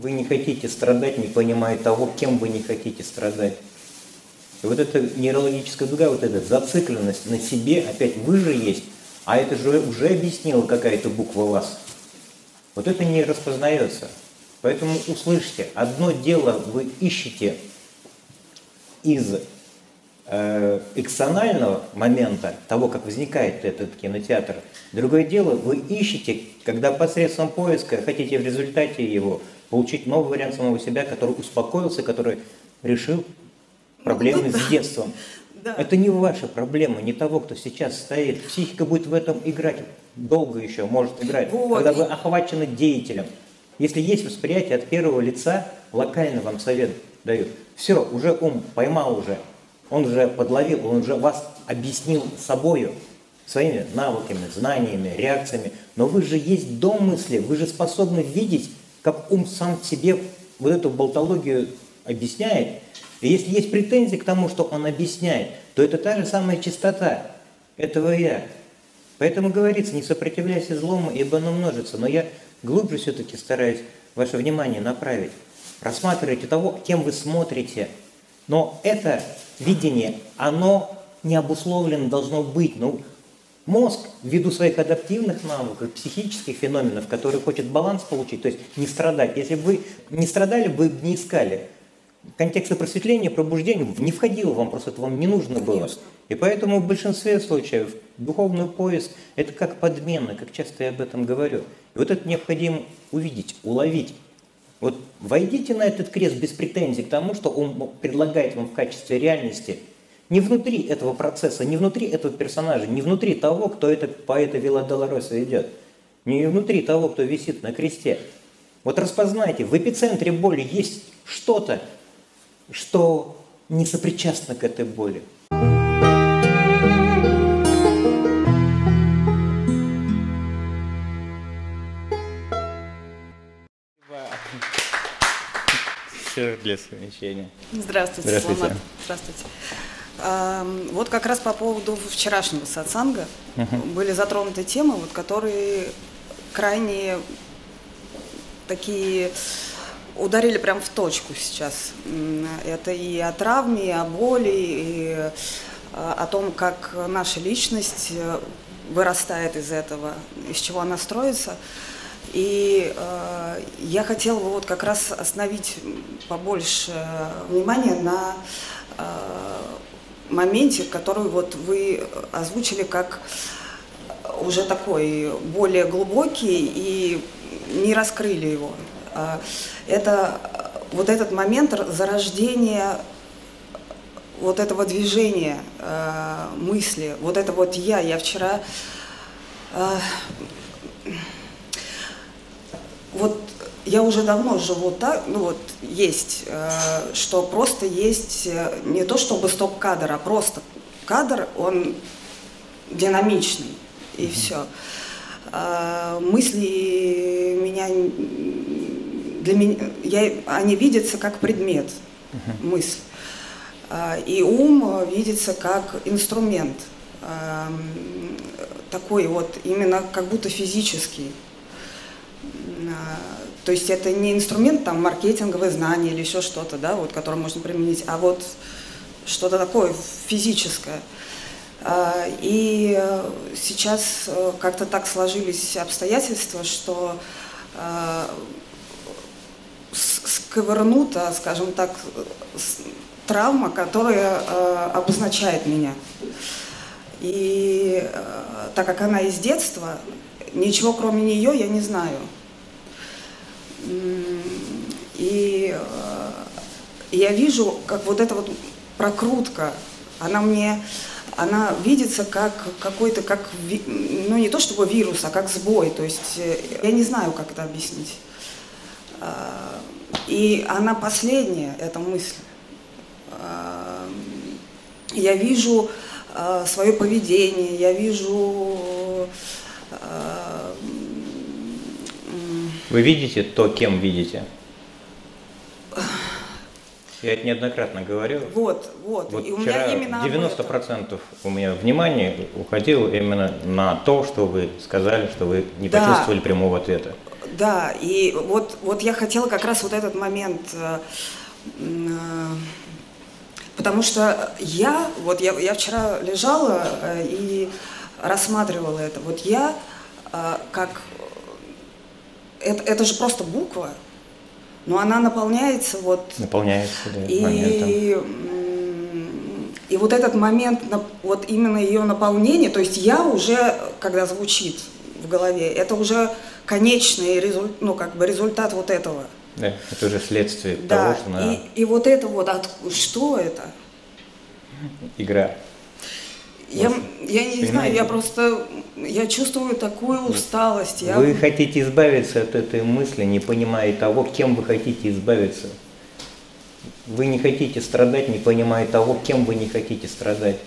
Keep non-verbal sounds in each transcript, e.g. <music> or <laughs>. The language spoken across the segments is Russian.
Вы не хотите страдать, не понимая того, кем вы не хотите страдать. И вот эта нейрологическая дуга, вот эта зацикленность на себе, опять вы же есть, а это же уже объяснила какая-то буква вас. Вот это не распознается. Поэтому услышьте, одно дело вы ищете из э, экционального момента, того, как возникает этот кинотеатр. Другое дело, вы ищете, когда посредством поиска хотите в результате его получить новый вариант самого себя, который успокоился, который решил проблемы ну, с детством. <laughs> Да. Это не ваша проблема, не того, кто сейчас стоит. Психика будет в этом играть долго еще, может играть, вот. когда вы охвачены деятелем. Если есть восприятие от первого лица, локально вам совет дают. Все, уже ум поймал уже, он уже подловил, он уже вас объяснил собою, своими навыками, знаниями, реакциями. Но вы же есть домысли, вы же способны видеть, как ум сам себе вот эту болтологию объясняет, и если есть претензии к тому, что он объясняет, то это та же самая чистота этого «я». Поэтому говорится, не сопротивляйся злому, ибо оно множится. Но я глубже все-таки стараюсь ваше внимание направить. Рассматривайте того, кем вы смотрите. Но это видение, оно не обусловлено должно быть. Ну, мозг, ввиду своих адаптивных навыков, психических феноменов, который хочет баланс получить, то есть не страдать. Если бы вы не страдали, вы бы не искали контекста просветления, пробуждения не входило вам, просто это вам не нужно было. И поэтому в большинстве случаев духовный поиск – это как подмена, как часто я об этом говорю. И вот это необходимо увидеть, уловить. Вот войдите на этот крест без претензий к тому, что он предлагает вам в качестве реальности. Не внутри этого процесса, не внутри этого персонажа, не внутри того, кто это, по этой Вилла Долороса идет. Не внутри того, кто висит на кресте. Вот распознайте, в эпицентре боли есть что-то, что не сопричастно к этой боли. Все для совмещения. Здравствуйте, Здравствуйте. Сломат. Здравствуйте. Вот как раз по поводу вчерашнего сатсанга угу. были затронуты темы, вот, которые крайне такие ударили прям в точку сейчас. Это и о травме, и о боли, и э, о том, как наша личность э, вырастает из этого, из чего она строится. И э, я хотела бы вот как раз остановить побольше внимания на э, моменте, который вот вы озвучили как уже такой более глубокий и не раскрыли его. А, это вот этот момент зарождения вот этого движения э, мысли, вот это вот я, я вчера э, вот я уже давно живу так, ну вот есть, э, что просто есть не то чтобы стоп-кадр, а просто кадр, он динамичный и mm-hmm. все. Э, мысли меня для меня, я, они видятся как предмет, uh-huh. мысль. И ум видится как инструмент, такой вот именно как будто физический. То есть это не инструмент там маркетинговые знания или еще что-то, да, вот, которое можно применить, а вот что-то такое физическое. А, и э, сейчас э, как-то так сложились обстоятельства, что сковырнута, скажем так, травма, которая э, обозначает меня. И э, так как она из детства, ничего кроме нее я не знаю. И э, я вижу, как вот эта вот прокрутка, она мне, она видится как какой-то, как, ну не то чтобы вирус, а как сбой. То есть э, я не знаю, как это объяснить. А, и она последняя, эта мысль. Я вижу свое поведение, я вижу... Вы видите то, кем видите? Я это неоднократно говорил. Вот, вот. вот и у меня именно 90% у меня внимания уходило именно на то, что вы сказали, что вы не да. почувствовали прямого ответа. Да, и вот, вот я хотела как раз вот этот момент, э, э, потому что я, вот я, я вчера лежала э, и рассматривала это, вот я как, это, это же просто буква, но она наполняется вот... Наполняется, да, и, моментом. И вот этот момент, вот именно ее наполнение, то есть я уже, когда звучит в голове, это уже конечный результат, ну, как бы результат вот этого. Да, это уже следствие да, того, что она... И, и вот это вот, от, что это? Игра. Я, я не Понимаете? знаю, я просто, я чувствую такую усталость. Я... Вы хотите избавиться от этой мысли, не понимая того, кем вы хотите избавиться. Вы не хотите страдать, не понимая того, кем вы не хотите страдать.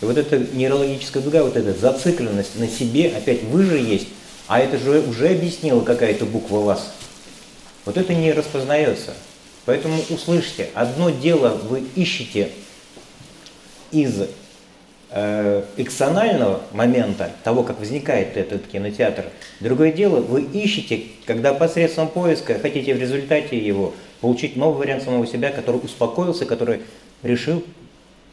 И вот эта нейрологическая дуга, вот эта зацикленность на себе, опять вы же есть, а это же уже объяснила какая-то буква вас. Вот это не распознается. Поэтому услышьте, одно дело вы ищете из э, экционального момента, того, как возникает этот кинотеатр. Другое дело, вы ищете, когда посредством поиска хотите в результате его получить новый вариант самого себя, который успокоился, который решил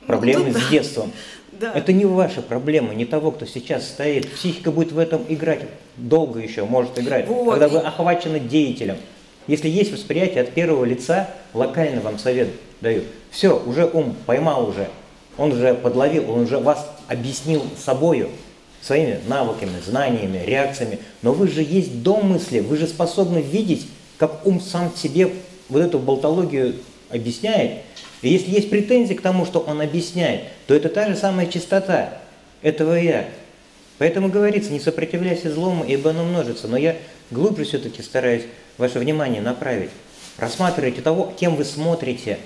проблемы ну, с детством. <laughs> Да. Это не ваша проблема, не того, кто сейчас стоит. Психика будет в этом играть, долго еще может играть, вот. когда вы охвачены деятелем. Если есть восприятие от первого лица, локально вам совет дают. Все, уже ум поймал уже, он уже подловил, он уже вас объяснил собою, своими навыками, знаниями, реакциями. Но вы же есть до мысли, вы же способны видеть, как ум сам себе вот эту болтологию объясняет, и если есть претензии к тому, что он объясняет, то это та же самая чистота этого «я». Поэтому говорится, не сопротивляйся злому, ибо оно множится. Но я глубже все-таки стараюсь ваше внимание направить. Рассматривайте того, кем вы смотрите.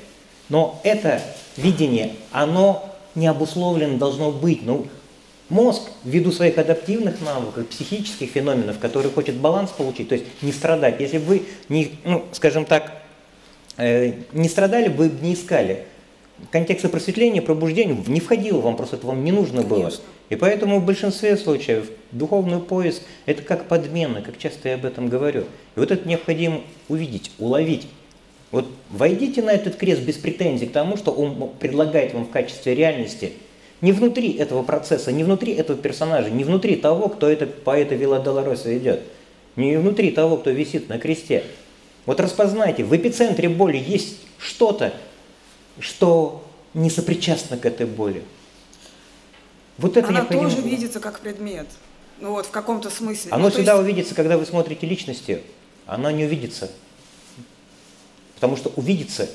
Но это видение, оно не обусловлено должно быть. Ну, мозг, ввиду своих адаптивных навыков, психических феноменов, который хочет баланс получить, то есть не страдать. Если бы вы, не, ну, скажем так, Э, не страдали, вы бы не искали. Контекста просветления, пробуждения не входило вам, просто это вам не нужно Конечно. было. И поэтому в большинстве случаев духовный поиск – это как подмена, как часто я об этом говорю. И вот это необходимо увидеть, уловить. Вот войдите на этот крест без претензий к тому, что он предлагает вам в качестве реальности. Не внутри этого процесса, не внутри этого персонажа, не внутри того, кто это, по этой Вилла Долороса идет. Не внутри того, кто висит на кресте. Вот распознайте, в эпицентре боли есть что-то, что не сопричастно к этой боли. Вот это Она тоже видится как предмет. Ну вот, в каком-то смысле. Оно ну, всегда есть... увидится, когда вы смотрите личности. Она не увидится. Потому что увидится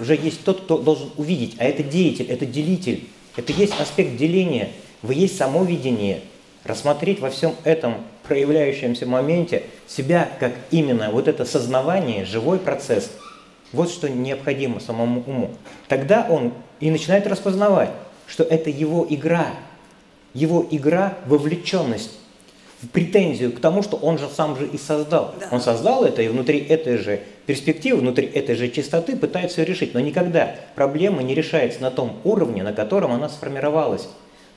уже есть тот, кто должен увидеть, а это деятель, это делитель. Это есть аспект деления. Вы есть само видение. Рассмотреть во всем этом проявляющемся моменте себя как именно вот это сознавание, живой процесс, вот что необходимо самому уму. Тогда он и начинает распознавать, что это его игра, его игра вовлеченность в претензию к тому, что он же сам же и создал. Да. Он создал это и внутри этой же перспективы, внутри этой же чистоты пытается ее решить. Но никогда проблема не решается на том уровне, на котором она сформировалась.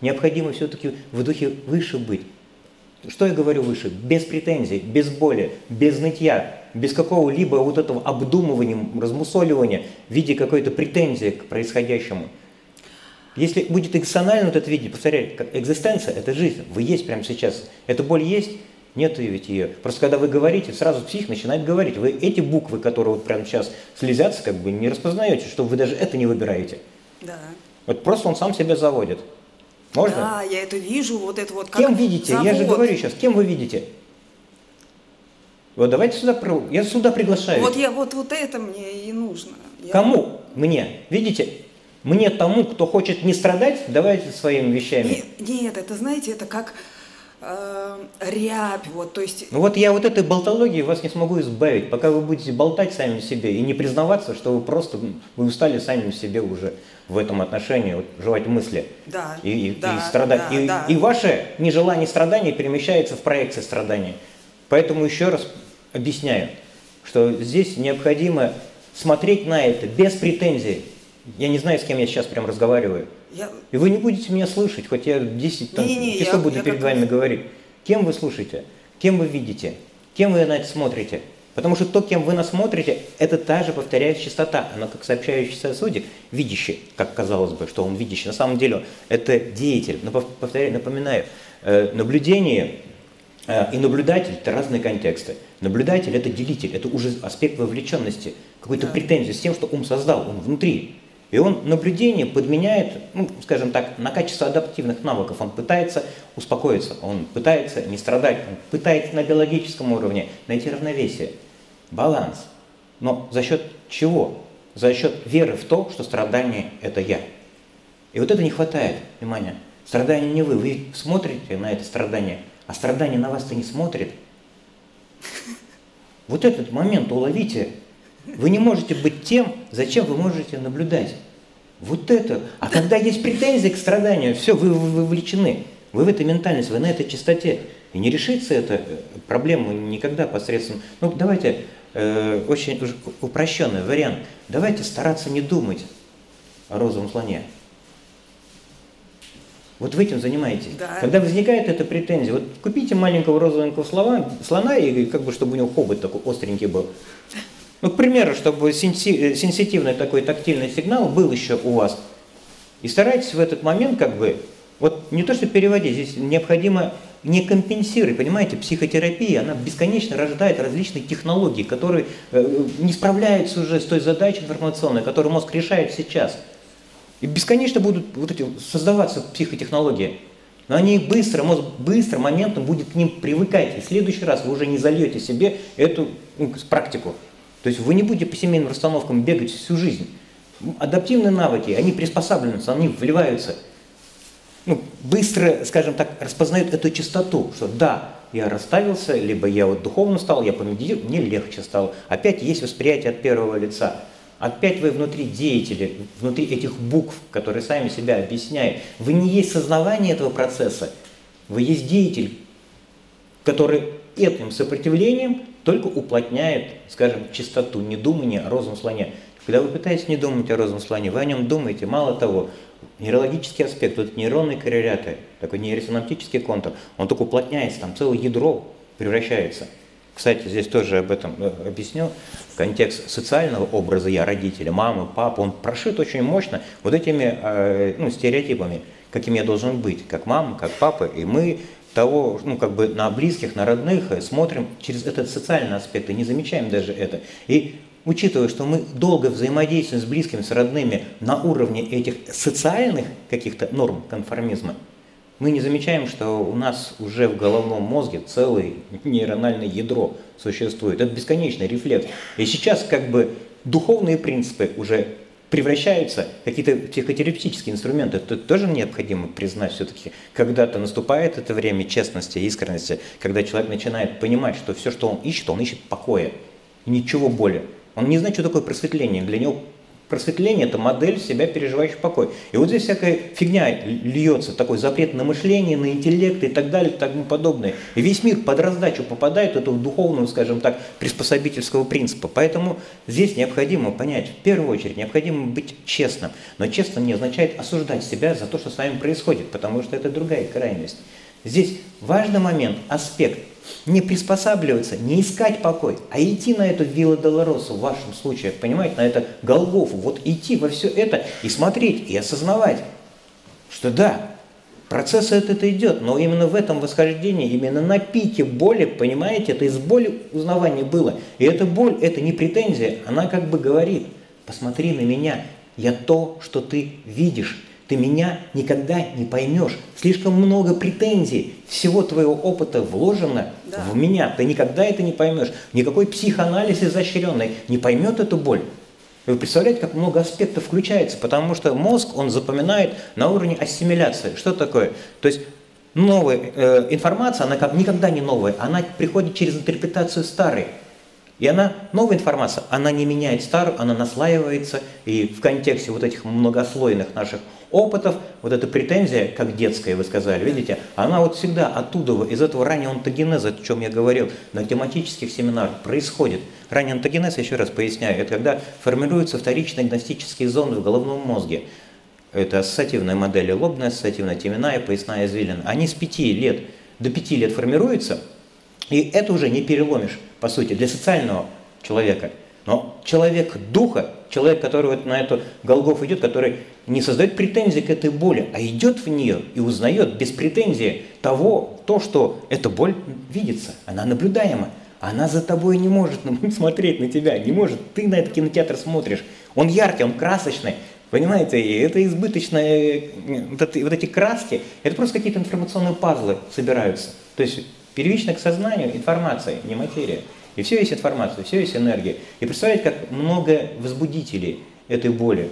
Необходимо все-таки в духе выше быть. Что я говорю выше? Без претензий, без боли, без нытья, без какого-либо вот этого обдумывания, размусоливания в виде какой-то претензии к происходящему. Если будет экзистенциально вот это видеть, повторяю, экзистенция – это жизнь, вы есть прямо сейчас. Эта боль есть, нет ведь ее. Просто когда вы говорите, сразу псих начинает говорить. Вы эти буквы, которые вот прямо сейчас слезятся, как бы не распознаете, что вы даже это не выбираете. Да. Вот просто он сам себя заводит. Можно? Да, я это вижу, вот это вот как Кем видите? Завод. Я же говорю сейчас, кем вы видите? Вот давайте сюда, я сюда приглашаю. Вот я вот, вот это мне и нужно. Я... Кому? Мне. Видите? Мне тому, кто хочет не страдать, давайте своими вещами. Нет, нет это знаете, это как э, рябь, вот, то есть... Ну вот я вот этой болтологии вас не смогу избавить, пока вы будете болтать сами себе и не признаваться, что вы просто, вы устали сами себе уже в этом отношении, вот, жевать мысли да, и, и, да, и страдать. Да, и, да. и ваше нежелание страдания перемещается в проекции страдания. Поэтому еще раз объясняю, что здесь необходимо смотреть на это без претензий. Я не знаю, с кем я сейчас прям разговариваю. Я... И вы не будете меня слышать, хоть я 10 там, не, не, не, часов я, буду я перед вами говорить. Кем вы слушаете? Кем вы видите? кем вы на это смотрите. Потому что то, кем вы нас смотрите, это та же повторяющая частота. Она как сообщающийся судья, видящий, как казалось бы, что он видящий. На самом деле это деятель. Но повторяю, напоминаю, э, наблюдение э, и наблюдатель – это разные контексты. Наблюдатель – это делитель, это уже аспект вовлеченности, какой-то претензии с тем, что ум создал, он внутри. И он наблюдение подменяет, ну, скажем так, на качество адаптивных навыков. Он пытается успокоиться, он пытается не страдать, он пытается на биологическом уровне найти равновесие, баланс. Но за счет чего? За счет веры в то, что страдание – это я. И вот это не хватает, внимание. Страдание не вы. Вы смотрите на это страдание, а страдание на вас-то не смотрит. <laughs> Вот этот момент уловите – вы не можете быть тем, зачем вы можете наблюдать. Вот это. А когда есть претензии к страданию, все, вы вовлечены. Вы в этой ментальности, вы на этой чистоте. И не решится эта э, проблема никогда посредством... Ну, давайте э, очень упрощенный вариант. Давайте стараться не думать о розовом слоне. Вот вы этим занимаетесь. Да. Когда возникает эта претензия, вот купите маленького розовенького слона, слона и как бы чтобы у него хобот такой остренький был. Ну, к примеру, чтобы сенситивный такой тактильный сигнал был еще у вас. И старайтесь в этот момент как бы, вот не то что переводить, здесь необходимо не компенсировать, понимаете, психотерапия, она бесконечно рождает различные технологии, которые э, не справляются уже с той задачей информационной, которую мозг решает сейчас. И бесконечно будут вот эти создаваться психотехнологии. Но они быстро, мозг быстро, моментом будет к ним привыкать. И в следующий раз вы уже не зальете себе эту ну, практику. То есть вы не будете по семейным расстановкам бегать всю жизнь. Адаптивные навыки, они приспосабливаются, они вливаются. Ну, быстро, скажем так, распознают эту частоту, что да, я расставился, либо я вот духовно стал, я помедитировал, мне легче стало. Опять есть восприятие от первого лица. Опять вы внутри деятели, внутри этих букв, которые сами себя объясняют. Вы не есть сознавание этого процесса, вы есть деятель, который этим сопротивлением только уплотняет, скажем, чистоту недумания о розовом слоне. Когда вы пытаетесь не думать о розовом слоне, вы о нем думаете. Мало того, нейрологический аспект, вот нейронные корреляты, такой нейросинаптический контур, он только уплотняется, там целое ядро превращается. Кстати, здесь тоже об этом э, объясню. Контекст социального образа я, родителя, мамы, папы, он прошит очень мощно вот этими э, ну, стереотипами, каким я должен быть, как мама, как папа. И мы того, ну, как бы на близких, на родных, э, смотрим через этот социальный аспект и не замечаем даже это. И учитывая, что мы долго взаимодействуем с близкими, с родными на уровне этих социальных каких-то норм конформизма, мы не замечаем, что у нас уже в головном мозге целое нейрональное ядро существует. Это бесконечный рефлекс. И сейчас как бы духовные принципы уже превращаются какие-то психотерапевтические инструменты. Это тоже необходимо признать все-таки. Когда-то наступает это время честности, искренности, когда человек начинает понимать, что все, что он ищет, он ищет покоя. Ничего более. Он не знает, что такое просветление. Для него Просветление – это модель себя переживающий покой. И вот здесь всякая фигня льется, такой запрет на мышление, на интеллект и так далее и тому подобное. И весь мир под раздачу попадает этого духовного, скажем так, приспособительского принципа. Поэтому здесь необходимо понять, в первую очередь, необходимо быть честным. Но честно не означает осуждать себя за то, что с вами происходит, потому что это другая крайность. Здесь важный момент, аспект – не приспосабливаться, не искать покой, а идти на эту Вилла Долоросу в вашем случае, понимаете, на это Голгофу, вот идти во все это и смотреть, и осознавать, что да, процесс этот идет, но именно в этом восхождении, именно на пике боли, понимаете, это из боли узнавание было. И эта боль, это не претензия, она как бы говорит, посмотри на меня, я то, что ты видишь. Ты меня никогда не поймешь. Слишком много претензий, всего твоего опыта вложено да. в меня. Ты никогда это не поймешь. Никакой психоанализ изощренный не поймет эту боль. Вы представляете, как много аспектов включается, потому что мозг, он запоминает на уровне ассимиляции. Что такое? То есть новая э, информация, она как, никогда не новая, она приходит через интерпретацию старой. И она, новая информация, она не меняет старую, она наслаивается, и в контексте вот этих многослойных наших опытов, вот эта претензия, как детская, вы сказали, видите, она вот всегда оттуда, из этого раннего онтогенеза, о чем я говорил на тематических семинарах, происходит. Ранний онтогенез, еще раз поясняю, это когда формируются вторичные гностические зоны в головном мозге. Это ассоциативные модели, лобная ассоциативная, теменная, поясная извилина. Они с пяти лет, до пяти лет формируются, И это уже не переломишь, по сути, для социального человека. Но человек духа, человек, который вот на эту Голгоф идет, который не создает претензий к этой боли, а идет в нее и узнает без претензии того, то, что эта боль видится, она наблюдаема. Она за тобой не может <laughs> смотреть на тебя, не может. Ты на этот кинотеатр смотришь. Он яркий, он красочный. Понимаете, и это избыточные, вот эти, вот эти краски, это просто какие-то информационные пазлы собираются. То есть первично к сознанию информация, не материя. И все есть информация, все есть энергия. И представляете, как много возбудителей этой боли.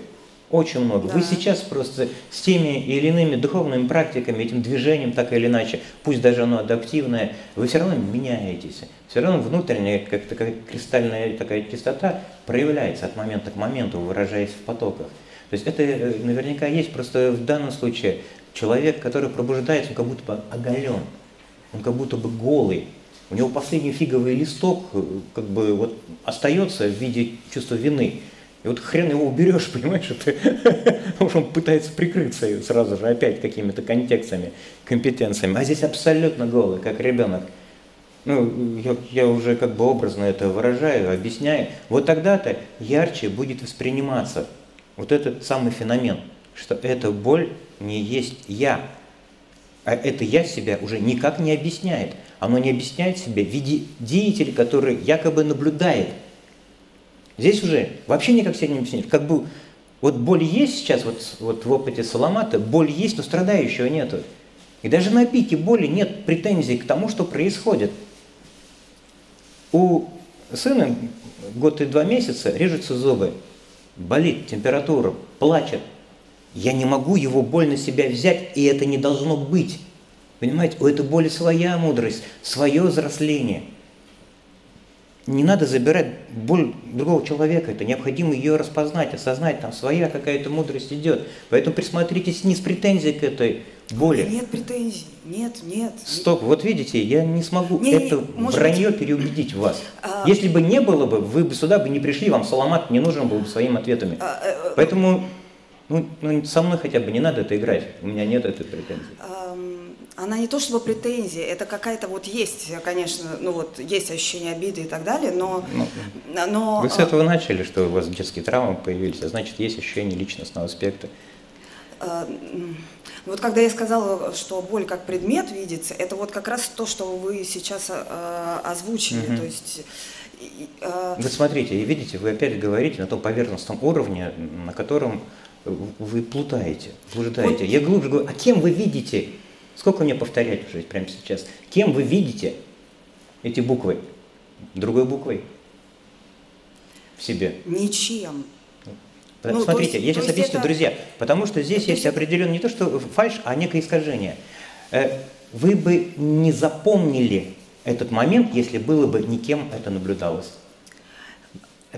Очень много. Да. Вы сейчас просто с теми или иными духовными практиками, этим движением так или иначе, пусть даже оно адаптивное, вы все равно меняетесь. Все равно внутренняя, как такая кристальная такая чистота проявляется от момента к моменту, выражаясь в потоках. То есть это э, наверняка есть, просто в данном случае человек, который пробуждается, он как будто бы оголен, он как будто бы голый, у него последний фиговый листок э, как бы вот остается в виде чувства вины. И вот хрен его уберешь, <laughs> понимаешь, это, <laughs> потому что он пытается прикрыться сразу же опять какими-то контекстами, компетенциями. А здесь абсолютно голый, как ребенок. Ну, я, я уже как бы образно это выражаю, объясняю. Вот тогда-то ярче будет восприниматься вот этот самый феномен, что эта боль не есть я, а это я себя уже никак не объясняет. Оно не объясняет себя в виде деятеля, который якобы наблюдает. Здесь уже вообще никак себя не объясняет. Как бы вот боль есть сейчас, вот, вот в опыте Саламата, боль есть, но страдающего нету. И даже на пике боли нет претензий к тому, что происходит. У сына год и два месяца режутся зубы, болит, температура, плачет. Я не могу его боль на себя взять, и это не должно быть. Понимаете, у этой боли своя мудрость, свое взросление. Не надо забирать боль другого человека, это необходимо ее распознать, осознать, там своя какая-то мудрость идет. Поэтому присмотритесь не с претензией к этой боли. Нет претензий, нет, нет. Стоп, вот видите, я не смогу не, это не, вранье быть... переубедить вас. А... Если бы не было бы, вы бы сюда бы не пришли, вам Саламат не нужен был бы своими ответами. А, а, а... Поэтому ну, ну, со мной хотя бы не надо это играть, у меня нет этой претензии. А, она не то чтобы претензия, это какая-то вот есть, конечно, ну вот есть ощущение обиды и так далее, но... Ну, но вы с этого начали, что у вас детские травмы появились, а значит есть ощущение личностного аспекта. А, вот когда я сказала, что боль как предмет видится, это вот как раз то, что вы сейчас а, озвучили, угу. то есть... Вы смотрите, и видите, вы опять говорите на том поверхностном уровне, на котором вы плутаете, блуждаете. Вот. Я глубже говорю, а кем вы видите? Сколько мне повторять уже прямо сейчас? Кем вы видите эти буквы? Другой буквой в себе? Ничем. Ну, Смотрите, есть, я сейчас объясню, это... друзья, потому что здесь есть определенный не то что фальш, а некое искажение. Э, вы бы не запомнили этот момент, если было бы никем это наблюдалось.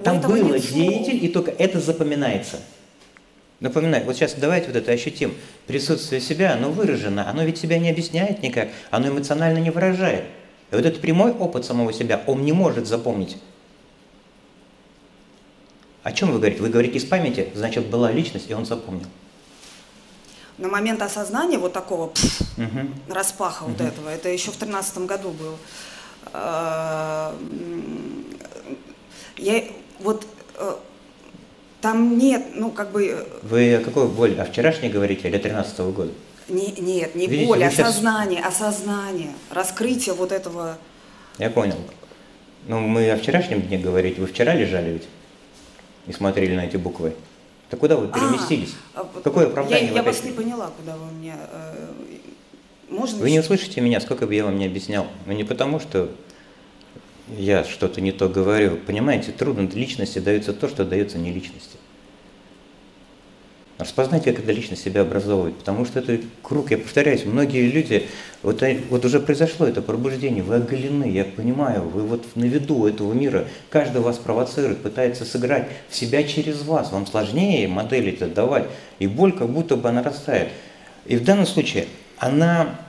Там было деятель, и только это запоминается. Напоминаю, вот сейчас давайте вот это ощутим. Присутствие себя, оно выражено, оно ведь себя не объясняет никак, оно эмоционально не выражает. И вот этот прямой опыт самого себя, он не может запомнить. О чем вы говорите? Вы говорите из памяти, значит, была личность, и он запомнил. На момент осознания вот такого пфф, угу. распаха угу. вот этого, это еще в тринадцатом году был. А, я вот э, там нет, ну как бы... Э, Вы о какой боли? О вчерашней говорите или 13 -го года? Не, нет, не Видите, боль, осознание, сейчас... осознание, раскрытие вот этого... Я понял. Ну, мы о вчерашнем дне говорите. Вы вчера лежали ведь и смотрели на эти буквы? Так куда вы а, переместились? А, Какое оправдание? Я, я вас не поняла, куда вы мне... Э, можно вы не услышите меня, сколько бы я вам не объяснял. Но не потому, что я что-то не то говорю. Понимаете, трудно личности дается то, что дается не личности. Распознайте, как эта личность себя образовывает, потому что это круг, я повторяюсь, многие люди, вот, вот уже произошло это пробуждение, вы оголены, я понимаю, вы вот на виду этого мира, каждый вас провоцирует, пытается сыграть в себя через вас, вам сложнее модели это давать, и боль как будто бы она растает. И в данном случае она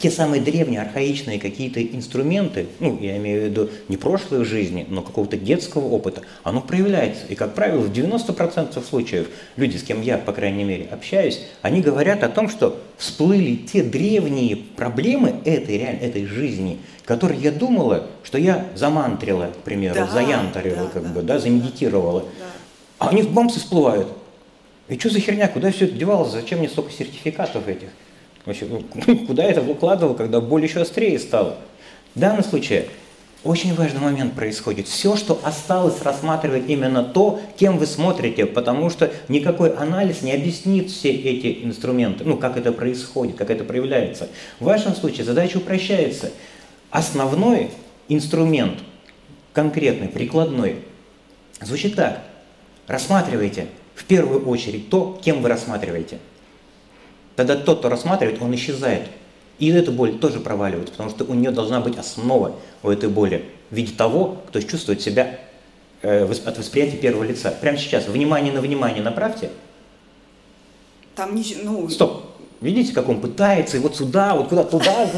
те самые древние, архаичные какие-то инструменты, ну, я имею в виду не прошлой жизни, но какого-то детского опыта, оно проявляется. И, как правило, в 90% случаев люди, с кем я, по крайней мере, общаюсь, они говорят о том, что всплыли те древние проблемы этой, реально, этой жизни, которые я думала, что я замантрила, к примеру, да, заянтарила, да, как да, бы, да, замедитировала. Да. А они в бамсы всплывают. И что за херня, куда все это девалось, зачем мне столько сертификатов этих? Вообще, ну, <laughs> куда это выкладывал, когда боль еще острее стала? В данном случае очень важный момент происходит. Все, что осталось, рассматривать именно то, кем вы смотрите, потому что никакой анализ не объяснит все эти инструменты, ну, как это происходит, как это проявляется. В вашем случае задача упрощается. Основной инструмент, конкретный, прикладной, звучит так. Рассматривайте в первую очередь то, кем вы рассматриваете – Тогда тот, кто рассматривает, он исчезает. И эта боль тоже проваливается, потому что у нее должна быть основа у этой боли в виде того, кто чувствует себя э, от восприятия первого лица. Прямо сейчас, внимание на внимание направьте. Там не... Ну... Стоп. Видите, как он пытается, и вот сюда, вот куда, туда.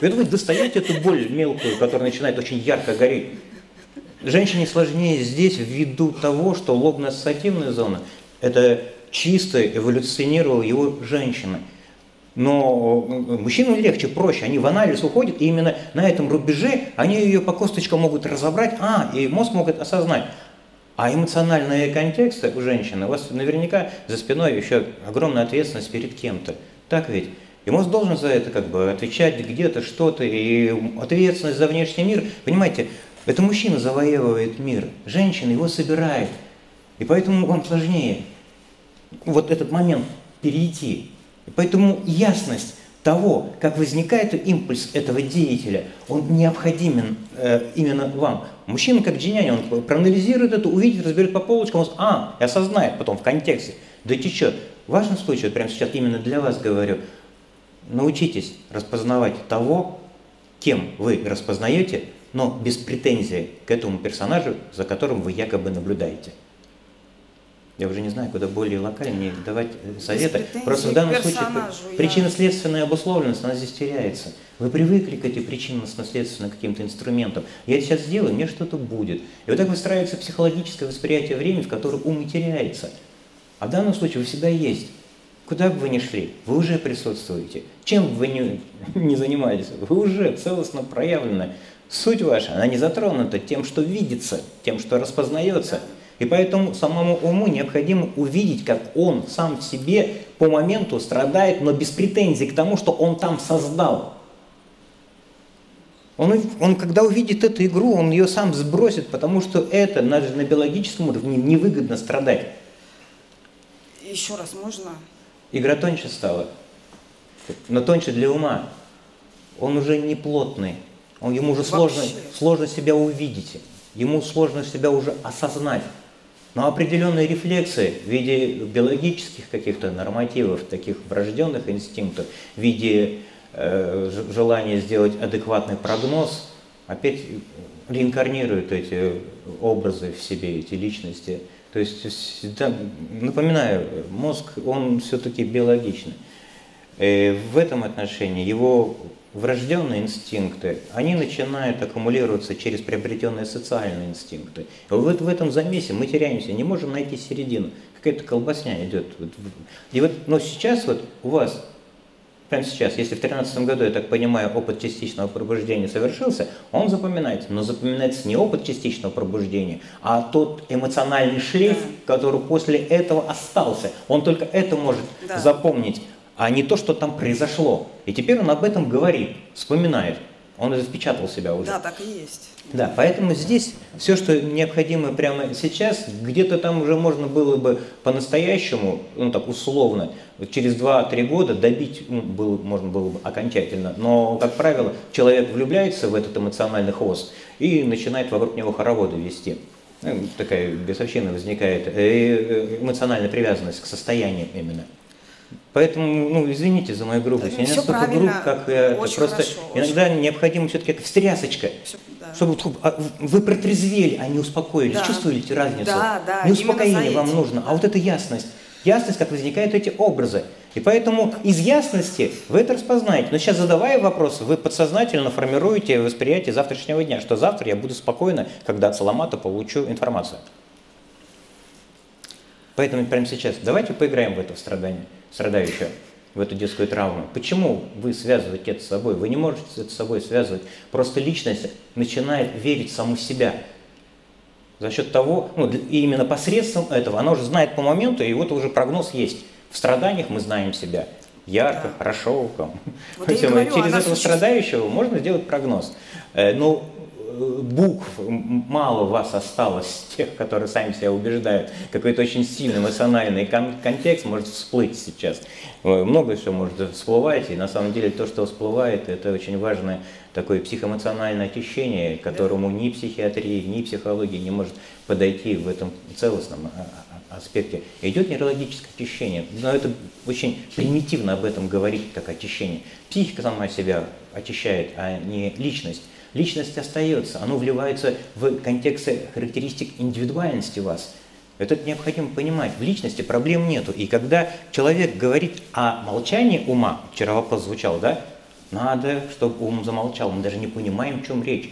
Вы достаете эту боль мелкую, которая начинает очень ярко гореть. Женщине сложнее здесь ввиду того, что лобно-ассоциативная зона – это чисто эволюционировала его женщина. Но э, мужчинам легче, проще, они в анализ уходят, и именно на этом рубеже они ее по косточкам могут разобрать, а, и мозг может осознать. А эмоциональные контексты у женщины, у вас наверняка за спиной еще огромная ответственность перед кем-то. Так ведь? И мозг должен за это как бы отвечать где-то что-то, и ответственность за внешний мир. Понимаете, это мужчина завоевывает мир, женщина его собирает. И поэтому вам сложнее вот этот момент перейти. Поэтому ясность того, как возникает импульс этого деятеля, он необходимен э, именно вам. Мужчина как джинянь, он проанализирует это, увидит, разберет по полочкам, он а, и осознает потом в контексте. Да течет. В вашем случае, вот прямо сейчас именно для вас говорю, научитесь распознавать того, кем вы распознаете, но без претензий к этому персонажу, за которым вы якобы наблюдаете я уже не знаю, куда более локальнее давать э, советы. Просто в данном случае причинно-следственная обусловленность, она здесь теряется. Вы привыкли к этой причинно-следственным каким-то инструментам. Я сейчас сделаю, мне что-то будет. И вот так выстраивается психологическое восприятие времени, в котором ум и теряется. А в данном случае вы всегда есть. Куда бы вы ни шли, вы уже присутствуете. Чем бы вы ни, <laughs> не занимались, вы уже целостно проявлены. Суть ваша, она не затронута тем, что видится, тем, что распознается – и поэтому самому уму необходимо увидеть, как он сам в себе по моменту страдает, но без претензий к тому, что он там создал. Он, он когда увидит эту игру, он ее сам сбросит, потому что это на, на биологическом уровне невыгодно страдать. Еще раз можно? Игра тоньше стала, но тоньше для ума. Он уже не плотный, он, ему уже сложно, сложно себя увидеть, ему сложно себя уже осознать. Но определенные рефлексы в виде биологических каких-то нормативов, таких врожденных инстинктов, в виде э, желания сделать адекватный прогноз, опять реинкарнируют эти образы в себе, эти личности. То есть, да, напоминаю, мозг, он все-таки биологичный. И э, в этом отношении его врожденные инстинкты, они начинают аккумулироваться через приобретенные социальные инстинкты. И вот в этом замесе мы теряемся, не можем найти середину. Какая-то колбасня идет. И вот, но сейчас вот у вас, прямо сейчас, если в 2013 году, я так понимаю, опыт частичного пробуждения совершился, он запоминается. Но запоминается не опыт частичного пробуждения, а тот эмоциональный шлейф, который после этого остался. Он только это может да. запомнить а не то, что там произошло. И теперь он об этом говорит, вспоминает. Он это впечатал себя уже. Да, так и есть. Да, поэтому здесь все, что необходимо прямо сейчас, где-то там уже можно было бы по-настоящему, ну так условно, через 2-3 года добить ну, было, можно было бы окончательно. Но, как правило, человек влюбляется в этот эмоциональный хвост и начинает вокруг него хороводы вести. Ну, такая бесовщина возникает, и э, эмоциональная привязанность к состоянию именно. Поэтому, ну, извините за мою грубость. Да, я не настолько груб, как я. Очень просто хорошо, иногда очень. необходимо все-таки как встрясочка. Все, да. Чтобы а, вы протрезвели, а не успокоились. Да. Чувствуете разницу? Да, да. Не успокоение вам нужно, а вот эта ясность. Ясность, как возникают эти образы. И поэтому из ясности вы это распознаете. Но сейчас задавая вопрос, вы подсознательно формируете восприятие завтрашнего дня, что завтра я буду спокойно, когда от Саламата получу информацию. Поэтому прямо сейчас давайте поиграем в это страдание, страдающее, в эту детскую травму. Почему вы связываете это с собой? Вы не можете это с собой связывать. Просто личность начинает верить в саму себя. За счет того, ну, и именно посредством этого, она уже знает по моменту, и вот уже прогноз есть. В страданиях мы знаем себя. Ярко, да. хорошо. Вот говорю, Через этого страдающего можно сделать прогноз. Э, Но букв мало вас осталось, тех, которые сами себя убеждают. Какой-то очень сильный эмоциональный кон- контекст может всплыть сейчас. Э, много еще может всплывать, и на самом деле то, что всплывает, это очень важное такое психоэмоциональное очищение, которому ни психиатрия, ни психология не может подойти в этом целостном а, а, аспекте. Идет нейрологическое очищение, но это очень примитивно об этом говорить, как очищение. Психика сама себя очищает, а не личность. Личность остается, оно вливается в контекст характеристик индивидуальности вас. Это необходимо понимать. В личности проблем нету. И когда человек говорит о молчании ума, вчера вопрос звучал, да, надо, чтобы ум замолчал. Мы даже не понимаем, в чем речь.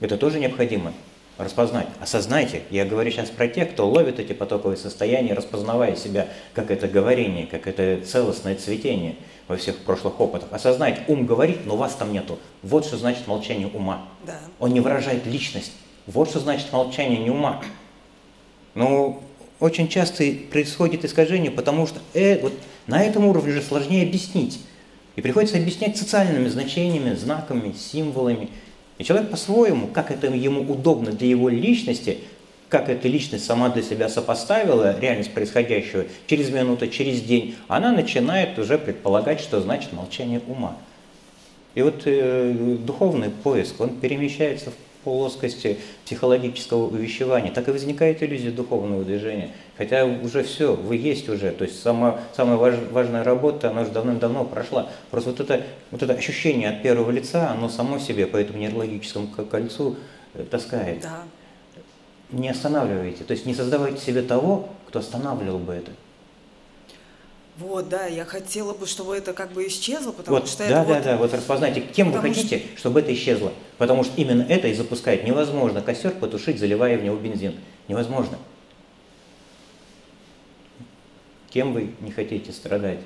Это тоже необходимо распознать. Осознайте, я говорю сейчас про тех, кто ловит эти потоковые состояния, распознавая себя, как это говорение, как это целостное цветение во всех прошлых опытах. Осознайте, ум говорит, но вас там нету. Вот что значит молчание ума. Да. Он не выражает личность. Вот что значит молчание не ума. Но очень часто происходит искажение, потому что э, вот на этом уровне уже сложнее объяснить. И приходится объяснять социальными значениями, знаками, символами. И человек по-своему, как это ему удобно для его личности, как эта личность сама для себя сопоставила реальность происходящего через минуту, через день, она начинает уже предполагать, что значит молчание ума. И вот э, духовный поиск, он перемещается в плоскости психологического увещевания, так и возникает иллюзия духовного движения. Хотя уже все, вы есть уже, то есть сама, самая важ, важная работа, она уже давным-давно прошла. Просто вот это, вот это ощущение от первого лица, оно само себе по этому нейрологическому кольцу э, таскает. Да. Не останавливайте, то есть не создавайте себе того, кто останавливал бы это. Вот, да, я хотела бы, чтобы это как бы исчезло, потому вот, что да, это да, вот... да, вот распознайте, кем вы хотите, что... чтобы это исчезло. Потому что именно это и запускает. Невозможно костер потушить, заливая в него бензин. Невозможно. Кем вы не хотите страдать?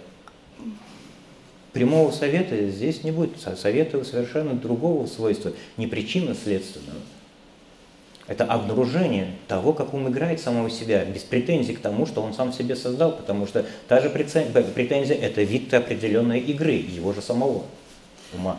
Прямого совета здесь не будет. Советы совершенно другого свойства, не причинно-следственного. Это обнаружение того, как ум играет самого себя, без претензий к тому, что он сам себе создал, потому что та же претензия – это вид определенной игры, его же самого ума.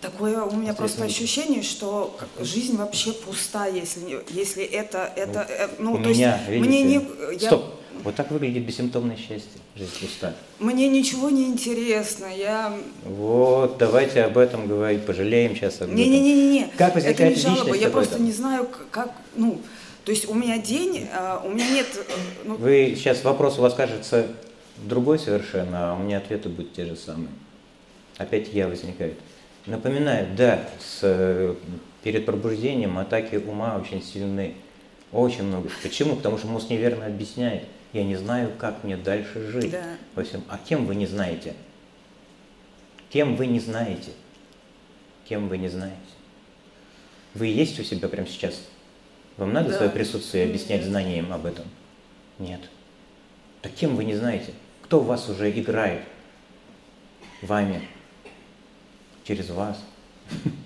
Такое у меня просто ощущение, что жизнь вообще пуста, если, если это, это, ну, э, ну то меня, есть видите, мне не... Я... Стоп, вот так выглядит бессимптомное счастье, жизнь пуста. Мне ничего не интересно, я... Вот, давайте об этом говорить, пожалеем сейчас об этом. Не-не-не, как возникает это не жалоба, я просто не знаю, как, ну, то есть у меня день, а у меня нет... Ну... Вы сейчас, вопрос у вас кажется другой совершенно, а у меня ответы будут те же самые. Опять я возникает. Напоминаю, да, с, перед пробуждением атаки ума очень сильны. Очень много. Почему? Потому что мозг неверно объясняет. Я не знаю, как мне дальше жить. Да. Во всем. А кем вы не знаете? Кем вы не знаете? Кем вы не знаете? Вы есть у себя прямо сейчас? Вам надо да. свое присутствие объяснять знанием об этом? Нет. Так кем вы не знаете? Кто в вас уже играет? Вами? Через вас? <laughs>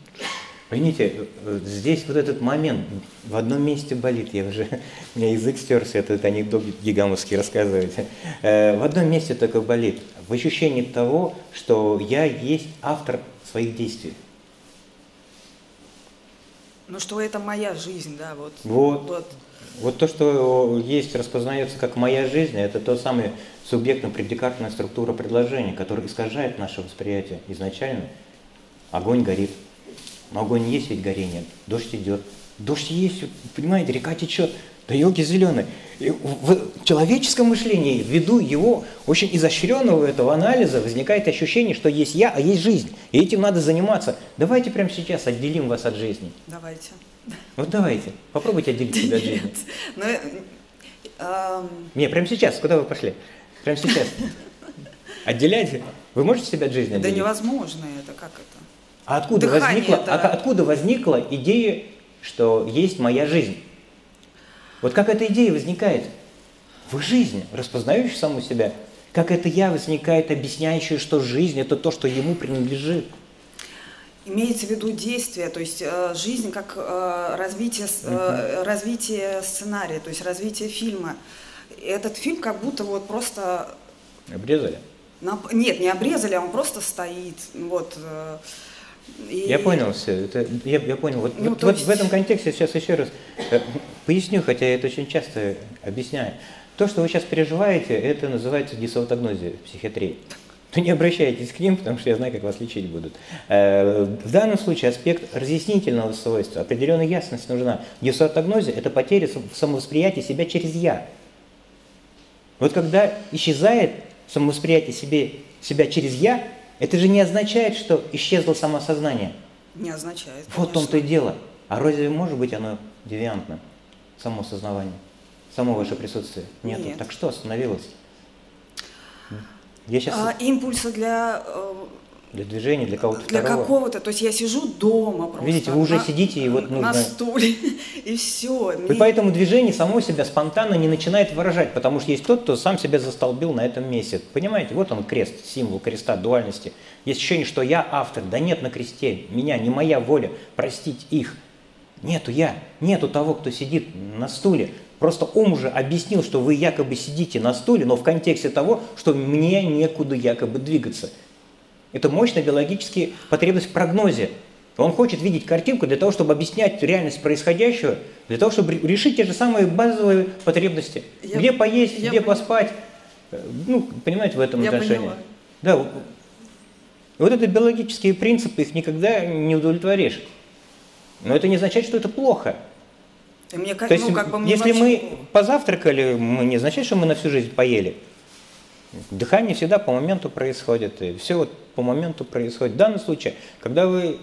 Поймите, здесь вот этот момент в одном месте болит, я уже, у меня язык стерся, этот анекдот гигамовский рассказывать. Э, в одном месте только болит, в ощущении того, что я есть автор своих действий. Ну что это моя жизнь, да, вот. Вот. Вот, вот то, что есть, распознается как моя жизнь, это то самое субъектно-предикатная структура предложения, которая искажает наше восприятие изначально. Огонь горит. Но огонь есть ведь горение, дождь идет. Дождь есть, понимаете, река течет, да елки зеленые. И в человеческом мышлении, ввиду его очень изощренного этого анализа, возникает ощущение, что есть я, а есть жизнь. И этим надо заниматься. Давайте прямо сейчас отделим вас от жизни. Давайте. Вот давайте. Попробуйте отделить себя от жизни. <laughs> Но, эм... Не, прямо сейчас. Куда вы пошли? Прямо сейчас. <laughs> Отделять? Вы можете себя от жизни отделить? Да невозможно это, как это? А откуда возникла, это... а откуда возникла идея, что есть моя жизнь? Вот как эта идея возникает? В жизни, распознающей саму себя. Как это я возникает, объясняющая, что жизнь – это то, что ему принадлежит. Имеется в виду действие, то есть э, жизнь как э, развитие, э, развитие сценария, то есть развитие фильма. Этот фильм как будто вот просто... Обрезали? На, нет, не обрезали, а он просто стоит. Вот, э, и... Я понял все. Это, я, я понял. Вот, ну, вот, вот есть... в этом контексте сейчас еще раз э, поясню, хотя я это очень часто объясняю. То, что вы сейчас переживаете, это называется дисаутогнозия в психиатрии. То не обращайтесь к ним, потому что я знаю, как вас лечить будут. Э, в данном случае аспект разъяснительного свойства, определенная ясность нужна. Дисаутогнозия – это потеря самовосприятия себя через «я». Вот когда исчезает самовосприятие себе, себя через «я», это же не означает, что исчезло самосознание. Не означает. Вот в том-то и дело. А разве может быть оно девиантным, само сознавание, само ваше присутствие? Нету. Нет. Так что остановилось? Я сейчас... а, импульса для э, для движения, для кого-то Для какого-то, то есть я сижу дома просто. Видите, вы уже на, сидите и вот нужно... На стуле, <laughs> и все. И Мне... поэтому движение само себя спонтанно не начинает выражать, потому что есть тот, кто сам себя застолбил на этом месте. Понимаете, вот он крест, символ креста, дуальности. Есть ощущение, что я автор, да нет на кресте, меня, не моя воля простить их. Нету я, нету того, кто сидит на стуле. Просто ум уже объяснил, что вы якобы сидите на стуле, но в контексте того, что мне некуда якобы двигаться – это мощная биологическая потребность в прогнозе. Он хочет видеть картинку для того, чтобы объяснять реальность происходящего, для того, чтобы решить те же самые базовые потребности. Я, где поесть, где поняла. поспать. Ну, понимаете, в этом я отношении. Поняла. Да. Вот это биологические принципы, их никогда не удовлетворишь. Но это не означает, что это плохо. мне, как, То есть, ну, как бы если вообще... мы позавтракали, мы не означает, что мы на всю жизнь поели. Дыхание всегда по моменту происходит, и все вот по моменту происходит. В данном случае, когда вы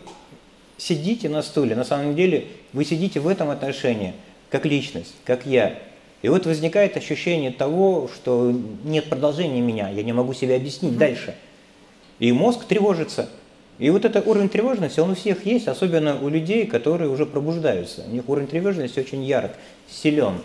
сидите на стуле, на самом деле вы сидите в этом отношении, как личность, как я. И вот возникает ощущение того, что нет продолжения меня, я не могу себе объяснить mm-hmm. дальше. И мозг тревожится. И вот этот уровень тревожности, он у всех есть, особенно у людей, которые уже пробуждаются. У них уровень тревожности очень ярок, силен.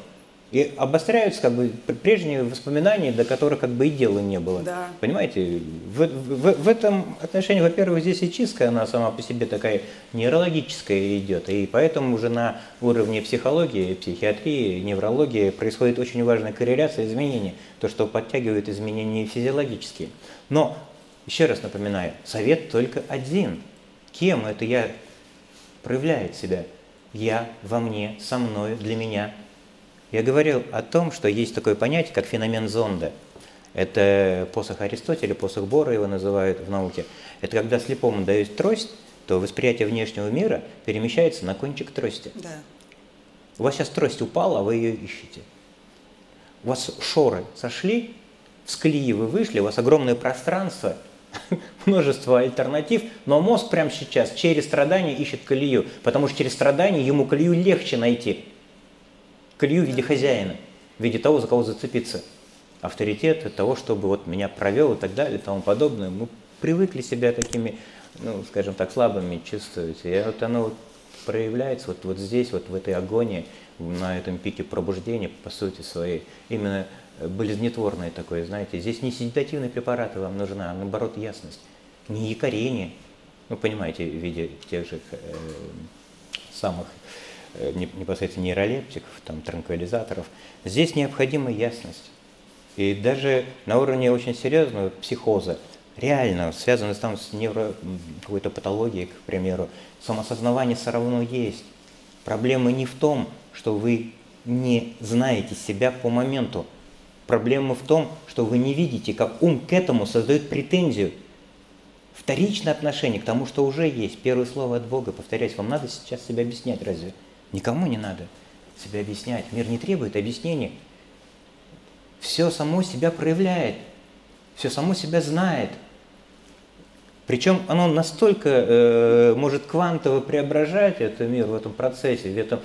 И обостряются как бы прежние воспоминания, до которых как бы и дела не было. Да. Понимаете, в, в, в этом отношении, во-первых, здесь и чистка, она сама по себе такая нейрологическая идет. И поэтому уже на уровне психологии, психиатрии, неврологии происходит очень важная корреляция изменений, то, что подтягивает изменения физиологические. Но, еще раз напоминаю, совет только один. Кем это я проявляет себя? Я, во мне, со мной, для меня – я говорил о том, что есть такое понятие, как феномен зонда. Это посох Аристотеля, посох Бора его называют в науке. Это когда слепому дают трость, то восприятие внешнего мира перемещается на кончик трости. Да. У вас сейчас трость упала, а вы ее ищете. У вас шоры сошли, с колеи вы вышли, у вас огромное пространство, <laughs> множество альтернатив, но мозг прямо сейчас через страдания ищет колею, потому что через страдания ему колею легче найти колею в виде хозяина, в виде того, за кого зацепиться. Авторитет того, чтобы вот меня провел и так далее и тому подобное. Мы привыкли себя такими, ну, скажем так, слабыми чувствовать. И вот оно вот проявляется вот, вот здесь, вот в этой агонии, на этом пике пробуждения, по сути своей, именно болезнетворное такое, знаете. Здесь не седативные препараты вам нужны, а наоборот ясность. Не якорение, ну, понимаете, в виде тех же э, самых Э, непосредственно нейролептиков, там, транквилизаторов. Здесь необходима ясность. И даже на уровне очень серьезного психоза, реально связано там с невро какой-то патологией, к примеру, самосознавание все равно есть. Проблема не в том, что вы не знаете себя по моменту. Проблема в том, что вы не видите, как ум к этому создает претензию. Вторичное отношение к тому, что уже есть. Первое слово от Бога. Повторяюсь, вам надо сейчас себя объяснять разве? Никому не надо себя объяснять. Мир не требует объяснений. Все само себя проявляет, все само себя знает. Причем оно настолько э, может квантово преображать этот мир в этом процессе, в этом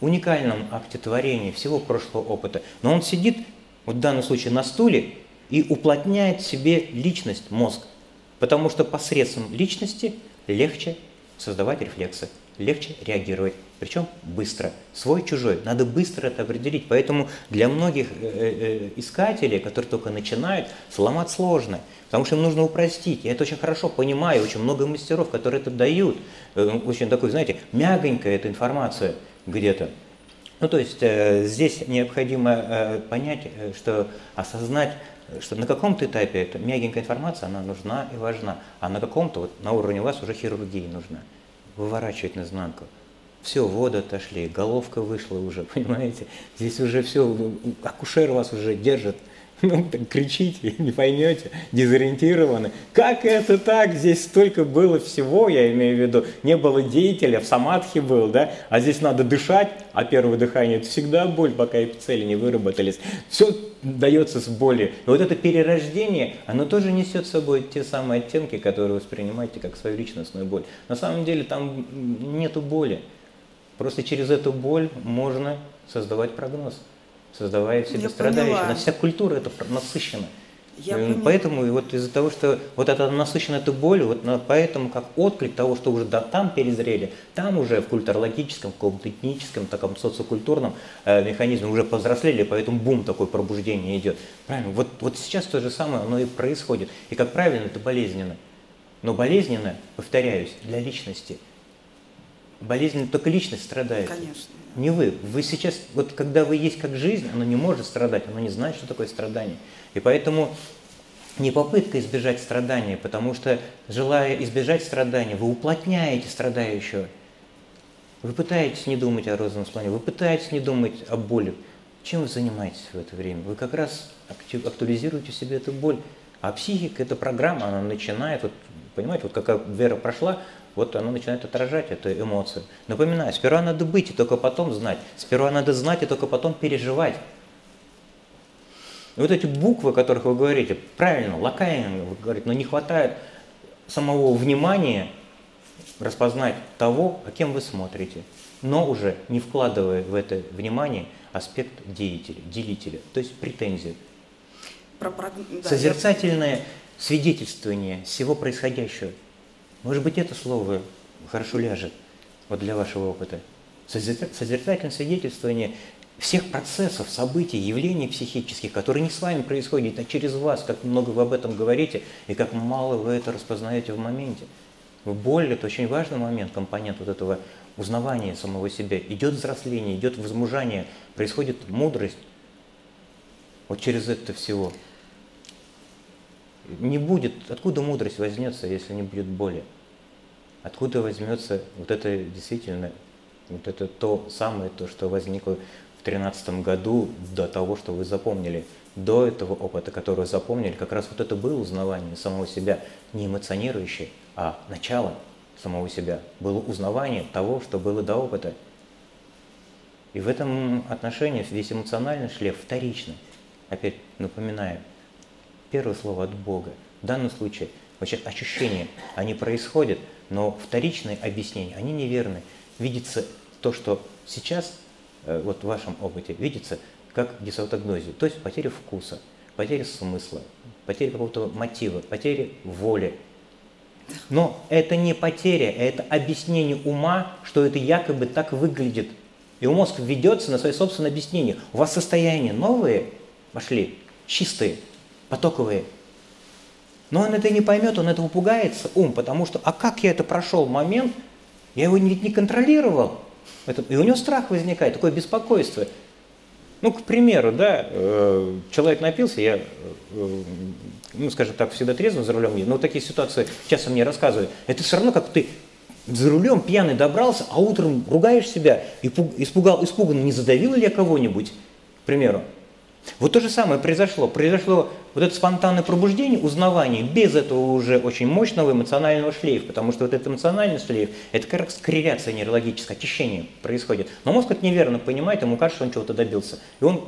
уникальном акте творения всего прошлого опыта. Но он сидит, вот в данном случае, на стуле, и уплотняет себе личность, мозг. Потому что посредством личности легче создавать рефлексы, легче реагировать. Причем быстро. Свой, чужой. Надо быстро это определить. Поэтому для многих э, э, искателей, которые только начинают, сломать сложно. Потому что им нужно упростить. Я это очень хорошо понимаю. Очень много мастеров, которые это дают. Э, очень такой, знаете, мягонькая эта информация где-то. Ну, то есть э, здесь необходимо э, понять, э, что осознать, что на каком-то этапе эта мягенькая информация, она нужна и важна, а на каком-то, вот на уровне вас уже хирургия нужна. Выворачивать наизнанку. Все, воды отошли, головка вышла уже, <laughs> понимаете? Здесь уже все, акушер вас уже держит <laughs> ну, так кричите, <laughs> не поймете, дезориентированы. Как это так? Здесь столько было всего, я имею в виду. Не было деятеля, в самадхи был, да? А здесь надо дышать, а первое дыхание это всегда боль, пока эпицели не выработались. Все дается с боли. И вот это перерождение, оно тоже несет с собой те самые оттенки, которые воспринимаете как свою личностную боль. На самом деле там нету боли. Просто через эту боль можно создавать прогноз создавая в себе Я страдающего. Поняла. Вся культура это насыщена. Я поэтому и вот из-за того, что вот это насыщена эта боль, вот поэтому как отклик того, что уже да, там перезрели, там уже в культурологическом, каком-то этническом, таком социокультурном э, механизме уже повзрослели, поэтому бум такой пробуждение идет. Правильно? Вот, вот сейчас то же самое, оно и происходит. И как правильно, это болезненно. Но болезненно, повторяюсь, для личности. Болезненно только личность страдает. Конечно не вы. Вы сейчас, вот когда вы есть как жизнь, оно не может страдать, оно не знает, что такое страдание. И поэтому не попытка избежать страдания, потому что, желая избежать страдания, вы уплотняете страдающего. Вы пытаетесь не думать о розовом слоне, вы пытаетесь не думать о боли. Чем вы занимаетесь в это время? Вы как раз актуализируете в себе эту боль. А психика – это программа, она начинает, вот, понимаете, вот какая вера прошла, вот оно начинает отражать эту эмоцию. Напоминаю, сперва надо быть и только потом знать. Сперва надо знать и только потом переживать. И вот эти буквы, о которых вы говорите, правильно, локально вы говорите, но не хватает самого внимания распознать того, о кем вы смотрите, но уже не вкладывая в это внимание аспект деятеля, делителя, то есть претензию. Про, про, да, Созерцательное я... свидетельствование всего происходящего – может быть, это слово хорошо ляжет вот для вашего опыта. Созерцательное свидетельствование всех процессов, событий, явлений психических, которые не с вами происходят, а через вас, как много вы об этом говорите и как мало вы это распознаете в моменте. Боль – это очень важный момент, компонент вот этого узнавания самого себя. Идет взросление, идет возмужание, происходит мудрость вот через это всего не будет, откуда мудрость возьмется, если не будет боли? Откуда возьмется вот это действительно, вот это то самое, то, что возникло в тринадцатом году до того, что вы запомнили, до этого опыта, который вы запомнили, как раз вот это было узнавание самого себя, не эмоционирующее, а начало самого себя, было узнавание того, что было до опыта. И в этом отношении весь эмоциональный шлейф вторичный. Опять напоминаю, Первое слово от Бога. В данном случае вообще ощущения, они происходят, но вторичные объяснения, они неверны. Видится то, что сейчас, э, вот в вашем опыте, видится как дисаутогнозия, то есть потеря вкуса, потеря смысла, потеря какого-то мотива, потеря воли. Но это не потеря, это объяснение ума, что это якобы так выглядит. И мозг ведется на свои собственные объяснения. У вас состояния новые пошли, чистые, потоковые. Но он это не поймет, он этого пугается, ум, потому что, а как я это прошел момент, я его ведь не контролировал. И у него страх возникает, такое беспокойство. Ну, к примеру, да, э, человек напился, я, э, ну, скажем так, всегда трезво за рулем, но такие ситуации часто мне рассказывают. Это все равно, как ты за рулем пьяный добрался, а утром ругаешь себя, испугал, испуганно, не задавил ли я кого-нибудь, к примеру. Вот то же самое произошло. Произошло вот это спонтанное пробуждение, узнавание без этого уже очень мощного эмоционального шлейфа, потому что вот этот эмоциональный шлейф, это как раз корреляция нейрологическая, очищение происходит. Но мозг это неверно понимает, ему кажется, что он чего-то добился. И он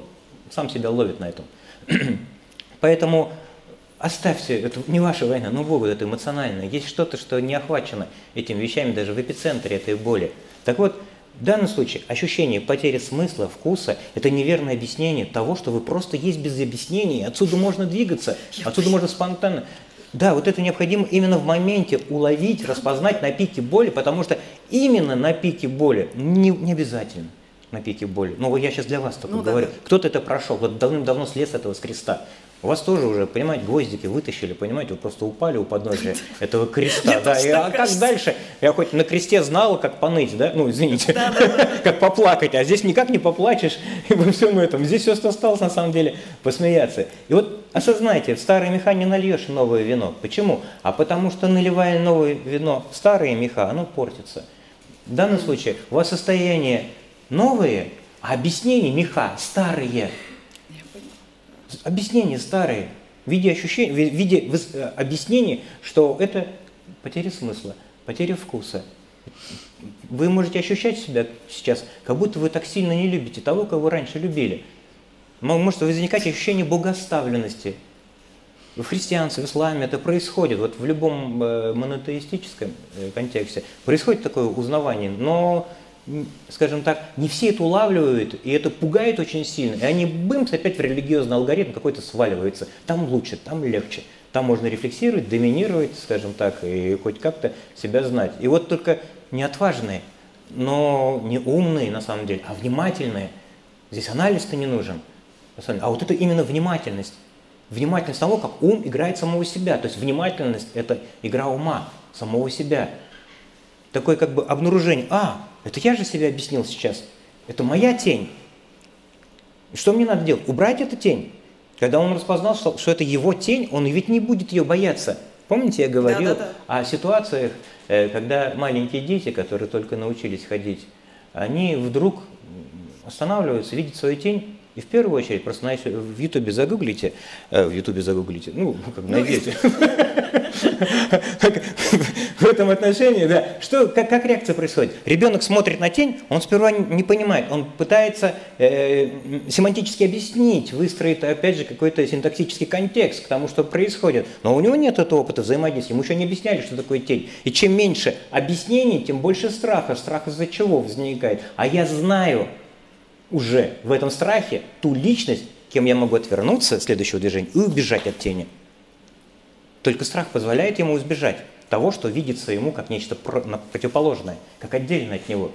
сам себя ловит на этом. <clears throat> Поэтому оставьте, это не ваша война, но Богу это эмоциональное. Есть что-то, что не охвачено этими вещами даже в эпицентре этой боли. Так вот, В данном случае ощущение потери смысла, вкуса – это неверное объяснение того, что вы просто есть без объяснений, отсюда можно двигаться, отсюда можно спонтанно. Да, вот это необходимо именно в моменте уловить, распознать на пике боли, потому что именно на пике боли, не, не обязательно на пике боли, но я сейчас для вас только ну, говорю, да. кто-то это прошел, вот давным-давно слез этого с креста, у вас тоже уже, понимаете, гвоздики вытащили, понимаете, вы просто упали у подножия <laughs> этого креста, да, и, а как дальше? Я хоть на кресте знала, как поныть, да, ну, извините, <laughs> как поплакать, а здесь никак не поплачешь <laughs> во всем этом, здесь все осталось на самом деле посмеяться. И вот осознайте, в старые меха не нальешь новое вино. Почему? А потому что наливая новое вино в старые меха, оно портится. В данном случае у вас состояние новые, а объяснения меха старые – объяснения старые, в виде, ощущения, в виде э, объяснений, что это потеря смысла, потеря вкуса. Вы можете ощущать себя сейчас, как будто вы так сильно не любите того, кого вы раньше любили. Может возникать ощущение богоставленности. В христианстве, в исламе это происходит, вот в любом э, монотеистическом э, контексте происходит такое узнавание, но скажем так, не все это улавливают, и это пугает очень сильно, и они бымс опять в религиозный алгоритм какой-то сваливаются. Там лучше, там легче, там можно рефлексировать, доминировать, скажем так, и хоть как-то себя знать. И вот только не отважные, но не умные на самом деле, а внимательные. Здесь анализ-то не нужен. А вот это именно внимательность. Внимательность того, как ум играет самого себя. То есть внимательность – это игра ума, самого себя. Такое как бы обнаружение. А, это я же себе объяснил сейчас. Это моя тень. И что мне надо делать? Убрать эту тень. Когда он распознал, что, что это его тень, он ведь не будет ее бояться. Помните, я говорил да, да, да. о ситуациях, э, когда маленькие дети, которые только научились ходить, они вдруг останавливаются, видят свою тень и в первую очередь, просто на, в Ютубе загуглите, э, в Ютубе загуглите, ну, как ну, найдете. <laughs> В этом отношении, да. Что, как, как реакция происходит? Ребенок смотрит на тень, он сперва не понимает, он пытается э, семантически объяснить, выстроить, опять же, какой-то синтаксический контекст к тому, что происходит. Но у него нет этого опыта взаимодействия, ему еще не объясняли, что такое тень. И чем меньше объяснений, тем больше страха. Страх из-за чего возникает? А я знаю, уже в этом страхе ту личность, кем я могу отвернуться от следующего движения и убежать от тени. Только страх позволяет ему избежать того, что видится ему как нечто противоположное, как отдельно от него.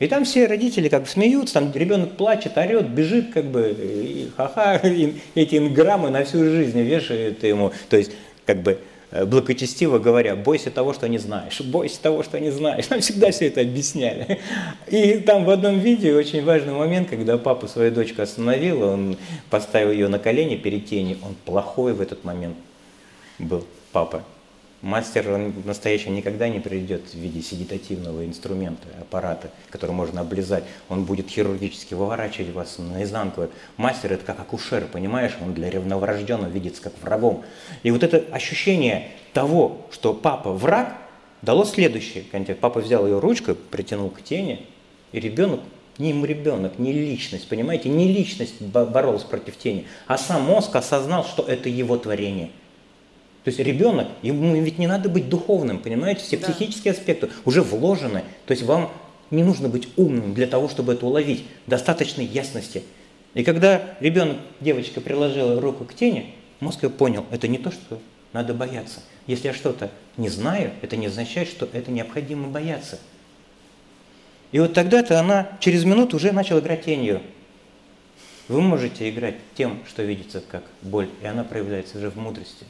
И там все родители как бы смеются, там ребенок плачет, орет, бежит как бы, и ха-ха, <laughs> и эти инграммы на всю жизнь вешает ему. То есть как бы благочестиво говоря, бойся того, что не знаешь, бойся того, что не знаешь. Нам всегда все это объясняли. И там в одном видео очень важный момент, когда папа свою дочку остановил, он поставил ее на колени перед тенью, он плохой в этот момент был, папа. Мастер настоящий никогда не придет в виде седитативного инструмента, аппарата, который можно облизать. Он будет хирургически выворачивать вас наизнанку. Мастер это как акушер, понимаешь? Он для новорожденного видится как врагом. И вот это ощущение того, что папа враг, дало следующий контекст. Папа взял ее ручку, притянул к тени, и ребенок не ему ребенок, не личность, понимаете, не личность боролась против тени, а сам мозг осознал, что это его творение – то есть ребенок, ему ведь не надо быть духовным, понимаете, все да. психические аспекты уже вложены. То есть вам не нужно быть умным для того, чтобы это уловить. Достаточной ясности. И когда ребенок, девочка приложила руку к тени, мозг ее понял, это не то, что надо бояться. Если я что-то не знаю, это не означает, что это необходимо бояться. И вот тогда-то она через минуту уже начала играть тенью. Вы можете играть тем, что видится как боль, и она проявляется уже в мудрости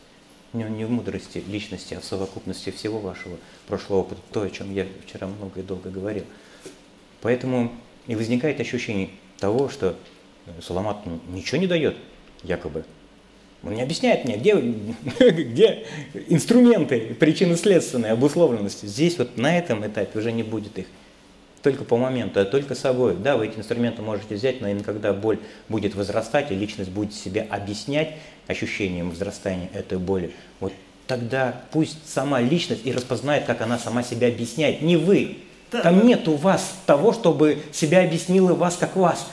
не, не в мудрости личности, а в совокупности всего вашего прошлого опыта, то, о чем я вчера много и долго говорил. Поэтому и возникает ощущение того, что Соломат ну, ничего не дает, якобы. Он не объясняет мне, где, <laughs> где инструменты причинно-следственной обусловленности. Здесь вот на этом этапе уже не будет их только по моменту, а только собой. Да, вы эти инструменты можете взять, но когда боль будет возрастать, и личность будет себя объяснять ощущением возрастания этой боли, вот тогда пусть сама личность и распознает, как она сама себя объясняет, не вы. Да. Там нет у вас того, чтобы себя объяснила вас как вас.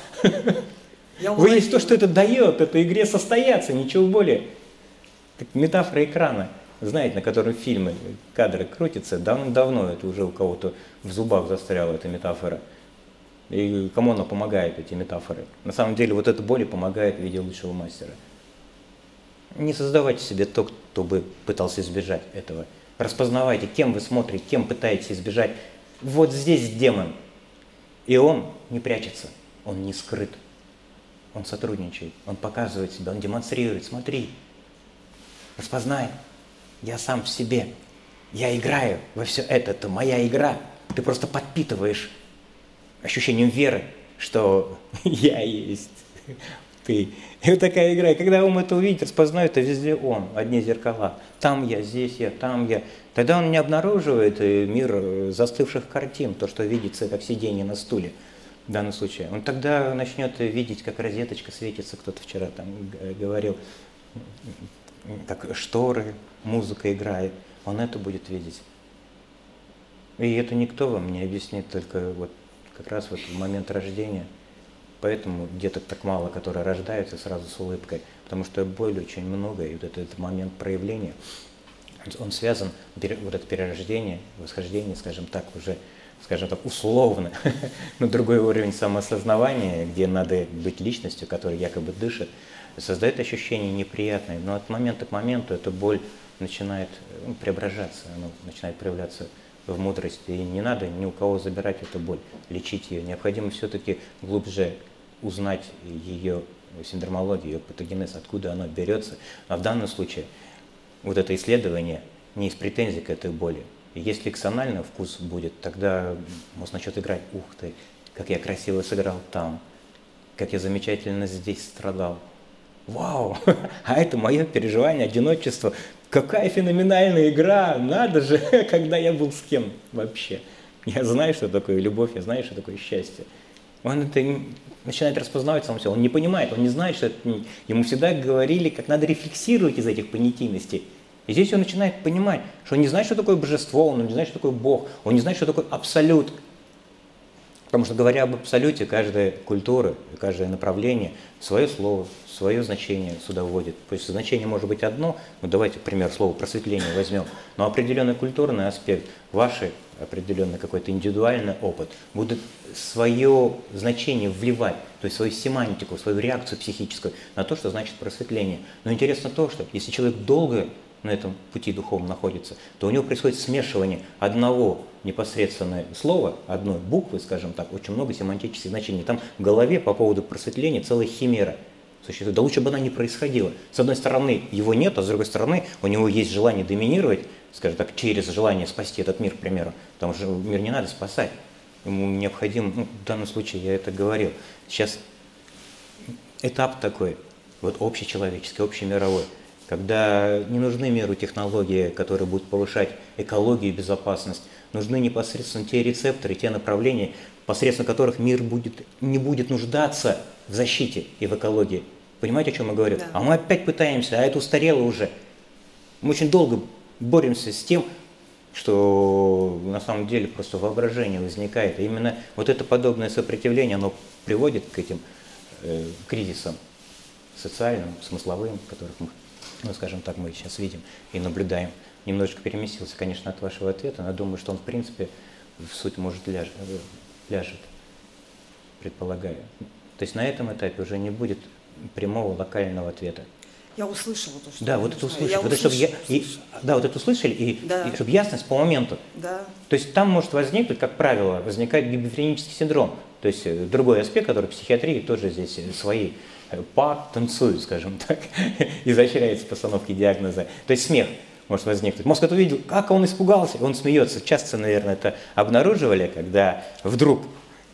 Вы есть то, что это дает этой игре состояться, ничего более. Как метафора экрана знаете, на котором фильмы, кадры крутятся, давно-давно это уже у кого-то в зубах застряла эта метафора. И кому она помогает, эти метафоры? На самом деле вот эта боль помогает в виде лучшего мастера. Не создавайте себе то, кто бы пытался избежать этого. Распознавайте, кем вы смотрите, кем пытаетесь избежать. Вот здесь демон. И он не прячется, он не скрыт. Он сотрудничает, он показывает себя, он демонстрирует. Смотри, распознай, я сам в себе, я играю во все это, это моя игра. Ты просто подпитываешь ощущением веры, что <laughs> я есть <laughs> ты. И вот такая игра. И когда ум это увидит, распознает, это везде он, одни зеркала. Там я, здесь я, там я. Тогда он не обнаруживает э, мир э, застывших картин, то, что видится как сидение на стуле в данном случае. Он тогда начнет видеть, как розеточка светится, кто-то вчера там говорил, как шторы, музыка играет. Он это будет видеть. И это никто вам не объяснит, только вот как раз вот в момент рождения – Поэтому деток так мало, которые рождаются сразу с улыбкой, потому что боли очень много, и вот этот, этот момент проявления, он связан, вот это перерождение, восхождение, скажем так, уже, скажем так, условно, <laughs> на другой уровень самоосознавания, где надо быть личностью, которая якобы дышит, создает ощущение неприятное, но от момента к моменту эта боль начинает ну, преображаться, она начинает проявляться в мудрости, и не надо ни у кого забирать эту боль, лечить ее. Необходимо все-таки глубже узнать ее синдромологию, ее патогенез, откуда она берется. А в данном случае вот это исследование не из претензий к этой боли. Если ксонально вкус будет, тогда мозг начнет играть, ух ты, как я красиво сыграл там, как я замечательно здесь страдал. Вау, <laughs> а это мое переживание одиночества. Какая феноменальная игра, надо же, <laughs> когда я был с кем вообще. Я знаю, что такое любовь, я знаю, что такое счастье. Он это начинает распознавать сам себя. Он не понимает, он не знает, что это... Ему всегда говорили, как надо рефлексировать из этих понятийностей. И здесь он начинает понимать, что он не знает, что такое божество, он не знает, что такое Бог, он не знает, что такое абсолют. Потому что говоря об абсолюте, каждая культура, каждое направление свое слово, свое значение сюда вводит. То есть значение может быть одно, ну давайте, пример, слово просветление возьмем, но определенный культурный аспект, ваши определенный какой-то индивидуальный опыт, будут свое значение вливать, то есть свою семантику, свою реакцию психическую на то, что значит просветление. Но интересно то, что если человек долго на этом пути духовном находится, то у него происходит смешивание одного непосредственного слова, одной буквы, скажем так, очень много семантических значений. Там в голове по поводу просветления целая химера существует. Да лучше бы она не происходила. С одной стороны, его нет, а с другой стороны, у него есть желание доминировать, скажем так, через желание спасти этот мир, к примеру. Потому что мир не надо спасать. Ему необходим, ну, в данном случае я это говорил. Сейчас этап такой, вот общечеловеческий, общемировой, когда не нужны миру технологии, которые будут повышать экологию и безопасность, нужны непосредственно те рецепторы, те направления, посредством которых мир будет, не будет нуждаться в защите и в экологии. Понимаете, о чем я говорю? Да. А мы опять пытаемся, а это устарело уже. Мы очень долго боремся с тем, что на самом деле просто воображение возникает. И именно вот это подобное сопротивление, оно приводит к этим э, кризисам социальным, смысловым, которых мы, ну, скажем так, мы сейчас видим и наблюдаем. Немножечко переместился, конечно, от вашего ответа, но я думаю, что он, в принципе, в суть может ляж, ляжет, предполагаю. То есть на этом этапе уже не будет прямого локального ответа. Я услышала то, что Да, вот это услышали. вот услышала, чтобы я, и, да, вот это услышали, и, да. и чтобы ясность по моменту. Да. То есть там может возникнуть, как правило, возникает гибефренический синдром. То есть э, другой аспект, который в психиатрии тоже здесь э, свои э, па танцуют, скажем так, <laughs> изощряется постановки диагноза. То есть смех может возникнуть. Мозг это увидел, как он испугался, он смеется. Часто, наверное, это обнаруживали, когда вдруг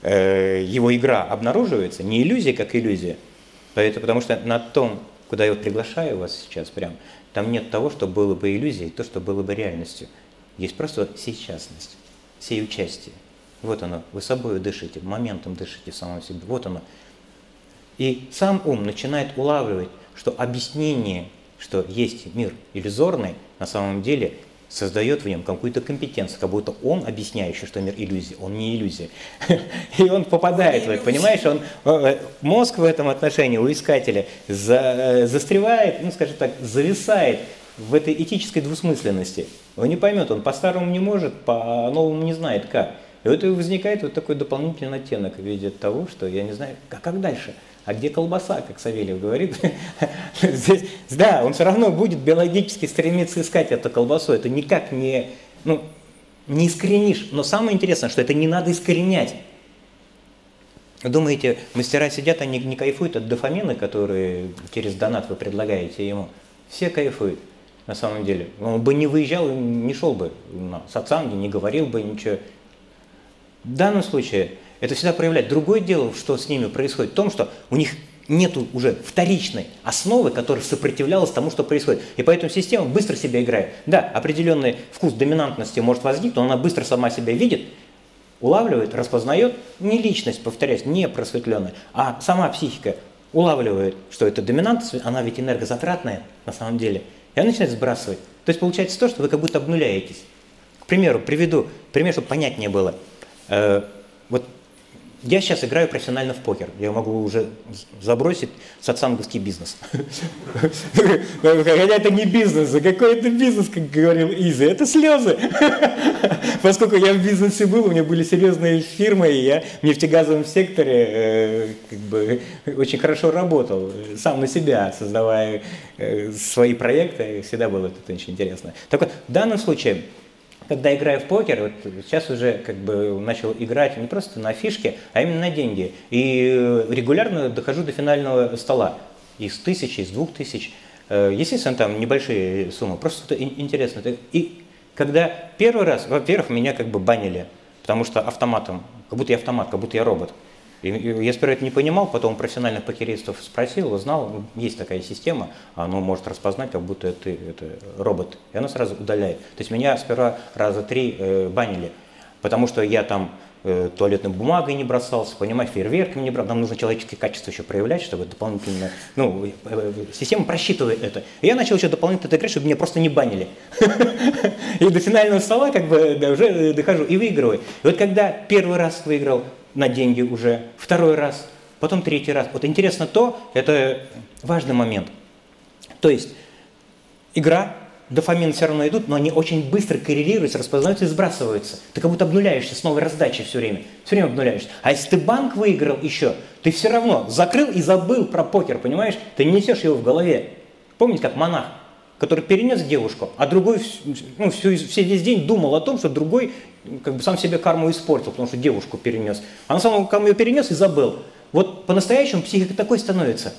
э, его игра обнаруживается, не иллюзия как иллюзия, это потому что на том куда я приглашаю вас сейчас прям, там нет того, что было бы иллюзией, то, что было бы реальностью. Есть просто сейчасность, сей участие. Вот оно, вы собой дышите, моментом дышите в самом себе, вот оно. И сам ум начинает улавливать, что объяснение, что есть мир иллюзорный, на самом деле создает в нем какую-то компетенцию, как будто он, объясняющий, что мир иллюзия, он не иллюзия. <laughs> И он попадает в это, понимаешь, он, э, мозг в этом отношении у искателя за, э, застревает, ну, скажем так, зависает в этой этической двусмысленности. Он не поймет, он по-старому не может, по-новому не знает как. И вот возникает вот такой дополнительный оттенок в виде того, что я не знаю, а как дальше? А где колбаса, как Савельев говорит? <laughs> Здесь, да, он все равно будет биологически стремиться искать эту колбасу. Это никак не, ну, не искоренишь. Но самое интересное, что это не надо искоренять. Думаете, мастера сидят, они не кайфуют от дофамина, который через донат вы предлагаете ему? Все кайфуют, на самом деле. Он бы не выезжал, не шел бы на сатсанги, не говорил бы ничего. В данном случае это всегда проявляет. Другое дело, что с ними происходит, в том, что у них нет уже вторичной основы, которая сопротивлялась тому, что происходит. И поэтому система быстро себя играет. Да, определенный вкус доминантности может возникнуть, но она быстро сама себя видит, улавливает, распознает не личность, повторяюсь, не просветленная, а сама психика улавливает, что это доминантность, она ведь энергозатратная на самом деле, и она начинает сбрасывать. То есть получается то, что вы как будто обнуляетесь. К примеру, приведу пример, чтобы понятнее было. Э, вот я сейчас играю профессионально в покер. Я могу уже забросить сатсанговский бизнес. Хотя это не бизнес, а какой это бизнес, как говорил Иза, это слезы. Поскольку я в бизнесе был, у меня были серьезные фирмы, и я в нефтегазовом секторе э, как бы, очень хорошо работал, сам на себя, создавая э, свои проекты, всегда было это очень интересно. Так вот, в данном случае когда играю в покер, вот сейчас уже как бы начал играть не просто на фишки, а именно на деньги. И регулярно дохожу до финального стола. Из тысячи, из двух тысяч. Э, естественно, там небольшие суммы. Просто это интересно. И когда первый раз, во-первых, меня как бы банили, потому что автоматом, как будто я автомат, как будто я робот. И я сперва это не понимал, потом профессиональных покеристов спросил, узнал, ну, есть такая система, оно может распознать, как будто это, это робот, и оно сразу удаляет. То есть меня сперва раза три э, банили, потому что я там э, туалетной бумагой не бросался, понимаешь, фейерверками не брал, нам нужно человеческие качества еще проявлять, чтобы дополнительно, ну, э, э, система просчитывает это. И я начал еще дополнительно это играть, чтобы меня просто не банили. <laughs> И до финального стола как бы уже дохожу и выигрываю. И вот когда первый раз выиграл на деньги уже, второй раз, потом третий раз. Вот интересно то, это важный момент. То есть игра, дофамин все равно идут, но они очень быстро коррелируются, распознаются и сбрасываются. Ты как будто обнуляешься с новой раздачей все время. Все время обнуляешься. А если ты банк выиграл еще, ты все равно закрыл и забыл про покер, понимаешь? Ты не несешь его в голове. Помните, как монах? Который перенес девушку, а другой ну, всю, все весь день думал о том, что другой как бы сам себе карму испортил, потому что девушку перенес. А на самом деле ее перенес и забыл. Вот по-настоящему психика такой становится.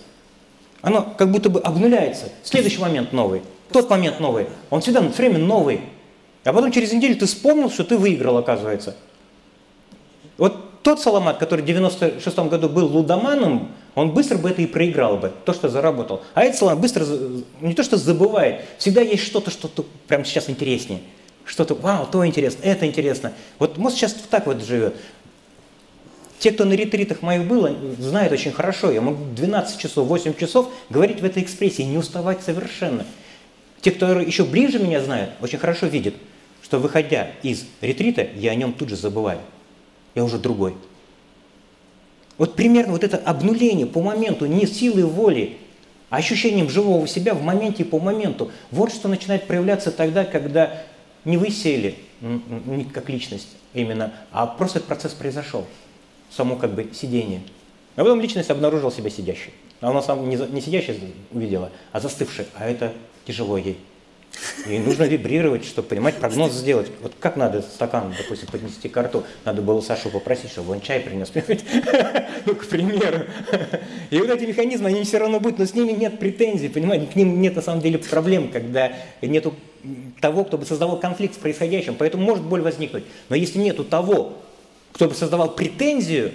Оно как будто бы обнуляется. Следующий момент новый. Тот момент новый. Он всегда все время новый. А потом через неделю ты вспомнил, что ты выиграл, оказывается. Вот тот Саламат, который в 96 году был лудоманом, он быстро бы это и проиграл бы, то, что заработал. А этот Саламат быстро, не то что забывает, всегда есть что-то, что-то прямо сейчас интереснее что-то, вау, то интересно, это интересно. Вот мозг сейчас так вот живет. Те, кто на ретритах моих был, знают очень хорошо. Я могу 12 часов, 8 часов говорить в этой экспрессии, не уставать совершенно. Те, кто еще ближе меня знают, очень хорошо видят, что выходя из ретрита, я о нем тут же забываю. Я уже другой. Вот примерно вот это обнуление по моменту, не силой воли, а ощущением живого себя в моменте и по моменту. Вот что начинает проявляться тогда, когда не вы сели не как личность именно, а просто процесс произошел, само как бы сидение. А потом личность обнаружила себя сидящей. Она сам не, не сидящая увидела, а застывшая, а это тяжело ей. И нужно вибрировать, чтобы понимать, прогноз сделать. Вот как надо стакан, допустим, поднести к рту? Надо было Сашу попросить, чтобы он чай принес. <laughs> Ну, к примеру. И вот эти механизмы, они все равно будут, но с ними нет претензий, понимаете? К ним нет на самом деле проблем, когда нету того, кто бы создавал конфликт с происходящим. Поэтому может боль возникнуть. Но если нету того, кто бы создавал претензию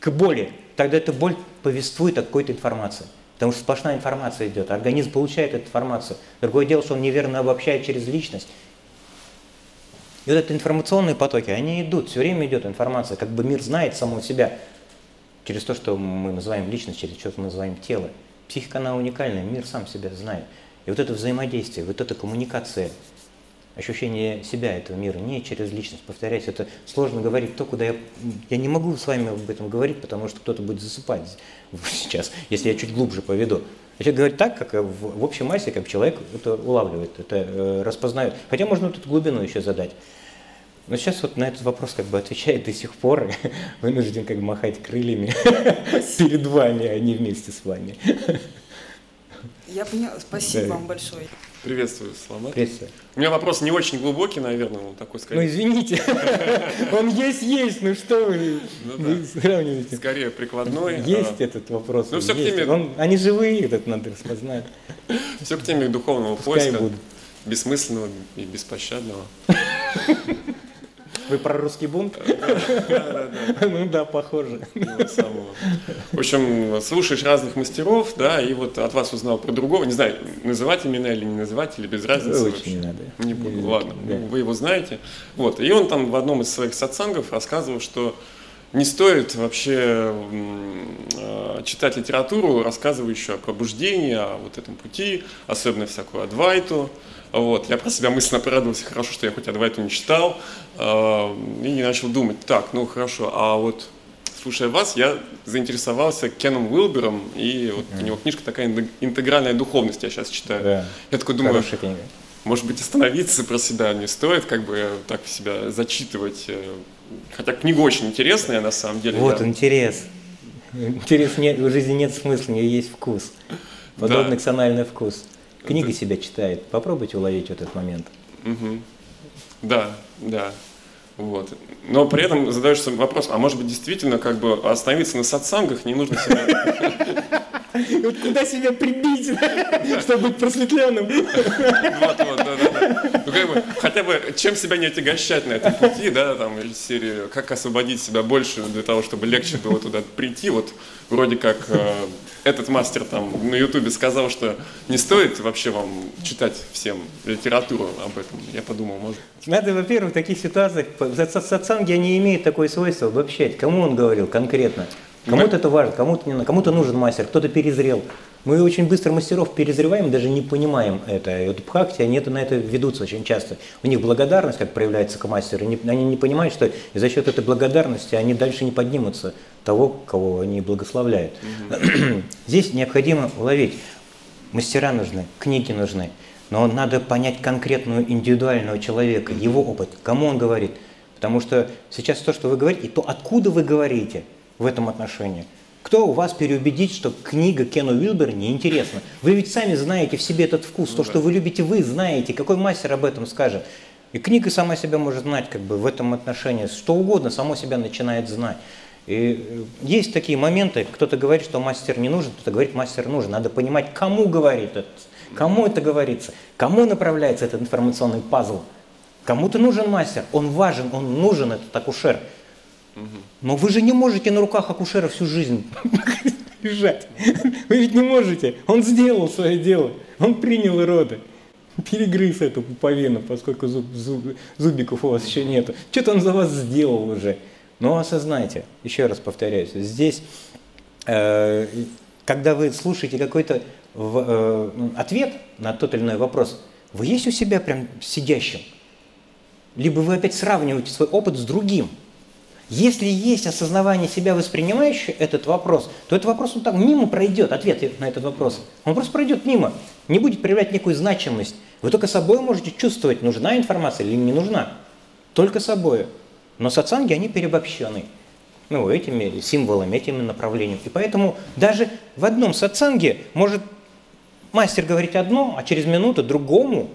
к боли, тогда эта боль повествует о какой-то информации. Потому что сплошная информация идет, организм получает эту информацию. Другое дело, что он неверно обобщает через личность. И вот эти информационные потоки, они идут, все время идет информация, как бы мир знает самого себя через то, что мы называем личность, через что мы называем тело. Психика, она уникальная, мир сам себя знает. И вот это взаимодействие, вот эта коммуникация, ощущение себя этого мира не через личность. Повторяюсь, это сложно говорить то, куда я... Я не могу с вами об этом говорить, потому что кто-то будет засыпать <laughs> сейчас, если я чуть глубже поведу. Сейчас говорю так, как в, в общей массе, как человек это улавливает, это э, распознает. Хотя можно вот эту глубину еще задать. Но сейчас вот на этот вопрос как бы отвечает до сих пор, <laughs> вынужден как бы махать крыльями <laughs> перед вами, а не вместе с вами. Я поняла. Спасибо да. вам большое. Приветствую, Саламат. Приветствую. У меня вопрос не очень глубокий, наверное, он такой скорее. Ну извините, <laughs> он есть, есть, ну что вы, ну, сравниваете? Скорее прикладной. Есть а... этот вопрос. Ну все к теме. Он, они живые, этот надо распознать. <laughs> Все к теме духовного поиска. Бессмысленного и беспощадного. <laughs> Вы про русский бунт? <laughs> Ну да, похоже. В общем, слушаешь разных мастеров, да, и вот от вас узнал про другого. Не знаю, называть имена или не называть, или без разницы. Очень не надо. Не буду, ладно, вы его знаете. Вот, и он там в одном из своих сатсангов рассказывал, что не стоит вообще э, читать литературу, рассказывающую о пробуждении, о вот этом пути, особенно всякую адвайту, вот, я про себя мысленно порадовался, хорошо, что я хоть Адвайту не читал, и начал думать, так, ну хорошо, а вот слушая вас, я заинтересовался Кеном Уилбером, и вот mm. у него книжка такая «Интегральная духовность», я сейчас читаю. Да. Я такой думаю, книга. может быть, остановиться про себя не стоит, как бы так себя зачитывать. Э, хотя книга очень интересная, на самом деле. Вот я... интерес. Интерес нет, в жизни нет смысла, у нее есть вкус. Подобный да. вкус. Книга это... себя читает. Попробуйте уловить этот момент. Угу. Да, да. Вот. Но при этом задаешься вопрос, а может быть действительно как бы остановиться на сатсангах, не нужно себя... <laughs> Вот куда себя прибить, <laughs> чтобы быть просветленным? Вот, вот, да, да, да. Ну, как бы, хотя бы, чем себя не отягощать на этом пути, да, там, из серии, как освободить себя больше для того, чтобы легче было туда прийти, вот, вроде как э, этот мастер там на ютубе сказал, что не стоит вообще вам читать всем литературу об этом. Я подумал, может... Надо, во-первых, в таких ситуациях, сатсанги не имеют такое свойство обобщать. Кому он говорил конкретно? Кому-то это важно, кому-то не кому-то нужен мастер, кто-то перезрел. Мы очень быстро мастеров перезреваем, даже не понимаем это. И вот Бхакти, они это, на это ведутся очень часто. У них благодарность, как проявляется к мастеру, они не понимают, что за счет этой благодарности они дальше не поднимутся того, кого они благословляют. Угу. <clears throat> Здесь необходимо уловить. Мастера нужны, книги нужны, но надо понять конкретного индивидуального человека, его опыт, кому он говорит. Потому что сейчас то, что вы говорите, и то, откуда вы говорите – в этом отношении? Кто у вас переубедить, что книга Кену Уилбера неинтересна? Вы ведь сами знаете в себе этот вкус, ну, то, да. что вы любите, вы знаете. Какой мастер об этом скажет? И книга сама себя может знать как бы в этом отношении. Что угодно само себя начинает знать. И э, есть такие моменты, кто-то говорит, что мастер не нужен, кто-то говорит, мастер нужен. Надо понимать, кому говорит это, кому это говорится, кому направляется этот информационный пазл. Кому-то нужен мастер, он важен, он нужен, этот акушер. Но вы же не можете на руках акушера всю жизнь <laughs> лежать. Вы ведь не можете. Он сделал свое дело. Он принял роды. Перегрыз эту пуповину, поскольку зуб, зуб, зубиков у вас еще нету. Что-то он за вас сделал уже. Но осознайте, еще раз повторяюсь, здесь, э, когда вы слушаете какой-то э, ответ на тот или иной вопрос, вы есть у себя прям сидящим? Либо вы опять сравниваете свой опыт с другим – если есть осознавание себя, воспринимающее этот вопрос, то этот вопрос он так мимо пройдет, ответ на этот вопрос. Он просто пройдет мимо, не будет проявлять некую значимость. Вы только собой можете чувствовать, нужна информация или не нужна. Только собой. Но сатсанги, они переобобщены. Ну, этими символами, этими направлениями. И поэтому даже в одном сатсанге может мастер говорить одно, а через минуту другому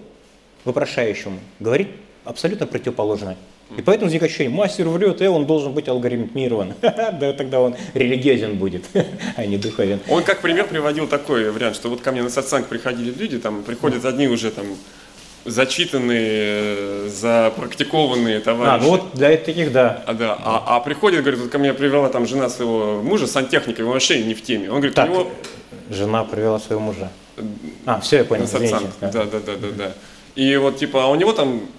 вопрошающему говорить абсолютно противоположное. И поэтому возникает ощущение, мастер врет, и он должен быть алгоритмирован. <laughs> Да, тогда он религиозен будет, <laughs> а не духовен. Он как пример приводил такой вариант, что вот ко мне на сатсанг приходили люди, там приходят одни уже там зачитанные, запрактикованные товарищи. А, ну вот для таких, да. А, да. А, а приходит, говорит, вот ко мне привела там жена своего мужа, сантехника, его вообще не в теме. Он говорит, так, у него... жена привела своего мужа. А, все, я понял. Сатсанг. Да, да, да, да, да. И вот типа, а у него там Э,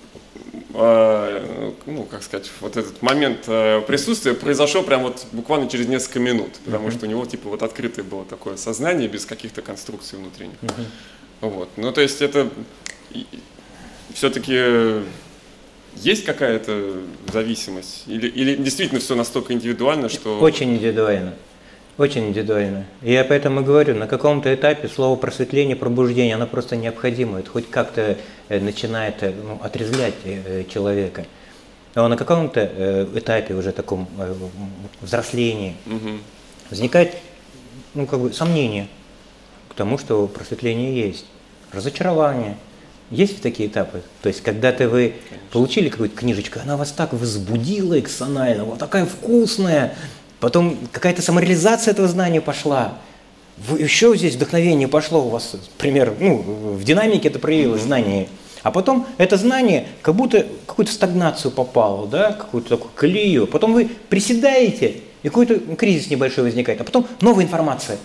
ну, как сказать, вот этот момент э, присутствия произошел прямо вот буквально через несколько минут, потому uh-huh. что у него, типа, вот открытое было такое сознание без каких-то конструкций внутренних. Uh-huh. Вот. Ну, то есть это все-таки есть какая-то зависимость? Или, или действительно все настолько индивидуально, что... Очень индивидуально. Очень индивидуально. И я поэтому говорю, на каком-то этапе слово просветление, пробуждение, оно просто необходимо. Это хоть как-то э, начинает э, ну, отрезвлять э, человека. но на каком-то этапе уже таком взрослении угу. возникает ну, как бы сомнение к тому, что просветление есть, разочарование. Есть такие этапы? То есть, когда-то вы Конечно. получили какую-то книжечку, она вас так возбудила эксонально, вот такая вкусная, потом какая-то самореализация этого знания пошла, вы, еще здесь вдохновение пошло у вас, пример, ну, в динамике это проявилось знание, а потом это знание как будто какую-то стагнацию попало, да, какую-то такую колею. Потом вы приседаете, и какой-то кризис небольшой возникает, а потом новая информация.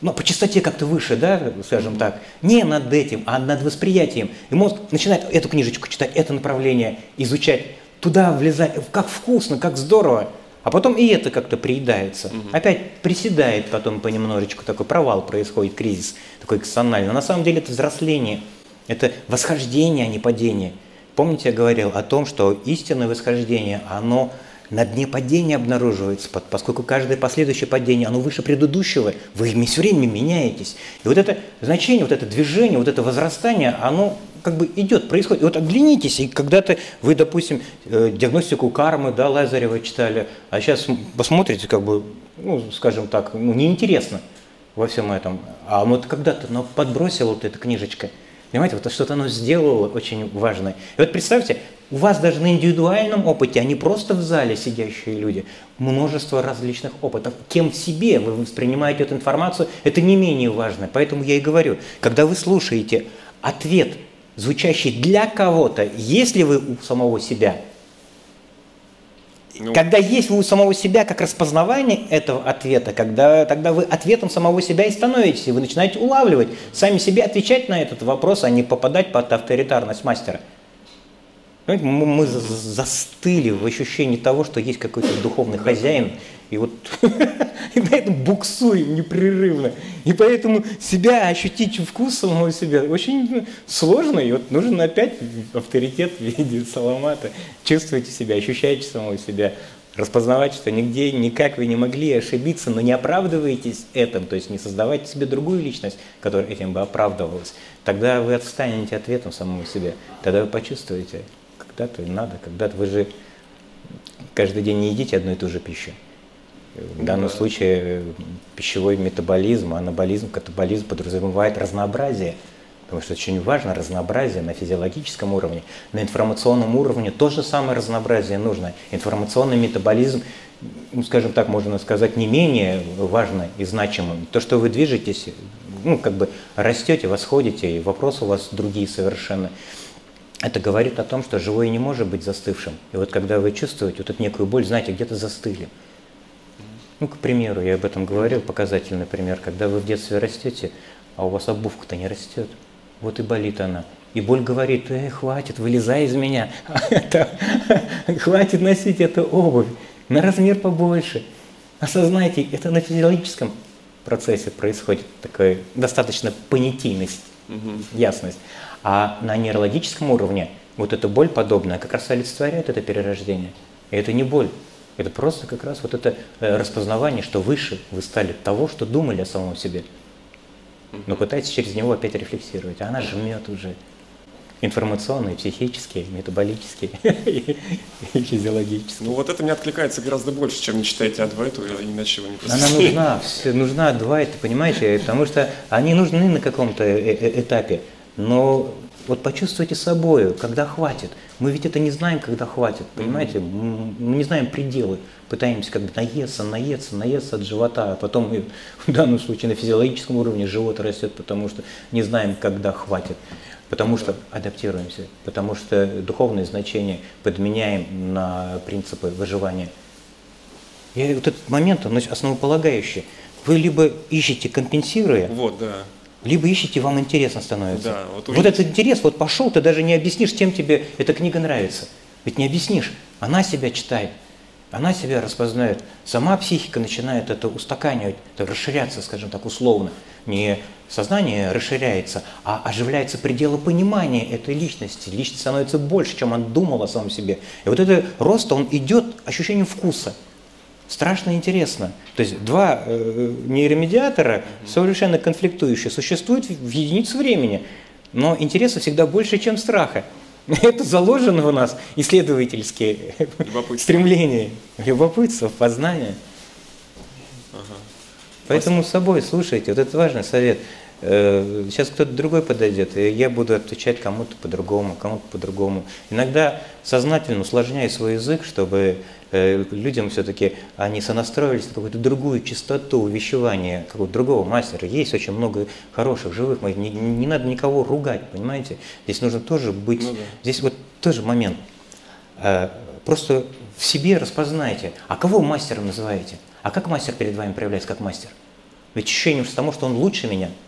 Но по частоте как-то выше, да, скажем так, не над этим, а над восприятием. И мозг начинает эту книжечку читать, это направление изучать, туда влезать, как вкусно, как здорово. А потом и это как-то приедается. Угу. Опять приседает потом понемножечку, такой провал происходит, кризис такой экстональный. Но на самом деле это взросление – это восхождение, а не падение. Помните, я говорил о том, что истинное восхождение, оно на дне падения обнаруживается, поскольку каждое последующее падение, оно выше предыдущего, вы все время меняетесь. И вот это значение, вот это движение, вот это возрастание, оно как бы идет, происходит. Вот оглянитесь, и когда-то вы, допустим, э, диагностику кармы, да, Лазарева читали, а сейчас посмотрите, как бы, ну, скажем так, ну, неинтересно во всем этом. А вот когда-то но подбросила вот эта книжечка – Понимаете, вот что-то оно сделало очень важное. И вот представьте, у вас даже на индивидуальном опыте, а не просто в зале сидящие люди, множество различных опытов. Кем в себе вы воспринимаете эту информацию, это не менее важно. Поэтому я и говорю, когда вы слушаете ответ, звучащий для кого-то, если вы у самого себя – ну, когда есть вы у самого себя как распознавание этого ответа, когда тогда вы ответом самого себя и становитесь, и вы начинаете улавливать, сами себе отвечать на этот вопрос, а не попадать под авторитарность мастера. Мы застыли в ощущении того, что есть какой-то духовный хозяин, и вот <laughs> и на этом буксуем непрерывно. И поэтому себя ощутить вкус самого себя очень сложно. И вот нужен опять авторитет в виде саламата. Чувствуйте себя, ощущайте самого себя, распознавать, что нигде, никак вы не могли ошибиться, но не оправдываетесь этим, то есть не создавайте себе другую личность, которая этим бы оправдывалась. Тогда вы отстанете ответом самого себя. Тогда вы почувствуете, когда-то надо, когда-то вы же каждый день не едите одну и ту же пищу. В данном случае пищевой метаболизм, анаболизм, катаболизм подразумевает разнообразие, потому что очень важно разнообразие на физиологическом уровне. На информационном уровне то же самое разнообразие нужно. Информационный метаболизм, ну, скажем так, можно сказать, не менее важно и значимым. То, что вы движетесь, ну, как бы растете, восходите, и вопросы у вас другие совершенно. Это говорит о том, что живое не может быть застывшим. И вот когда вы чувствуете вот эту некую боль, знаете, где-то застыли – ну, к примеру, я об этом говорил, показательный пример, когда вы в детстве растете, а у вас обувка-то не растет, вот и болит она. И боль говорит, э, хватит, вылезай из меня, <laughs> <laughs> хватит носить эту обувь, на размер побольше. Осознайте, это на физиологическом процессе происходит такая достаточно понятийность, ясность. А на нейрологическом уровне вот эта боль подобная как раз олицетворяет это перерождение. И это не боль, это просто как раз вот это э, распознавание, что выше вы стали того, что думали о самом себе. Но пытаетесь через него опять рефлексировать. А она жмет уже информационные, психические, метаболические <laughs> и физиологические. Ну вот это мне откликается гораздо больше, чем не читаете Адвайту, иначе вы не Она нужна, нужна Адвайта, понимаете, потому что они нужны на каком-то э, э, этапе, но вот почувствуйте собою, когда хватит. Мы ведь это не знаем, когда хватит, понимаете? Мы не знаем пределы. Пытаемся как бы наесться, наесться, наесться от живота, а потом и <laughs> в данном случае на физиологическом уровне живот растет, потому что не знаем, когда хватит. Потому что адаптируемся, потому что духовное значение подменяем на принципы выживания. И вот этот момент, он основополагающий. Вы либо ищете компенсируя, вот, да либо ищете, вам интересно становится. Да, вот, вот этот интерес, вот пошел, ты даже не объяснишь, чем тебе эта книга нравится. Ведь не объяснишь. Она себя читает, она себя распознает. Сама психика начинает это устаканивать, это расширяться, скажем так, условно. Не сознание расширяется, а оживляется пределы понимания этой личности. Личность становится больше, чем он думал о самом себе. И вот этот рост, он идет ощущением вкуса – страшно интересно. То есть два э, нейромедиатора, совершенно конфликтующие, существуют в единицу времени, но интереса всегда больше, чем страха. <laughs> Это заложено у нас исследовательские стремления, любопытство, познание. Ага. Поэтому с собой слушайте, вот это важный совет. Э, сейчас кто-то другой подойдет, и я буду отвечать кому-то по-другому, кому-то по-другому. Иногда сознательно усложняю свой язык, чтобы э, людям все-таки они сонастроились на какую-то другую частоту увещевания, какого-то другого мастера. Есть очень много хороших, живых не, не надо никого ругать, понимаете? Здесь нужно тоже быть, ну, да. здесь вот тоже момент. Э, просто в себе распознайте, а кого мастером называете? А как мастер перед вами проявляется как мастер? Ведь ощущение того, что он лучше меня –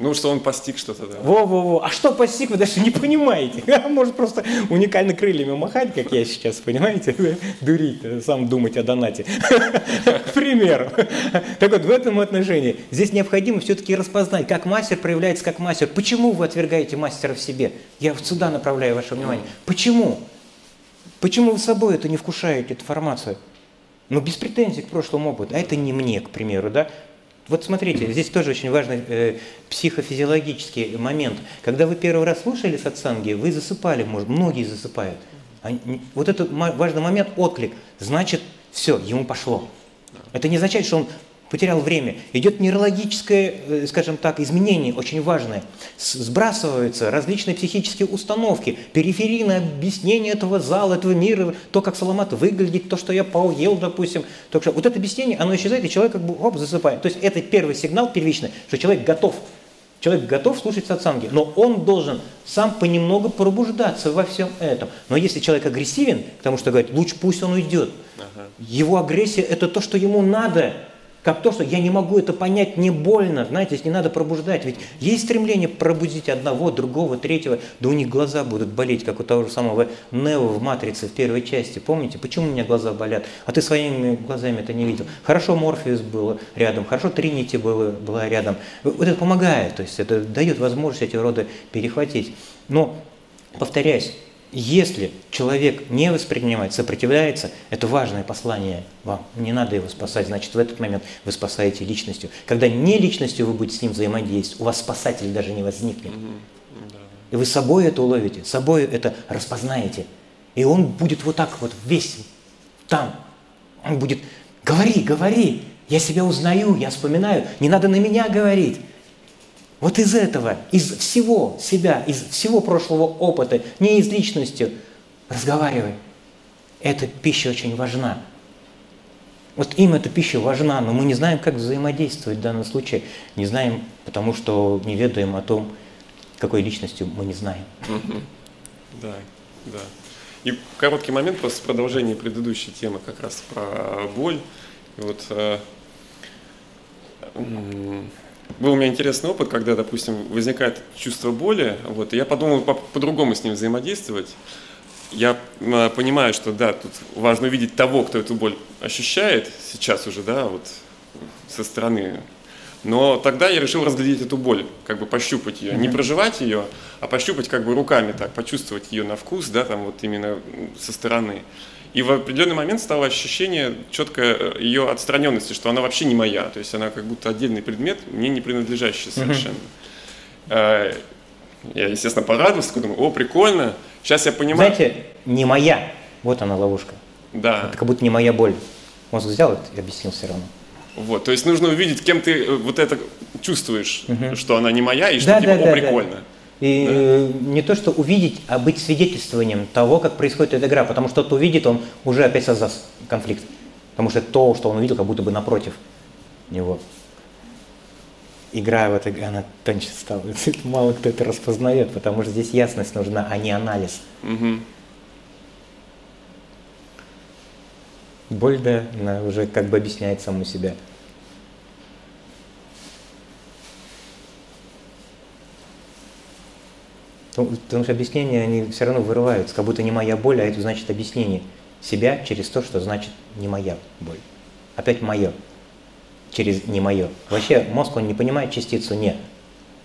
ну, что он постиг что-то, да. Во-во-во. А что постиг, вы даже не понимаете. <laughs> Может просто уникально крыльями махать, как я сейчас, понимаете? <laughs> Дурить, сам думать о донате. <laughs> К примеру. Так вот, в этом отношении здесь необходимо все-таки распознать, как мастер проявляется как мастер. Почему вы отвергаете мастера в себе? Я сюда направляю ваше внимание. Почему? Почему вы собой это не вкушаете, эту информацию? Ну, без претензий к прошлому опыту. А это не мне, к примеру, да? Вот смотрите, здесь тоже очень важный э, психофизиологический момент. Когда вы первый раз слушали сатсанги, вы засыпали, может, многие засыпают. Они, вот этот важный момент, отклик, значит, все, ему пошло. Это не означает, что он потерял время. Идет нейрологическое, э, скажем так, изменение, очень важное. Сбрасываются различные психические установки, периферийное объяснение этого зала, этого мира, то, как Саламат выглядит, то, что я поел, допустим. То, что... Вот это объяснение, оно исчезает, и человек как бы оп, засыпает. То есть это первый сигнал первичный, что человек готов. Человек готов слушать сатсанги, но он должен сам понемногу пробуждаться во всем этом. Но если человек агрессивен, потому что говорит, лучше пусть он уйдет. Ага. Его агрессия – это то, что ему надо – как то, что я не могу это понять, не больно, знаете, не надо пробуждать. Ведь есть стремление пробудить одного, другого, третьего, да у них глаза будут болеть, как у того же самого Нео в «Матрице» в первой части. Помните, почему у меня глаза болят? А ты своими глазами это не видел. Хорошо Морфеус был рядом, хорошо Тринити было, была рядом. Вот это помогает, то есть это дает возможность эти роды перехватить. Но, повторяюсь, если человек не воспринимает, сопротивляется, это важное послание вам. Не надо его спасать, значит, в этот момент вы спасаете личностью. Когда не личностью вы будете с ним взаимодействовать, у вас спасатель даже не возникнет. И вы собой это уловите, собой это распознаете. И он будет вот так вот весь там. Он будет, говори, говори, я себя узнаю, я вспоминаю, не надо на меня говорить. Вот из этого, из всего себя, из всего прошлого опыта, не из личности, разговаривай. Эта пища очень важна. Вот им эта пища важна, но мы не знаем, как взаимодействовать в данном случае. Не знаем, потому что не ведаем о том, какой личностью мы не знаем. Да, да. И короткий момент после продолжения предыдущей темы как раз про боль. Вот э, был у меня интересный опыт, когда, допустим, возникает чувство боли, вот, и я подумал по-другому с ним взаимодействовать. Я э, понимаю, что да, тут важно увидеть того, кто эту боль ощущает сейчас уже, да, вот со стороны. Но тогда я решил разглядеть эту боль, как бы пощупать ее, не проживать ее, а пощупать как бы руками так, почувствовать ее на вкус, да, там вот именно со стороны. И в определенный момент стало ощущение четкой э, ее отстраненности, что она вообще не моя. То есть она как будто отдельный предмет, мне не принадлежащий совершенно. Mm-hmm. Я, естественно, порадовался, думаю, о, прикольно. Сейчас я понимаю. Знаете, не моя. Вот она ловушка. Да. Это как будто не моя боль. Мозг взял и объяснил все равно. Вот, то есть нужно увидеть, кем ты э, вот это чувствуешь, угу. что она не моя, и что да, типа, да, о, да, прикольно. Да. И да. Э, не то, что увидеть, а быть свидетельствованием того, как происходит эта игра. Потому что тот увидит, он уже опять создаст конфликт. Потому что то, что он увидел, как будто бы напротив него. Игра в этой, она тоньше стала. <laughs> Мало кто это распознает, потому что здесь ясность нужна, а не анализ. Угу. Боль, да, она уже как бы объясняет саму себя. Потому что объяснения, они все равно вырываются, как будто не моя боль, а это значит объяснение себя через то, что значит не моя боль. Опять мое, через не мое. Вообще мозг, он не понимает частицу «не».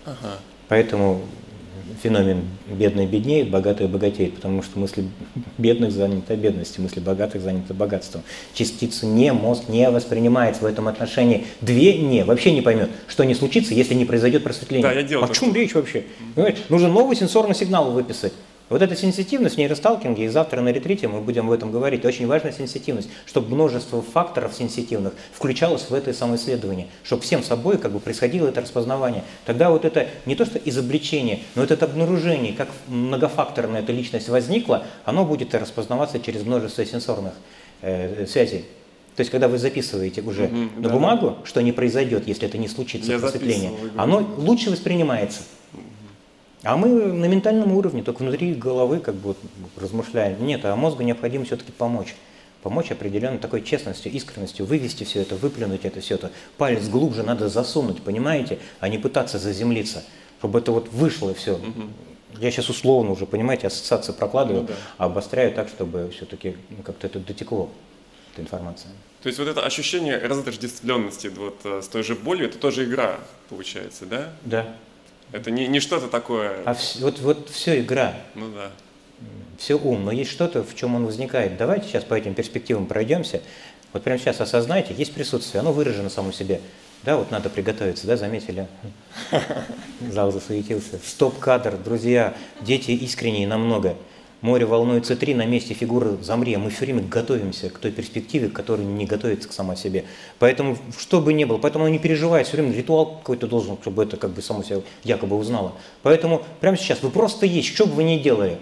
Ага. Поэтому феномен бедный беднеет, богатый богатеет, потому что мысли бедных заняты бедностью, мысли богатых заняты богатством. Частицу не мозг не воспринимает в этом отношении. Две не, вообще не поймет, что не случится, если не произойдет просветление. Да, я делал О чем речь вообще? Понимаете? Нужно новый сенсорный сигнал выписать. Вот эта сенситивность в нейросталкинге, и завтра на ретрите мы будем об этом говорить, очень важная сенситивность, чтобы множество факторов сенситивных включалось в это самоисследование, чтобы всем собой как бы происходило это распознавание. Тогда вот это не то что изобличение, но это обнаружение, как многофакторная эта личность возникла, оно будет распознаваться через множество сенсорных э, связей. То есть, когда вы записываете уже угу, на да, бумагу, да. что не произойдет, если это не случится Я просветление, оно лучше воспринимается. А мы на ментальном уровне, только внутри головы как бы вот размышляем. Нет, а мозгу необходимо все-таки помочь. Помочь определенной такой честностью, искренностью, вывести все это, выплюнуть это все это. Палец глубже надо засунуть, понимаете, а не пытаться заземлиться, чтобы это вот вышло все. Я сейчас условно уже, понимаете, ассоциации прокладываю, ну, да. а обостряю так, чтобы все-таки ну, как-то это дотекло, эта информация. То есть вот это ощущение разотождествленности вот э, с той же болью, это тоже игра, получается, да? Да. Это не, не что-то такое. А вс- вот, вот все игра. Ну да. Все ум, но есть что-то, в чем он возникает. Давайте сейчас по этим перспективам пройдемся. Вот прямо сейчас осознайте, есть присутствие, оно выражено само себе. Да, вот надо приготовиться, да, заметили? <laughs> Зал засуетился. Стоп-кадр, друзья, дети искренние намного. Море волнуется три, на месте фигуры замри, а мы все время готовимся к той перспективе, к которой не готовится к самой себе. Поэтому, что бы ни было, поэтому она не переживает, все время ритуал какой-то должен, чтобы это как бы само себя якобы узнала. Поэтому прямо сейчас вы просто есть, что бы вы ни делали,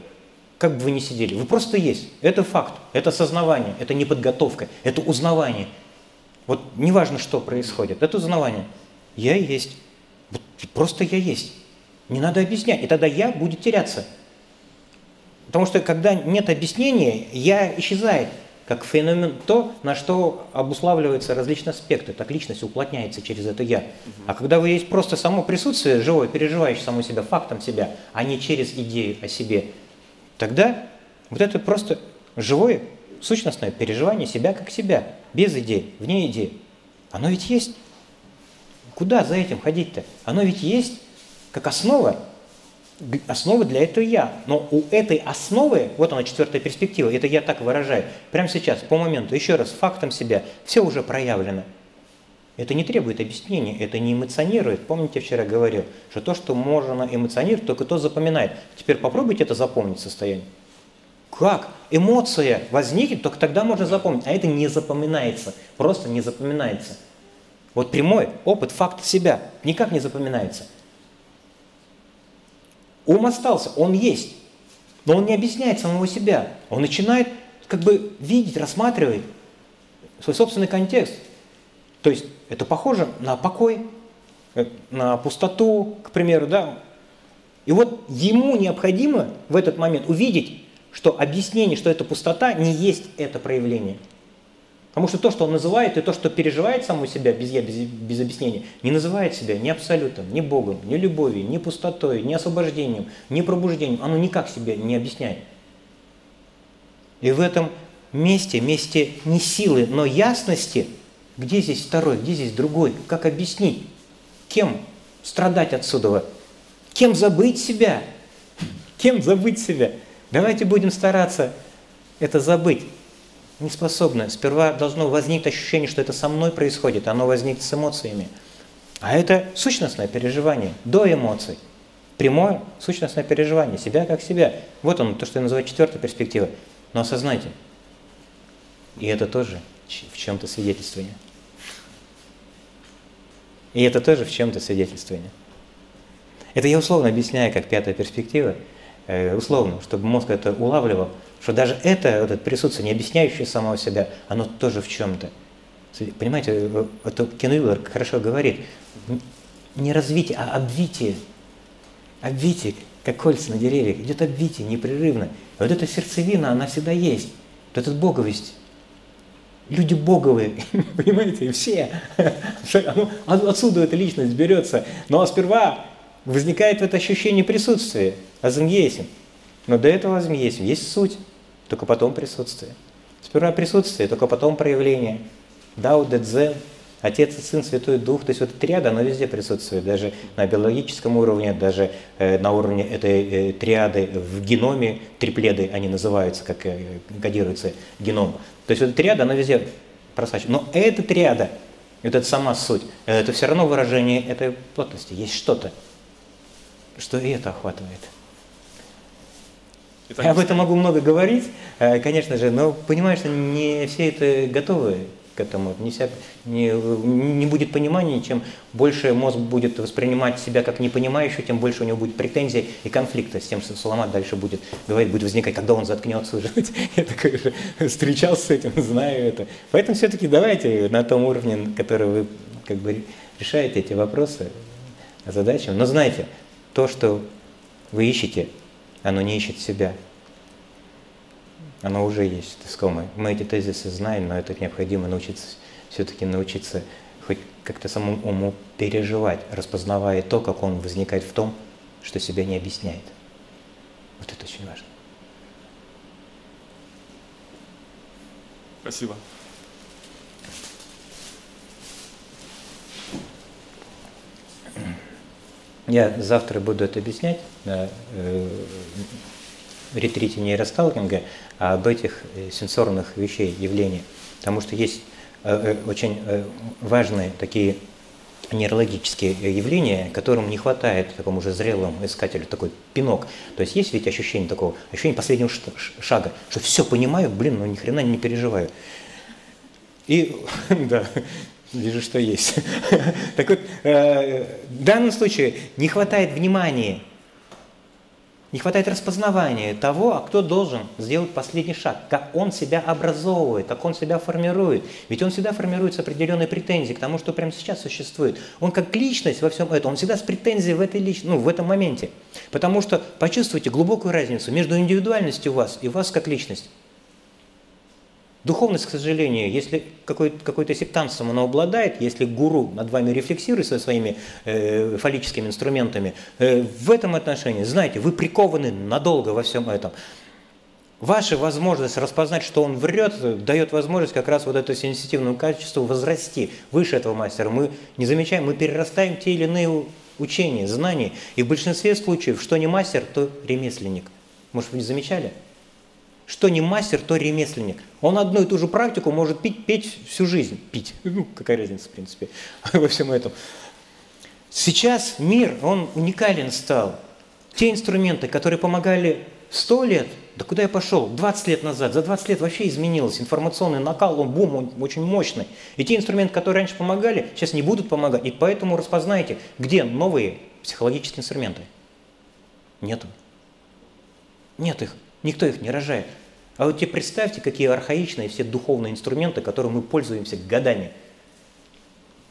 как бы вы ни сидели, вы просто есть. Это факт, это осознавание, это не подготовка, это узнавание. Вот неважно, что происходит, это узнавание. Я есть. Просто я есть. Не надо объяснять, и тогда я будет теряться. Потому что когда нет объяснения, я исчезает как феномен то, на что обуславливаются различные аспекты. Так личность уплотняется через это «я». А когда вы есть просто само присутствие, живое, переживающее само себя, фактом себя, а не через идею о себе, тогда вот это просто живое, сущностное переживание себя как себя, без идей, вне идей. Оно ведь есть. Куда за этим ходить-то? Оно ведь есть как основа основа для этого я. Но у этой основы, вот она четвертая перспектива, это я так выражаю, прямо сейчас, по моменту, еще раз, фактом себя, все уже проявлено. Это не требует объяснения, это не эмоционирует. Помните, вчера говорил, что то, что можно эмоционировать, только то запоминает. Теперь попробуйте это запомнить состояние. Как? Эмоция возникнет, только тогда можно запомнить. А это не запоминается, просто не запоминается. Вот прямой опыт факта себя никак не запоминается – Ум остался, он есть, но он не объясняет самого себя. Он начинает как бы видеть, рассматривать свой собственный контекст. То есть это похоже на покой, э, на пустоту, к примеру, да. И вот ему необходимо в этот момент увидеть, что объяснение, что это пустота, не есть это проявление – Потому что то, что он называет, и то, что переживает саму себя без я, без, без объяснения, не называет себя ни абсолютом, ни Богом, ни любовью, ни пустотой, ни освобождением, ни пробуждением. Оно никак себя не объясняет. И в этом месте, месте не силы, но ясности, где здесь второй, где здесь другой, как объяснить, кем страдать отсюда, кем забыть себя, кем забыть себя. Давайте будем стараться это забыть не способны. Сперва должно возникнуть ощущение, что это со мной происходит, оно возникнет с эмоциями. А это сущностное переживание, до эмоций. Прямое сущностное переживание, себя как себя. Вот он, то, что я называю четвертой перспективой. Но осознайте, и это тоже в чем-то свидетельствование. И это тоже в чем-то свидетельствование. Это я условно объясняю как пятая перспектива, э, условно, чтобы мозг это улавливал, что даже это, вот это присутствие, не объясняющее самого себя, оно тоже в чем-то. Понимаете, э, это Кен хорошо говорит, не развитие, а обвитие. Обвитие, как кольца на деревьях, идет обвитие непрерывно. И вот эта сердцевина, она всегда есть. Вот эта боговость. Люди боговые, <laughs> понимаете, все. Отсюда эта личность берется. Но сперва возникает это ощущение присутствия, азангейсим. Но до этого азангейсим есть суть только потом присутствие. Сперва присутствие, только потом проявление. Дао, Дэдзен, Отец и Сын, Святой Дух, то есть вот эта триада, она везде присутствует, даже на биологическом уровне, даже э, на уровне этой э, триады в геноме, трипледы они называются, как э, кодируется геном. То есть вот эта триада, она везде просачивается. Но эта триада, вот это сама суть, это все равно выражение этой плотности. Есть что-то, что и это охватывает. Я об этом могу много говорить, э, конечно же, но понимаешь, что не все это готовы к этому. Не, вся, не, не будет понимания, чем больше мозг будет воспринимать себя как непонимающий, тем больше у него будет претензий и конфликта с тем, что Соломат дальше будет говорить, будет возникать, когда он заткнется уже. <laughs> Я такой же встречался с этим, знаю это. Поэтому все-таки давайте на том уровне, который вы как бы решаете эти вопросы, задачи. Но знаете, то, что вы ищете, оно не ищет себя. Оно уже есть искомое. Мы эти тезисы знаем, но это необходимо научиться, все-таки научиться хоть как-то самому уму переживать, распознавая то, как он возникает в том, что себя не объясняет. Вот это очень важно. Спасибо. Я завтра буду это объяснять на э, ретрите нейросталкинга об этих э, сенсорных вещей, явлениях. Потому что есть э, э, очень э, важные такие нейрологические явления, которым не хватает такому уже зрелому искателю, такой пинок. То есть есть ведь ощущение такого, ощущение последнего шага, что все понимаю, блин, ну ни хрена не переживаю. И <laughs> да, Вижу, что есть. <laughs> Так вот, э, в данном случае не хватает внимания, не хватает распознавания того, а кто должен сделать последний шаг, как он себя образовывает, как он себя формирует. Ведь он всегда формирует с определенной претензией к тому, что прямо сейчас существует. Он как личность во всем этом, он всегда с претензией в, этой лич... ну, в этом моменте. Потому что почувствуйте глубокую разницу между индивидуальностью вас и вас как личность. Духовность, к сожалению, если какой-то какой сектантством оно обладает, если гуру над вами рефлексирует со своими э, фаллическими инструментами, э, в этом отношении, знаете, вы прикованы надолго во всем этом. Ваша возможность распознать, что он врет, дает возможность как раз вот это сенситивному качеству возрасти выше этого мастера. Мы не замечаем, мы перерастаем те или иные учения, знания. И в большинстве случаев, что не мастер, то ремесленник. Может, вы не замечали? Что не мастер, то ремесленник. Он одну и ту же практику может пить, петь всю жизнь. Пить. <laughs> Ну, какая разница, в принципе, <laughs> во всем этом. Сейчас мир, он уникален стал. Те инструменты, которые помогали 100 лет, да куда я пошел? 20 лет назад. За 20 лет вообще изменилось. Информационный накал, он бум, он очень мощный. И те инструменты, которые раньше помогали, сейчас не будут помогать. И поэтому распознайте, где новые психологические инструменты. Нету. Нет их. Никто их не рожает. А вот тебе представьте, какие архаичные все духовные инструменты, которыми мы пользуемся годами.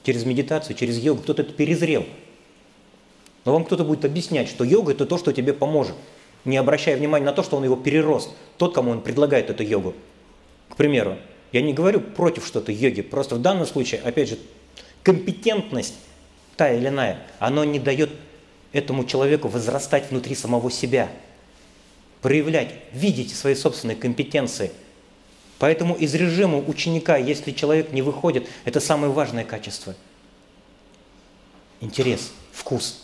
Через медитацию, через йогу. Кто-то это перезрел. Но вам кто-то будет объяснять, что йога – это то, что тебе поможет, не обращая внимания на то, что он его перерос, тот, кому он предлагает эту йогу. К примеру, я не говорю против что-то йоги, просто в данном случае, опять же, компетентность, та или иная, она не дает этому человеку возрастать внутри самого себя – проявлять, видеть свои собственные компетенции. Поэтому из режима ученика, если человек не выходит, это самое важное качество. Интерес, вкус,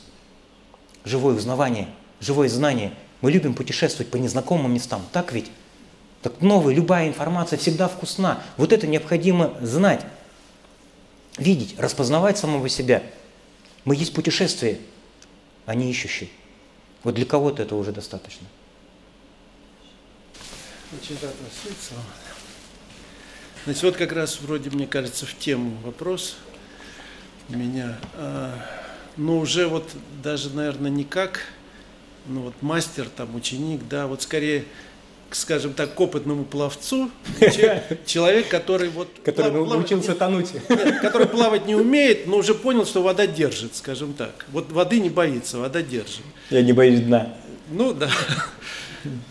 живое узнавание, живое знание. Мы любим путешествовать по незнакомым местам, так ведь? Так новая, любая информация всегда вкусна. Вот это необходимо знать, видеть, распознавать самого себя. Мы есть путешествие, а не ищущие. Вот для кого-то это уже достаточно. Вас видеть, Значит, вот как раз вроде, мне кажется, в тему вопрос у меня. А, но уже вот даже, наверное, не как ну вот мастер, там, ученик, да, вот скорее скажем так, к опытному пловцу, <laughs> человек, который вот... Который плав, научился тонуть. <laughs> Нет, который плавать не умеет, но уже понял, что вода держит, скажем так. Вот воды не боится, вода держит. Я не боюсь дна. Ну да.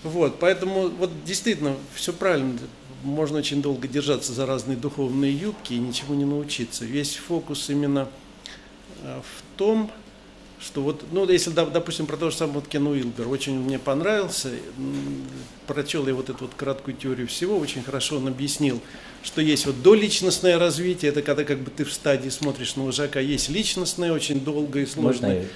Вот, поэтому вот действительно все правильно. Можно очень долго держаться за разные духовные юбки и ничего не научиться. Весь фокус именно э, в том, что вот, ну, если, допустим, про то же самое вот Кен Уилбер, очень мне понравился, прочел я вот эту вот краткую теорию всего, очень хорошо он объяснил, что есть вот доличностное развитие, это когда как бы ты в стадии смотришь на вожака, есть личностное, очень долгое и сложное.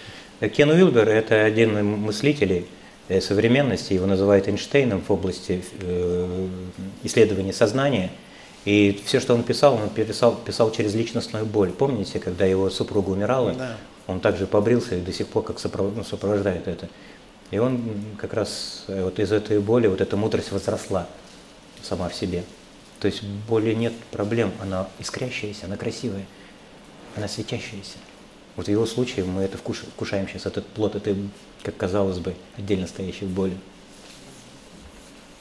Можно. Кен Уилбер – это один из мыслителей, Э, современности, его называют Эйнштейном в области э, исследования сознания. И все, что он писал, он писал, писал через личностную боль. Помните, когда его супруга умирала, да. он также побрился и до сих пор как сопровождает это. И он как раз э, вот из этой боли, вот эта мудрость возросла сама в себе. То есть боли нет проблем, она искрящаяся, она красивая, она светящаяся. Вот в его случае мы это вкушаем сейчас, этот плод этой, как казалось бы, отдельно стоящей боли.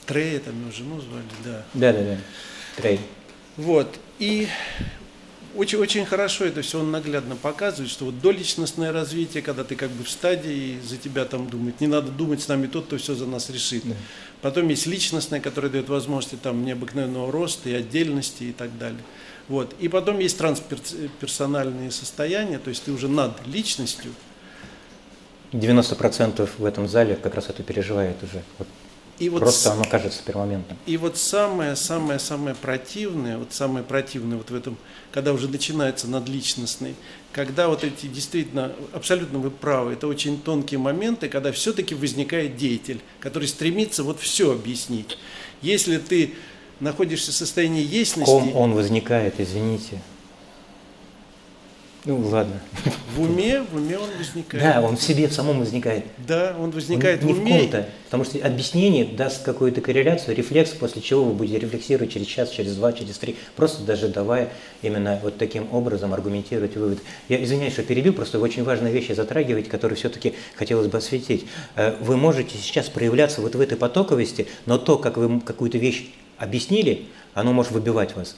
Трей, там его жену звали, да. Да, да, да. Трей. Вот. И очень, очень хорошо это все он наглядно показывает, что вот доличностное развитие, когда ты как бы в стадии, за тебя там думает, не надо думать с нами тот, кто все за нас решит. Да. Потом есть личностное, которое дает возможности там необыкновенного роста и отдельности и так далее. Вот. И потом есть трансперсональные состояния, то есть ты уже над личностью. 90% в этом зале как раз это переживает уже. Вот и вот Просто оно кажется пермоментным. И вот самое-самое-самое противное, вот самое противное вот в этом, когда уже начинается надличностный, когда вот эти действительно, абсолютно вы правы, это очень тонкие моменты, когда все-таки возникает деятель, который стремится вот все объяснить. Если ты находишься в состоянии естности... В ком он возникает, извините? Ну, ладно. В уме, в уме он возникает. Да, он в себе в самом возникает. Да, он возникает он в уме. Не в ком-то, потому что объяснение даст какую-то корреляцию, рефлекс, после чего вы будете рефлексировать через час, через два, через три, просто даже давая именно вот таким образом аргументировать вывод. Я извиняюсь, что перебил, просто вы очень важные вещи затрагиваете, которые все-таки хотелось бы осветить. Э, вы можете сейчас проявляться вот в этой потоковости, но то, как вы какую-то вещь объяснили, оно может выбивать вас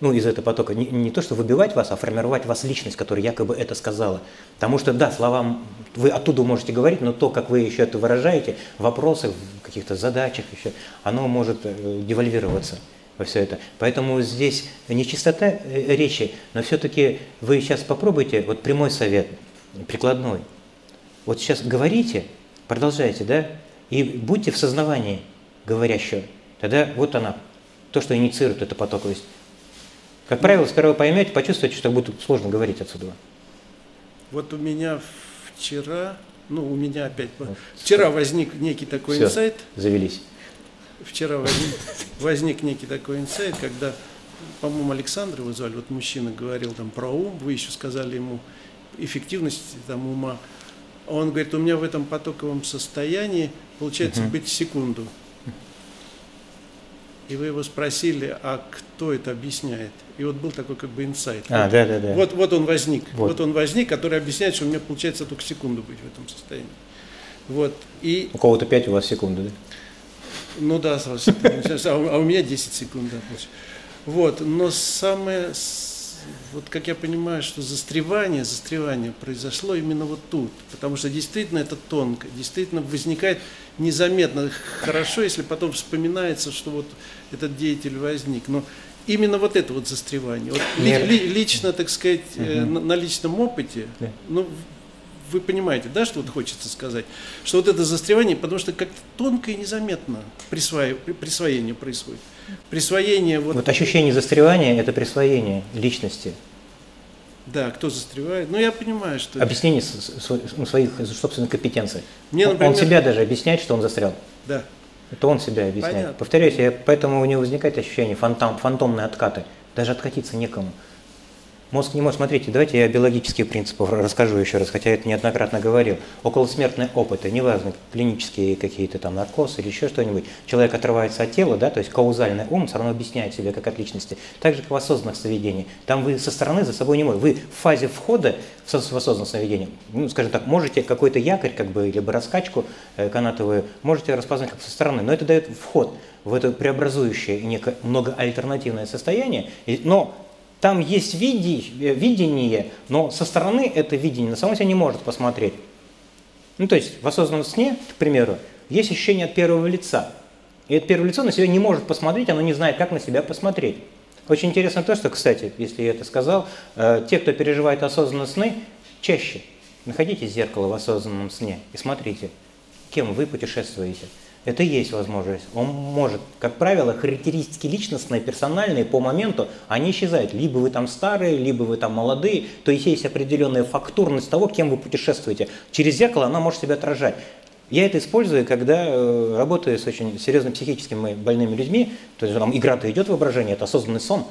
ну, из этого потока, не, не то, что выбивать вас, а формировать вас личность, которая якобы это сказала. Потому что, да, словам, вы оттуда можете говорить, но то, как вы еще это выражаете, вопросы в каких-то задачах еще, оно может э, девальвироваться во все это. Поэтому здесь не чистота э, речи, но все-таки вы сейчас попробуйте, вот прямой совет, прикладной. Вот сейчас говорите, продолжайте, да, и будьте в сознании говорящего. Тогда вот она, то, что инициирует эту потоковость. Как правило, сперва поймете, почувствуете, что будет сложно говорить отсюда. Вот у меня вчера, ну у меня опять, вот, вчера возник некий такой Все, инсайт. завелись. Вчера возник, возник некий такой инсайт, когда, по-моему, Александр его звали, вот мужчина говорил там про ум, вы еще сказали ему эффективность там ума. Он говорит, у меня в этом потоковом состоянии получается угу. быть секунду. И вы его спросили, а кто это объясняет? И вот был такой как бы инсайт. А, вот, да, да, да. Вот, вот он возник. Вот. вот он возник, который объясняет, что у меня получается только секунду быть в этом состоянии. Вот. И... У кого-то 5, у вас секунды, да? Ну да, сразу. А у меня 10 секунд, да, Вот. Но самое, вот как я понимаю, что застревание, застревание произошло именно вот тут. Потому что действительно это тонко, действительно возникает незаметно. Хорошо, если потом вспоминается, что вот этот деятель возник. Но именно вот это вот застревание. Вот ли, ли, лично, так сказать, угу. на, на личном опыте, да. ну, вы понимаете, да, что вот хочется сказать, что вот это застревание, потому что как-то тонко и незаметно присваив, присвоение происходит. Присвоение вот... Вот ощущение застревания – это присвоение личности. Да, кто застревает. Ну, я понимаю, что... Объяснение ну, своих собственных компетенций. Мне, например... Он себя даже объясняет, что он застрял. Да. Это он себя объясняет. Понятно. Повторяюсь, я, поэтому у него возникает ощущение фантом, фантомные откаты. Даже откатиться некому. Мозг не может, смотрите, давайте я биологические принципы расскажу еще раз, хотя я это неоднократно говорил. Околосмертные опыты, неважно, клинические какие-то там наркозы или еще что-нибудь, человек отрывается от тела, да, то есть каузальный ум все равно объясняет себя как от личности. Так же, как в осознанных сновидениях. Там вы со стороны за собой не можете. Вы в фазе входа в осознанное сновидение, ну, скажем так, можете какой-то якорь, как бы, либо раскачку э, канатовую, можете распознать как со стороны, но это дает вход в это преобразующее некое многоальтернативное состояние, но там есть видение, но со стороны это видение на самом себе не может посмотреть. Ну, то есть в осознанном сне, к примеру, есть ощущение от первого лица. И это первое лицо на себя не может посмотреть, оно не знает, как на себя посмотреть. Очень интересно то, что, кстати, если я это сказал, э, те, кто переживает осознанные сны, чаще находите зеркало в осознанном сне и смотрите, кем вы путешествуете. Это есть возможность. Он может, как правило, характеристики личностные, персональные по моменту, они исчезают. Либо вы там старые, либо вы там молодые. То есть есть определенная фактурность того, кем вы путешествуете. Через зеркало она может себя отражать. Я это использую, когда э, работаю с очень серьезно психическими больными людьми, то есть там игра-то идет воображение, это осознанный сон.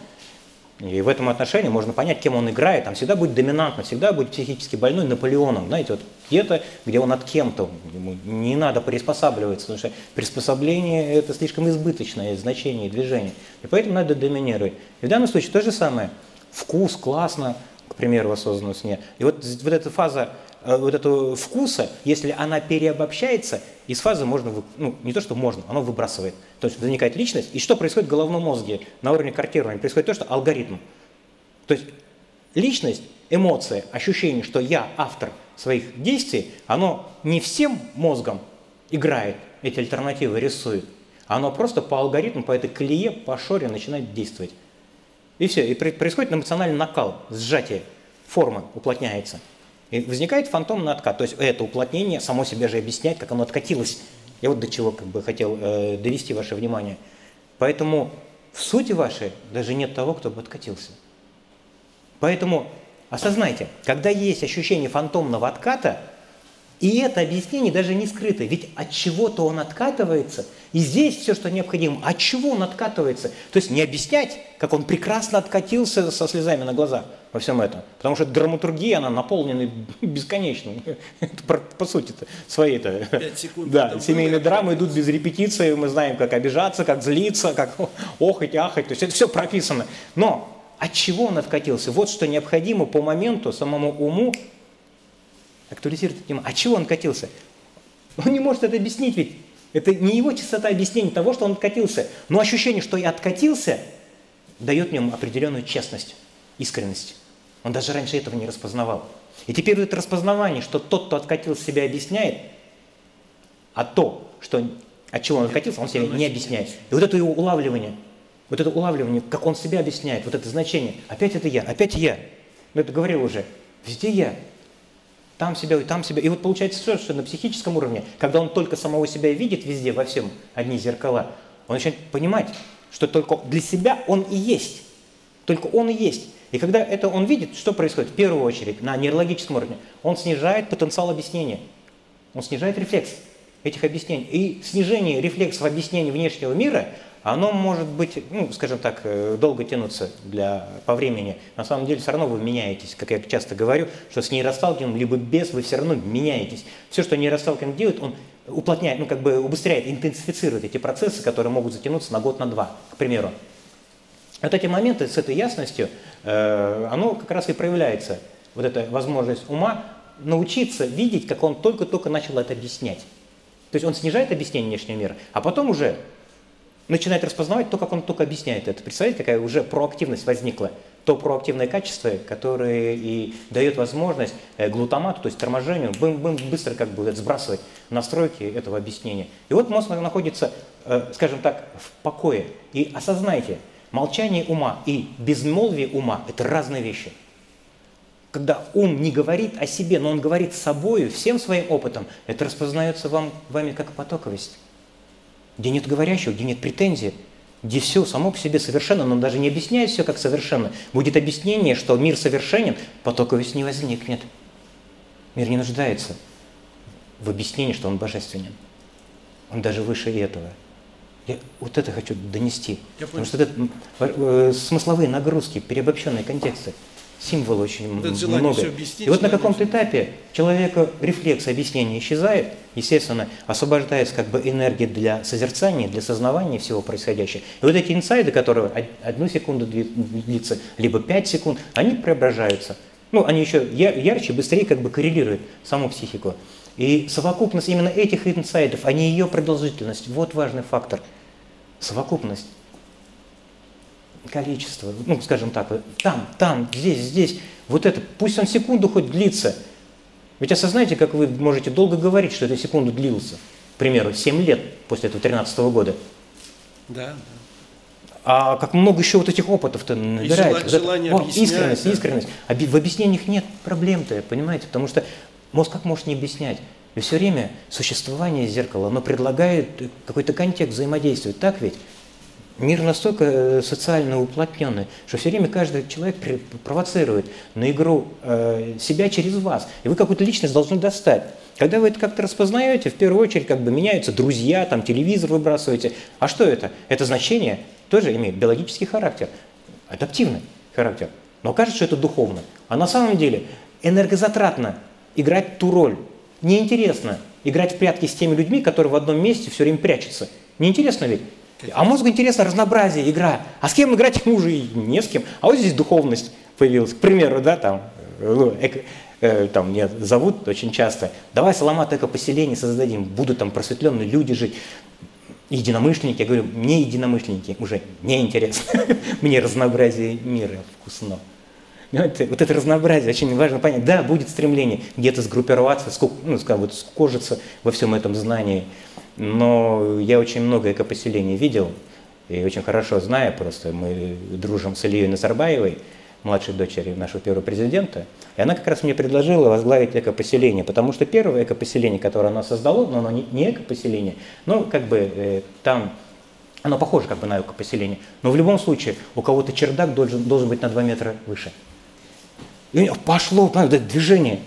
И в этом отношении можно понять, кем он играет. Там всегда будет доминантно, всегда будет психически больной Наполеоном. Знаете, вот где-то, где он от кем-то. Ему не надо приспосабливаться, потому что приспособление – это слишком избыточное значение движения. И поэтому надо доминировать. И в данном случае то же самое. Вкус, классно, к примеру, в осознанном сне. И вот, вот эта фаза вот этого вкуса, если она переобобщается, из фазы можно, ну не то, что можно, оно выбрасывает. То есть возникает личность. И что происходит в головном мозге на уровне картирования? Происходит то, что алгоритм. То есть личность, эмоция, ощущение, что я автор своих действий, оно не всем мозгом играет, эти альтернативы рисует, оно просто по алгоритму, по этой колее, по шоре начинает действовать. И все, и происходит эмоциональный накал, сжатие, форма уплотняется – и возникает фантомный откат. То есть это уплотнение само себе же объясняет, как оно откатилось. Я вот до чего как бы хотел э, довести ваше внимание. Поэтому в сути вашей даже нет того, кто бы откатился. Поэтому осознайте, когда есть ощущение фантомного отката, и это объяснение даже не скрыто, ведь от чего-то он откатывается, и здесь все, что необходимо. От чего он откатывается? То есть не объяснять, как он прекрасно откатился со слезами на глаза во всем этом. Потому что драматургия, она наполнена бесконечно. <laughs> по, по сути -то, своей -то. Да, семейные драмы идут без репетиции, мы знаем, как обижаться, как злиться, как <laughs> охать, ахать. То есть это все прописано. Но от чего он откатился? Вот что необходимо по моменту самому уму актуализировать эту тему. От чего он катился? Он не может это объяснить ведь. Это не его чистота объяснения того, что он откатился. Но ощущение, что я откатился, дает в определенную честность, искренность. Он даже раньше этого не распознавал. И теперь это распознавание, что тот, кто откатился, себя объясняет, а то, что, от чего он откатился, он себя не объясняет. И вот это его улавливание, вот это улавливание, как он себя объясняет, вот это значение, опять это я, опять я. Я это говорил уже, везде я, там себя и там себя. И вот получается все, что на психическом уровне, когда он только самого себя видит везде, во всем, одни зеркала, он начинает понимать, что только для себя он и есть. Только он и есть. И когда это он видит, что происходит? В первую очередь, на нейрологическом уровне, он снижает потенциал объяснения. Он снижает рефлекс этих объяснений. И снижение рефлексов объяснений внешнего мира оно может быть, ну, скажем так, э, долго тянуться для, по времени. На самом деле все равно вы меняетесь, как я часто говорю, что с нейросталкингом либо без, вы все равно меняетесь. Все, что нейросталкинг делает, он уплотняет, ну, как бы убыстряет, интенсифицирует эти процессы, которые могут затянуться на год, на два, к примеру. Вот эти моменты с этой ясностью, э, оно как раз и проявляется, вот эта возможность ума научиться видеть, как он только-только начал это объяснять. То есть он снижает объяснение внешнего мира, а потом уже начинает распознавать то, как он только объясняет это. Представляете, какая уже проактивность возникла? То проактивное качество, которое и дает возможность э, глутамату, то есть торможению, бым, бым, быстро как бы сбрасывать настройки этого объяснения. И вот мозг находится, э, скажем так, в покое. И осознайте, молчание ума и безмолвие ума – это разные вещи. Когда ум не говорит о себе, но он говорит с собой, всем своим опытом, это распознается вам, вами как потоковость где нет говорящего, где нет претензий, где все само по себе совершенно, но даже не объясняет все как совершенно. Будет объяснение, что мир совершенен, потоковость не возникнет. Мир не нуждается в объяснении, что он божественен. Он даже выше этого. Я вот это хочу донести. Я потому что это э, смысловые нагрузки, переобобщенные контексты – символов очень это много. И вот на каком-то этапе человека рефлекс объяснения исчезает, естественно, освобождается как бы энергия для созерцания, для сознавания всего происходящего. И вот эти инсайды, которые одну секунду длится, либо пять секунд, они преображаются. Ну, они еще ярче, быстрее как бы коррелируют саму психику. И совокупность именно этих инсайдов, а не ее продолжительность, вот важный фактор. Совокупность количество, ну, скажем так, там, там, здесь, здесь, вот это, пусть он секунду хоть длится. Ведь осознайте, как вы можете долго говорить, что эта секунда длился. К примеру, 7 лет после этого 13 -го года. Да. А как много еще вот этих опытов-то набирается. Желание, вот это, о, искренность, да. искренность. А в объяснениях нет проблем-то, понимаете? Потому что мозг как может не объяснять? И все время существование зеркала, оно предлагает какой-то контекст взаимодействия. Так ведь? Мир настолько э, социально уплотненный, что все время каждый человек провоцирует на игру э, себя через вас. И вы какую-то личность должны достать. Когда вы это как-то распознаете, в первую очередь как бы меняются друзья, там телевизор выбрасываете. А что это? Это значение тоже имеет биологический характер, адаптивный. характер. Но кажется, что это духовно. А на самом деле энергозатратно играть ту роль. Неинтересно играть в прятки с теми людьми, которые в одном месте все время прячутся. Неинтересно ведь? А мозгу интересно разнообразие, игра. А с кем играть ему уже не с кем. А вот здесь духовность появилась. К примеру, да, там, ну, эко, э, там меня зовут очень часто. Давай Саламат эко-поселение создадим, будут там просветленные люди жить. Единомышленники, я говорю, мне единомышленники уже не интересно. <laughs> Мне разнообразие мира вкусно. Понимаете, вот это разнообразие очень важно понять. Да, будет стремление где-то сгруппироваться, ну, скажем, вот скожиться во всем этом знании. Но я очень много экопоселений видел, и очень хорошо знаю просто, мы дружим с Ильей Назарбаевой, младшей дочерью нашего первого президента, и она как раз мне предложила возглавить экопоселение, потому что первое экопоселение, которое она создала, но оно не экопоселение, но как бы э, там оно похоже как бы на экопоселение, но в любом случае у кого-то чердак должен, должен быть на 2 метра выше. И пошло правда, движение.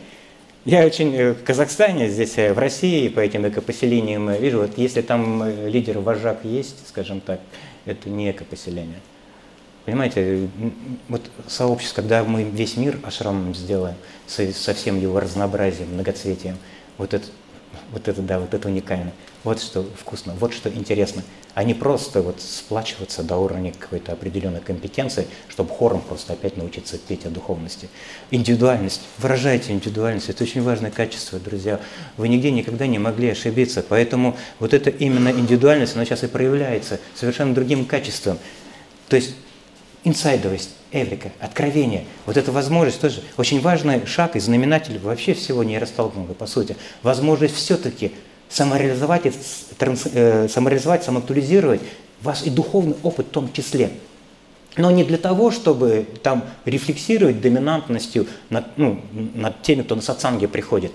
Я очень э, в Казахстане, здесь э, в России, по этим экопоселениям э, вижу, вот если там лидер вожак есть, скажем так, это не экопоселение. Понимаете, вот сообщество, когда мы весь мир ашрамом сделаем, со, со всем его разнообразием, многоцветием, вот это, вот это, да, вот это уникально. Вот что вкусно, вот что интересно. А не просто вот сплачиваться до уровня какой-то определенной компетенции, чтобы хором просто опять научиться петь о духовности. Индивидуальность. Выражайте индивидуальность. Это очень важное качество, друзья. Вы нигде никогда не могли ошибиться. Поэтому вот эта именно индивидуальность, она сейчас и проявляется совершенно другим качеством. То есть инсайдовость, эврика, откровение. Вот эта возможность тоже очень важный шаг и знаменатель вообще всего нейростолкнутого, по сути. Возможность все-таки самореализовать, транс, э, самореализовать, самоактуализировать ваш и духовный опыт в том числе. Но не для того, чтобы там рефлексировать доминантностью над, ну, над теми, кто на сатсанге приходит.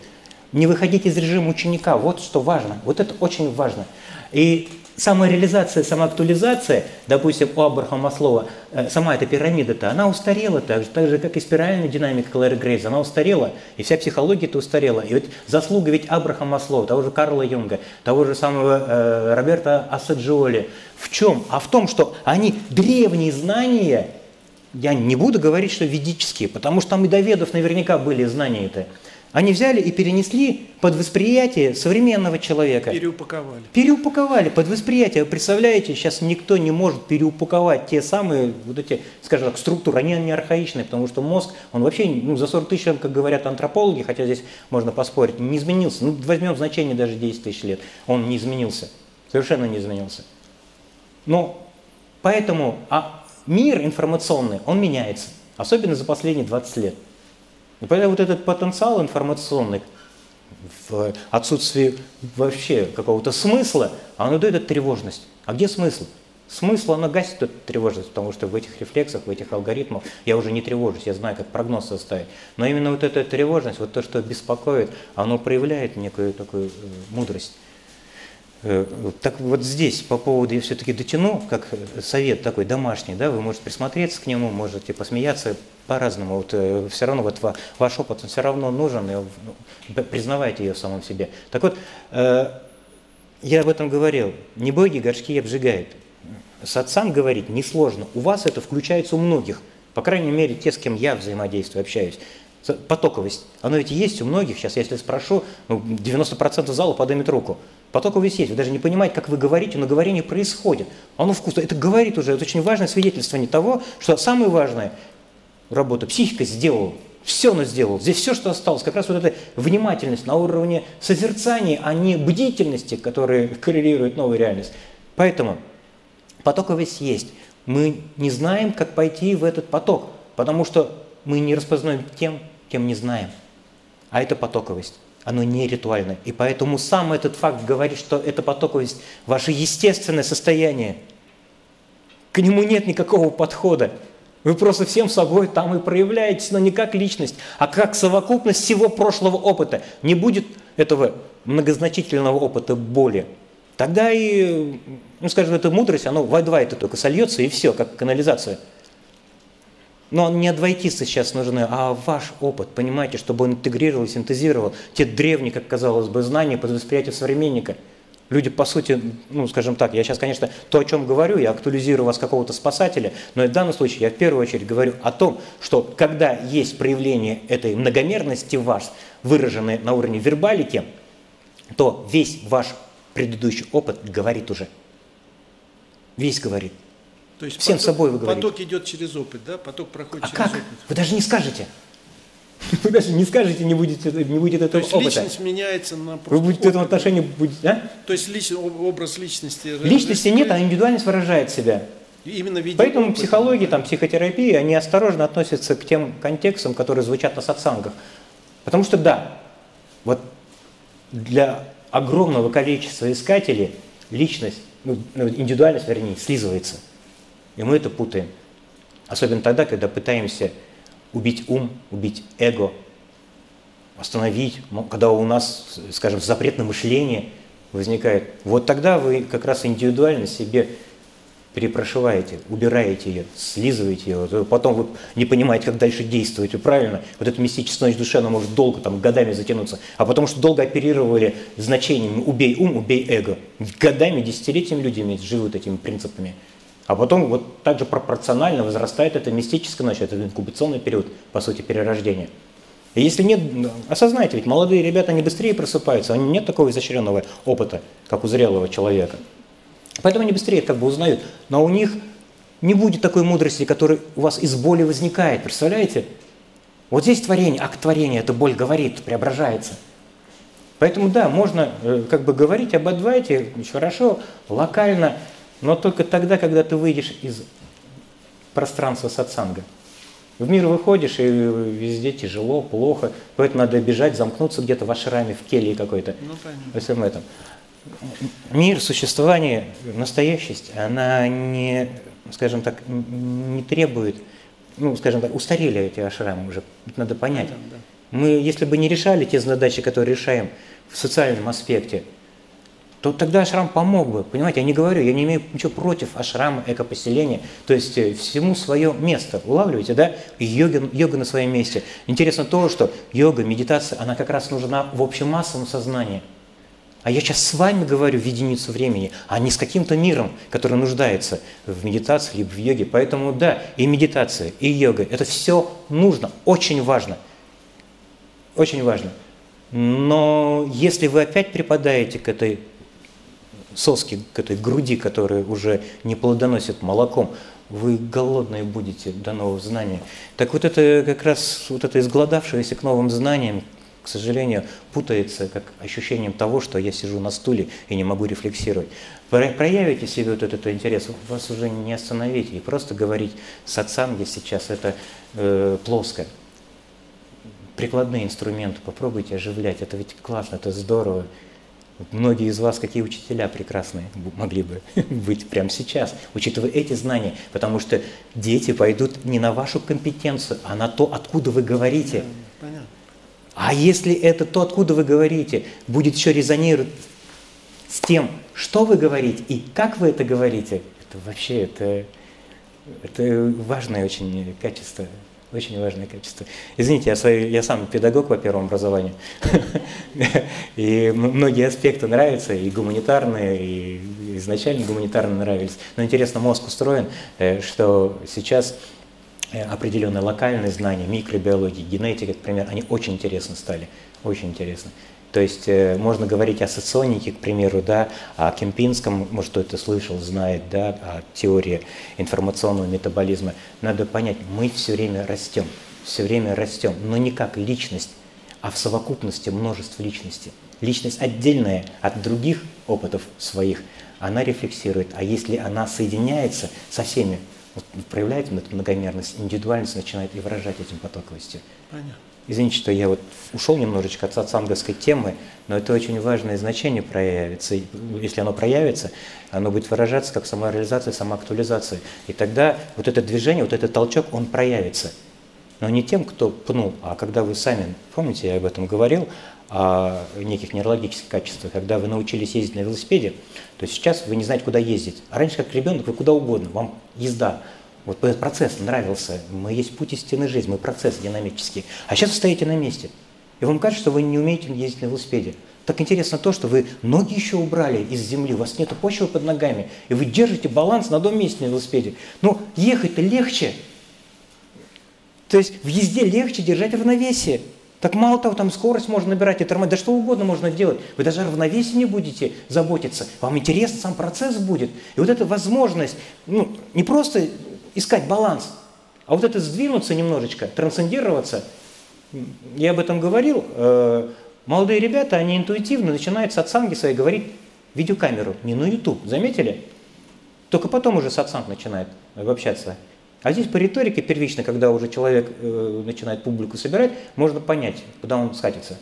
Не выходить из режима ученика, вот что важно, вот это очень важно. И самореализация, самоактуализация, допустим, у Абрахама Маслова, э, сама эта пирамида-то, она устарела так же, так же, как и спиральная динамика Клэр Грейс, она устарела, и вся психология-то устарела. И вот заслуга ведь Абрахама Маслова, того же Карла Юнга, того же самого э, Роберта Ассаджиоли, в чем? А в том, что они древние знания, я не буду говорить, что ведические, потому что там и до наверняка были знания-то, они взяли и перенесли под восприятие современного человека. Переупаковали. Переупаковали под восприятие. Вы представляете, сейчас никто не может переупаковать те самые, вот эти, скажем так, структуры. Они не архаичные, потому что мозг, он вообще ну, за 40 тысяч, как говорят антропологи, хотя здесь можно поспорить, не изменился. Ну, возьмем значение даже 10 тысяч лет. Он не изменился. Совершенно не изменился. Но поэтому а мир информационный, он меняется. Особенно за последние 20 лет. И поэтому вот этот потенциал информационный в отсутствии вообще какого-то смысла, оно дает тревожность. А где смысл? Смысл, оно гасит эту тревожность, потому что в этих рефлексах, в этих алгоритмах я уже не тревожусь, я знаю, как прогноз составить. Но именно вот эта тревожность, вот то, что беспокоит, оно проявляет некую такую э, мудрость. Э, так вот здесь по поводу, я все-таки дотяну, как совет такой домашний, да, вы можете присмотреться к нему, можете посмеяться по-разному. Вот, э, все равно вот ваш опыт, он все равно нужен, и ну, признавайте ее в самом себе. Так вот, э, я об этом говорил. Не боги горшки обжигают. Сатсан говорит несложно. У вас это включается у многих. По крайней мере, те, с кем я взаимодействую, общаюсь потоковость. Оно ведь есть у многих. Сейчас, если спрошу, ну, 90% зала поднимет руку. Потоковость есть. Вы даже не понимаете, как вы говорите, но говорение происходит. Оно вкусно. Это говорит уже. Это очень важное свидетельствование того, что самое важное работа психика сделала. Все она сделала. Здесь все, что осталось, как раз вот эта внимательность на уровне созерцания, а не бдительности, которая <laughs> коррелирует новую реальность. Поэтому потоковость есть. Мы не знаем, как пойти в этот поток, потому что мы не распознаем тем, кем не знаем. А это потоковость. Оно не ритуальное. И поэтому сам этот факт говорит, что это потоковость – ваше естественное состояние. К нему нет никакого подхода. Вы просто всем собой там и проявляетесь, но не как личность, а как совокупность всего прошлого опыта. Не будет этого многозначительного опыта боли. Тогда и, ну скажем, эта мудрость, оно в это только сольется и все, как канализация – но не адвайтисты сейчас нужны, а ваш опыт, понимаете, чтобы он интегрировал, синтезировал те древние, как казалось бы, знания под восприятие современника. Люди, по сути, ну, скажем так, я сейчас, конечно, то, о чем говорю, я актуализирую вас какого-то спасателя, но в данном случае я в первую очередь говорю о том, что когда есть проявление этой многомерности в вас, выраженной на уровне вербалики, то весь ваш предыдущий опыт говорит уже. Весь говорит. То есть Всем поток, собой вы говорите. Поток идет через опыт, да? Поток проходит А через как? опыт. Вы даже не скажете. Вы даже не скажете, не будет, не будет То этого есть опыта. личность меняется на Вы будете в этом отношении... будете- а? То есть лич- об- образ личности... Личности нет, а индивидуальность выражает себя. Именно виде Поэтому опыта. психология, там, психотерапия, они осторожно относятся к тем контекстам, которые звучат на сатсангах. Потому что да, вот для огромного количества искателей личность, ну, ну, индивидуальность, вернее, слизывается. И мы это путаем. Особенно тогда, когда пытаемся убить ум, убить эго, остановить, когда у нас, скажем, запрет на мышление возникает. Вот тогда вы как раз индивидуальность себе перепрошиваете, убираете ее, слизываете ее, то потом вы не понимаете, как дальше действовать, правильно? Вот это мистическая ночь души, она может долго, там, годами затянуться, а потому что долго оперировали значениями «убей ум, убей эго». Годами, десятилетиями люди живут этими принципами. А потом вот так же пропорционально возрастает эта мистическая ночь, это инкубационный период, по сути, перерождения. И если нет, осознайте, ведь молодые ребята, они быстрее просыпаются, у них нет такого изощренного опыта, как у зрелого человека. Поэтому они быстрее как бы узнают. Но у них не будет такой мудрости, которая у вас из боли возникает. Представляете? Вот здесь творение, акт творения, эта боль говорит, преображается. Поэтому да, можно э, как бы говорить об адвайте хорошо, локально, но только тогда, когда ты выйдешь из пространства сатсанга. В мир выходишь, и везде тяжело, плохо, поэтому надо бежать, замкнуться где-то в ашраме, в келье какой-то. Ну, понятно. Во всем этом. Мир, существование, настоящесть, она не, скажем так, не требует, ну, скажем так, устарели эти ашрамы уже, надо понять. Понятно, да. Мы, если бы не решали те задачи, которые решаем в социальном аспекте, то тогда ашрам помог бы. Понимаете, я не говорю, я не имею ничего против ашрама, экопоселения. То есть э, всему свое место. Улавливаете, да? Йога, йога на своем месте. Интересно то, что йога, медитация, она как раз нужна в общемассовом сознании. А я сейчас с вами говорю в единицу времени, а не с каким-то миром, который нуждается в медитации либо в йоге. Поэтому да, и медитация, и йога, это все нужно, очень важно. Очень важно. Но если вы опять припадаете к этой соске, к этой груди, которая уже не плодоносит молоком, вы голодные будете до новых знаний. Так вот это как раз вот это изголодавшееся к новым знаниям, к сожалению, путается как ощущением того, что я сижу на стуле и не могу рефлексировать. Про- Проявите себе вот этот интерес, вас уже не остановить. И просто говорить сатсанги сейчас это э, плоско. Прикладные инструменты попробуйте оживлять. Это ведь классно, это здорово. Вот Многие из вас, какие учителя прекрасные могли бы <laughs> быть прямо сейчас, учитывая эти знания, потому что дети пойдут не на вашу компетенцию, а на то, откуда вы говорите. Понятно. А если это то, откуда вы говорите, будет еще резонировать с тем, что вы говорите и как вы это говорите, это вообще это, это важное очень качество. Очень важное качество. Извините, я, свой, я сам педагог по первому образованию. И многие аспекты нравятся, и гуманитарные, и изначально гуманитарные нравились. Но интересно, мозг устроен, э, что сейчас э, определенные локальные знания, микробиологии, генетика, например, они очень интересны стали, очень интересны. То есть э, можно говорить о соционике, к примеру, да, о Кемпинском, может, кто это слышал, знает, да, о теории информационного метаболизма. Надо понять, мы все время растем, все время растем, но не как личность, а в совокупности множества личностей. Личность отдельная от других опытов своих, она рефлексирует. А если она соединяется со всеми, вот проявляет многомерность, индивидуальность начинает и выражать этим потоковостью. Понятно. Извините, что я вот ушел немножечко от сатсанговской темы, но это очень важное значение проявится. Если оно проявится, оно будет выражаться как самореализация, самоактуализация. И тогда вот это движение, вот этот толчок, он проявится. Но не тем, кто пнул, а когда вы сами, помните, я об этом говорил, о неких нейрологических качествах, когда вы научились ездить на велосипеде, то сейчас вы не знаете, куда ездить. А раньше, как ребенок, вы куда угодно, вам езда. Вот этот процесс нравился. Мы есть путь истинной жизни, мы процесс динамический. А сейчас вы стоите на месте. И вам кажется, что вы не умеете ездить на велосипеде. Так интересно то, что вы ноги еще убрали из земли, у вас нет почвы под ногами, и вы держите баланс на одном месте на велосипеде. Ну, ехать-то легче. То есть в езде легче держать равновесие. Так мало того, там скорость можно набирать и тормозить, да что угодно можно делать. Вы даже о равновесии не будете заботиться. Вам интересно сам процесс будет. И вот эта возможность, ну, не просто искать баланс, а вот это сдвинуться немножечко, трансцендироваться. Я об этом говорил. Э, молодые ребята, они интуитивно начинают с отсанги своей говорить видеокамеру, не на YouTube. Заметили? Только потом уже сатсанг начинает общаться. А здесь по риторике первично, когда уже человек э, начинает публику собирать, можно понять, куда он скатится,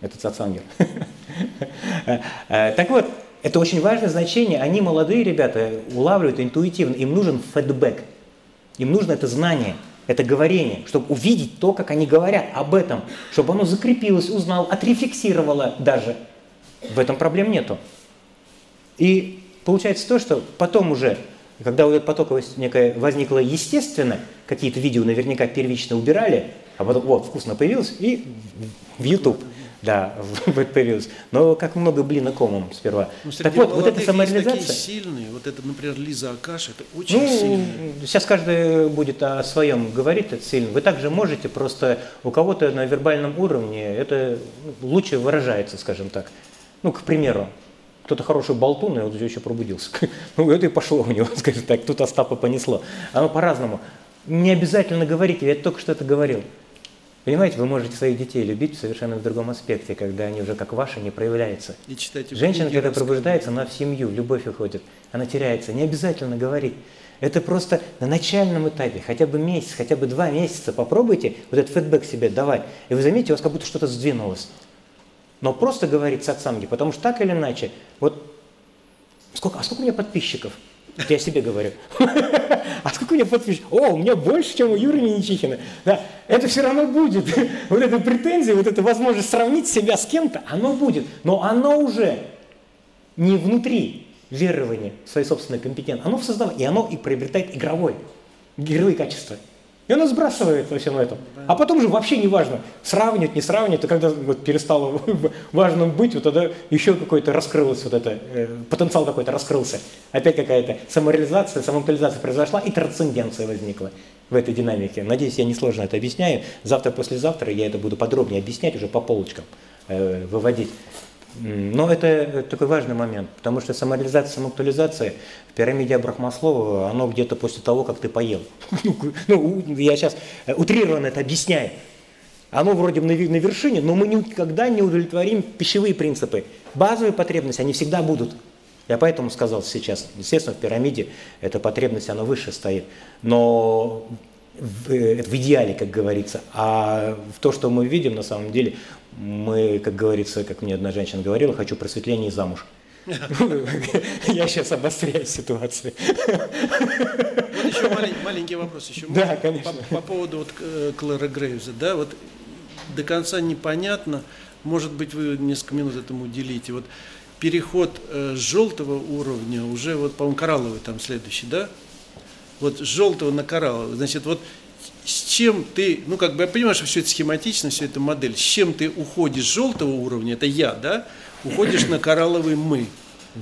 этот сатсангер. <laughs> Э, так вот, это очень важное значение. Они, молодые ребята, улавливают интуитивно. Им нужен фидбэк. Им нужно это знание, это говорение, чтобы увидеть то, как они говорят об этом, чтобы оно закрепилось, узнал, отрефлексировало даже. В этом проблем нету. И получается то, что потом уже когда вот эта потоковость некая возникла естественно, какие-то видео наверняка первично убирали, а потом, вот, вкусно появилось, и в YouTube. Да, появилось. Но как много блина комом сперва. Ну, так вот, вот эта самореализация... такие сильные, вот это, например, Лиза Акаш, это очень ну, сильно. Сейчас каждый будет о своем говорить, это сильно. Вы также можете, просто у кого-то на вербальном уровне это лучше выражается, скажем так. Ну, к примеру, кто-то хороший болтун, и вот еще пробудился. <laughs> Ну, это и пошло у него, <laughs> скажем так, тут Остапа понесло. Оно по-разному. Не обязательно говорить, я только что это говорил. Понимаете, вы можете своих детей любить совершенно в другом аспекте, когда они уже как ваши не проявляются. И читайте Женщина, когда пробуждается, она в семью, в любовь уходит, она теряется. Не обязательно говорить. Это просто на начальном этапе, хотя бы месяц, хотя бы два месяца попробуйте вот этот фидбэк себе давать. И вы заметите, у вас как будто что-то сдвинулось но просто говорить сатсанги, потому что так или иначе, вот сколько, а сколько у меня подписчиков? Я себе говорю. <laughs> А сколько у меня подписчиков? О, у меня больше, чем у Юры Неничихина. Да, это все равно будет. <laughs> Вот эта претензия, вот эта возможность сравнить себя с кем-то, оно будет. Но оно уже не внутри верования своей собственной компетенции. Оно в создавании, и оно и приобретает игровой, игровые качества. И она сбрасывает во всем этом. А потом уже вообще не важно, сравнивать, не сравнивать, то когда вот перестало <laughs> важным быть, вот тогда еще какой-то раскрылось вот это, э, потенциал какой-то раскрылся. Опять какая-то самореализация, самоактуализация произошла, и трансценденция возникла в этой динамике. Надеюсь, я несложно это объясняю. Завтра, послезавтра я это буду подробнее объяснять, уже по полочкам э, выводить. Но это такой важный момент, потому что самореализация, самоактуализация в пирамиде Абрахмаслова, оно где-то после того, как ты поел. <laughs> Ну, я сейчас э, утрированно это объясняю. Оно вроде на вершине, но мы никогда не удовлетворим пищевые принципы. Базовые потребности, они всегда будут. Я поэтому сказал сейчас, естественно, в пирамиде эта потребность, она выше стоит. Но в, э, в идеале, как говорится. А в то, что мы видим, на самом деле, мы, как говорится, как мне одна женщина говорила, хочу просветления и замуж. <laughs> Я сейчас обостряю ситуацию. Вот еще маленький вопрос еще. Да, конечно. По, поводу вот э, Клэра Грейвза, да, вот до конца непонятно, может быть, вы несколько минут этому уделите. Вот переход э, с желтого уровня уже, вот, по-моему, коралловый там следующий, да? Вот с желтого на коралловый. Значит, вот с чем ты, ну как бы я понимаю, что все это схематично, все это модель, с чем ты уходишь с желтого уровня, это я, да, уходишь на коралловый мы.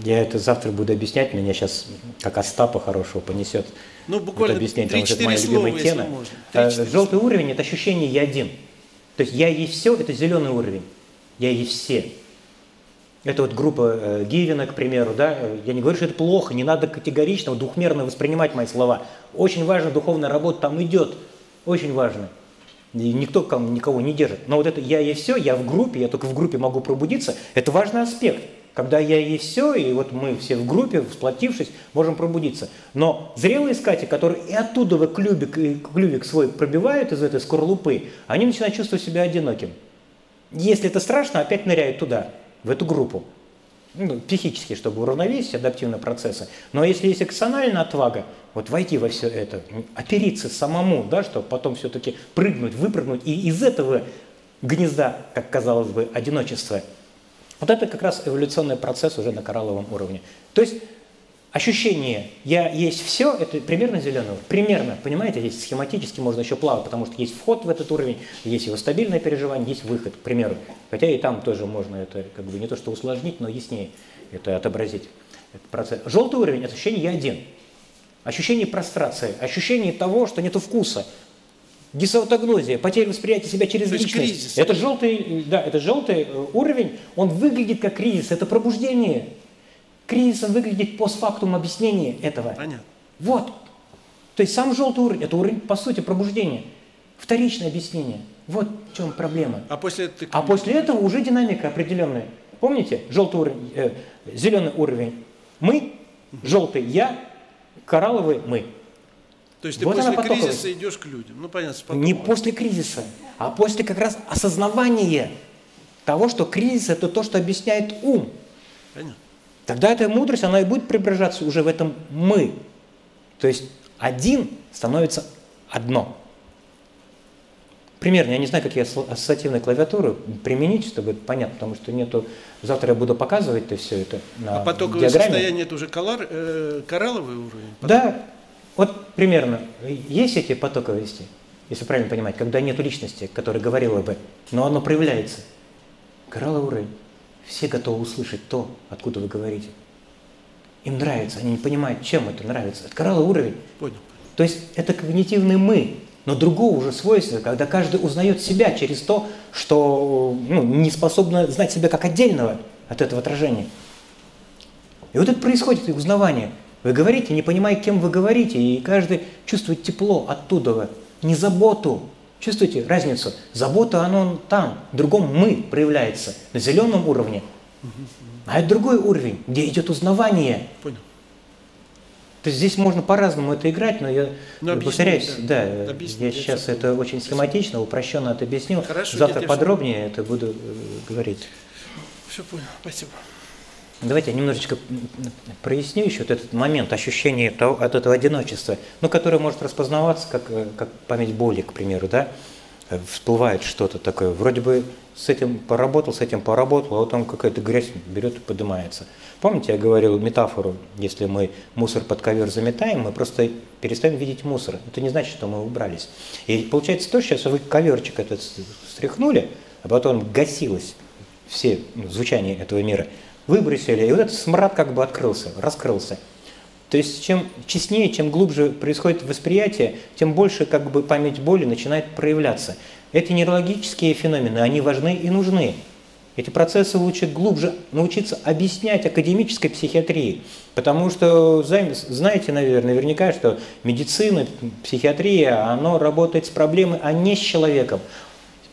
Я это завтра буду объяснять, меня сейчас как Остапа хорошего понесет. Ну, буквально объяснять, потому что это моя любимая тема. Э, желтый уровень – это ощущение «я один». То есть «я есть все» – это зеленый уровень. «Я есть все». Это вот группа э, Гивина, к примеру, да, я не говорю, что это плохо, не надо категорично, двухмерно воспринимать мои слова. Очень важно, духовная работа там идет, очень важно. И никто никого не держит. Но вот это я и все, я в группе, я только в группе могу пробудиться, это важный аспект. Когда я и все, и вот мы все в группе, сплотившись, можем пробудиться. Но зрелые искатели, которые и оттуда вы клювик, и клювик свой пробивают из этой скорлупы, они начинают чувствовать себя одиноким. Если это страшно, опять ныряют туда, в эту группу ну, психически, чтобы уравновесить адаптивные процессы. Но если есть экциональная отвага, вот войти во все это, опериться самому, да, чтобы потом все-таки прыгнуть, выпрыгнуть, и из этого гнезда, как казалось бы, одиночества, вот это как раз эволюционный процесс уже на коралловом уровне. То есть ощущение «я есть все» – это примерно зеленый Примерно, понимаете, здесь схематически можно еще плавать, потому что есть вход в этот уровень, есть его стабильное переживание, есть выход, к примеру. Хотя и там тоже можно это как бы не то что усложнить, но яснее это отобразить. Этот процесс. Желтый уровень – это ощущение «я один». Ощущение прострации, ощущение того, что нет вкуса, Дисаутогнозия, потеря восприятия себя через То личность. Кризис. Это желтый, да, это желтый э, уровень, он выглядит как кризис, это пробуждение. Кризисом выглядит постфактум объяснение этого. Понятно. Вот. То есть сам желтый уровень, это уровень, по сути, пробуждения. Вторичное объяснение. Вот в чем проблема. А после, этого... а после этого уже динамика определенная. Помните? Желтый уровень, э, зеленый уровень. Мы, желтый я, коралловый мы. То есть ты вот после кризиса идешь к людям. Ну, понятно, спокойно. Не после кризиса, а после как раз осознавания того, что кризис – это то, что объясняет ум. Понятно. Тогда эта мудрость, она и будет преображаться уже в этом «мы». То есть один становится одно. Примерно, я не знаю, какие ассоциативные клавиатуры применить, чтобы это понятно, потому что нету... Завтра я буду показывать это все это на А потоковое диаграмме. состояние – это уже колор, э, коралловый уровень? Да, вот примерно есть эти потоковости, если правильно понимать, когда нет личности, которая говорила бы, но оно проявляется. Коралловый уровень. Все готовы услышать то, откуда вы говорите. Им нравится, они не понимают, чем это нравится. Это коралловый уровень. Понял. То есть это когнитивный «мы», но другого уже свойства, когда каждый узнает себя через то, что ну, не способно знать себя как отдельного от этого отражения. И вот это происходит узнавание. Вы говорите, не понимая, кем вы говорите, и каждый чувствует тепло оттуда, не заботу. Чувствуете разницу? Забота, оно там, в другом мы проявляется, на зеленом уровне. А это другой уровень, где идет узнавание. Понял. То есть здесь можно по-разному это играть, но я ну, повторяюсь, да, да объясни, я сейчас это очень схематично, упрощенно это объяснил. Хорошо, Завтра подробнее это буду э, говорить. Все понял, спасибо. Давайте я немножечко проясню еще вот этот момент ощущения того, от этого одиночества, ну, которое может распознаваться как, э, как память боли, к примеру, да, всплывает что-то такое, вроде бы с этим поработал, с этим поработал, а вот он какая-то грязь берет и поднимается. Помните, я говорил метафору, если мы мусор под ковер заметаем, мы просто перестаем видеть мусор. Это не значит, что мы убрались. И получается то, что сейчас вы коверчик этот стряхнули, а потом гасилось все ну, звучание этого мира – выбросили, и вот этот смрад как бы открылся, раскрылся. То есть чем честнее, чем глубже происходит восприятие, тем больше как бы память боли начинает проявляться. Эти нейрологические феномены, они важны и нужны. Эти процессы лучше глубже научиться объяснять академической психиатрии. Потому что знаете, наверное, наверняка, что медицина, психиатрия, оно работает с проблемой, а не с человеком.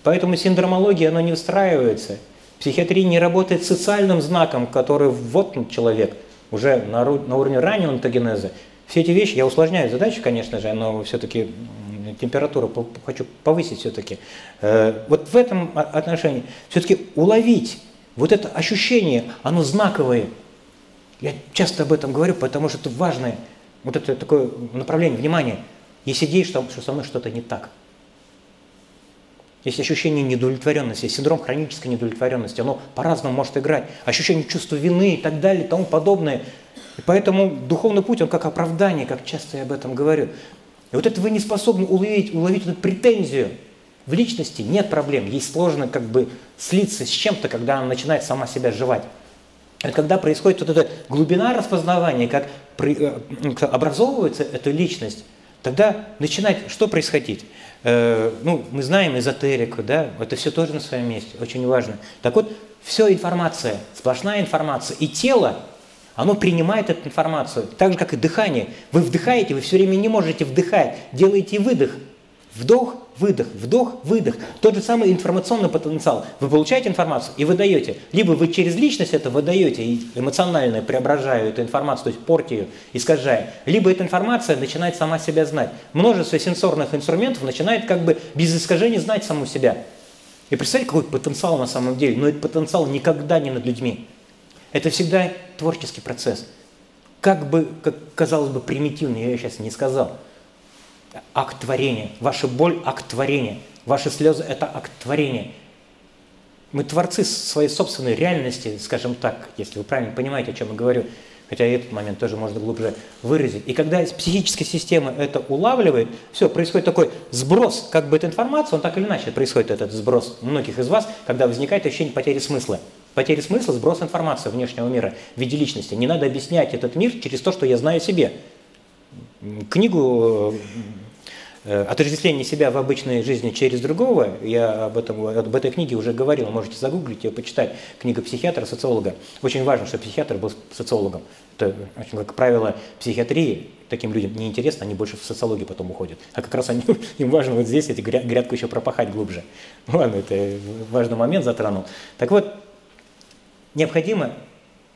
Поэтому синдромология, оно не встраивается. Психиатрия не работает социальным знаком, который воткнут человек уже на, на уровне раннего онтогенеза. Все эти вещи, я усложняю задачу, конечно же, но все-таки температуру хочу повысить все-таки. Э, вот в этом отношении все-таки уловить вот это ощущение, оно знаковое. Я часто об этом говорю, потому что это важное, вот это такое направление внимания. Идея, что, что со мной что-то не так. Есть ощущение недовлетворенности, синдром хронической недовлетворенности. Оно по-разному может играть. Ощущение чувства вины и так далее и тому подобное. И поэтому духовный путь, он как оправдание, как часто я об этом говорю. И вот это вы не способны уловить, уловить эту претензию. В личности нет проблем. Ей сложно как бы слиться с чем-то, когда она начинает сама себя жевать. Это когда происходит вот эта глубина распознавания, как э, образовывается эта личность, тогда начинает что происходить? Э, ну, мы знаем эзотерику, да, это все тоже на своем месте, очень важно. Так вот, все информация, сплошная информация, и тело, оно принимает эту информацию, так же, как и дыхание. Вы вдыхаете, вы все время не можете вдыхать, делаете выдох, Вдох, выдох, вдох, выдох. Тот же самый информационный потенциал. Вы получаете информацию и выдаете. Либо вы через личность это выдаете и эмоционально преображая эту информацию, то есть порти ее, искажая. Либо эта информация начинает сама себя знать. Множество сенсорных инструментов начинает как бы без искажений знать саму себя. И представьте, какой потенциал на самом деле. Но этот потенциал никогда не над людьми. Это всегда творческий процесс. Как бы, как казалось бы, примитивно, я сейчас не сказал – акт творения. Ваша боль – акт творения. Ваши слезы – это акт творения. Мы творцы своей собственной реальности, скажем так, если вы правильно понимаете, о чем я говорю. Хотя и этот момент тоже можно глубже выразить. И когда психическая система это улавливает, все, происходит такой сброс как бы этой информации, он так или иначе происходит этот сброс многих из вас, когда возникает ощущение потери смысла. Потери смысла, сброс информации внешнего мира в виде личности. Не надо объяснять этот мир через то, что я знаю о себе. Книгу Э, отождествление себя в обычной жизни через другого, я об, этом, об этой книге уже говорил, можете загуглить ее, почитать, книга психиатра, социолога. Очень важно, чтобы психиатр был социологом. Это, как правило, психиатрии таким людям неинтересно, они больше в социологию потом уходят. А как раз они, <laughs> им важно вот здесь эти грядку еще пропахать глубже. Ладно, это важный момент затронул. Так вот, необходимо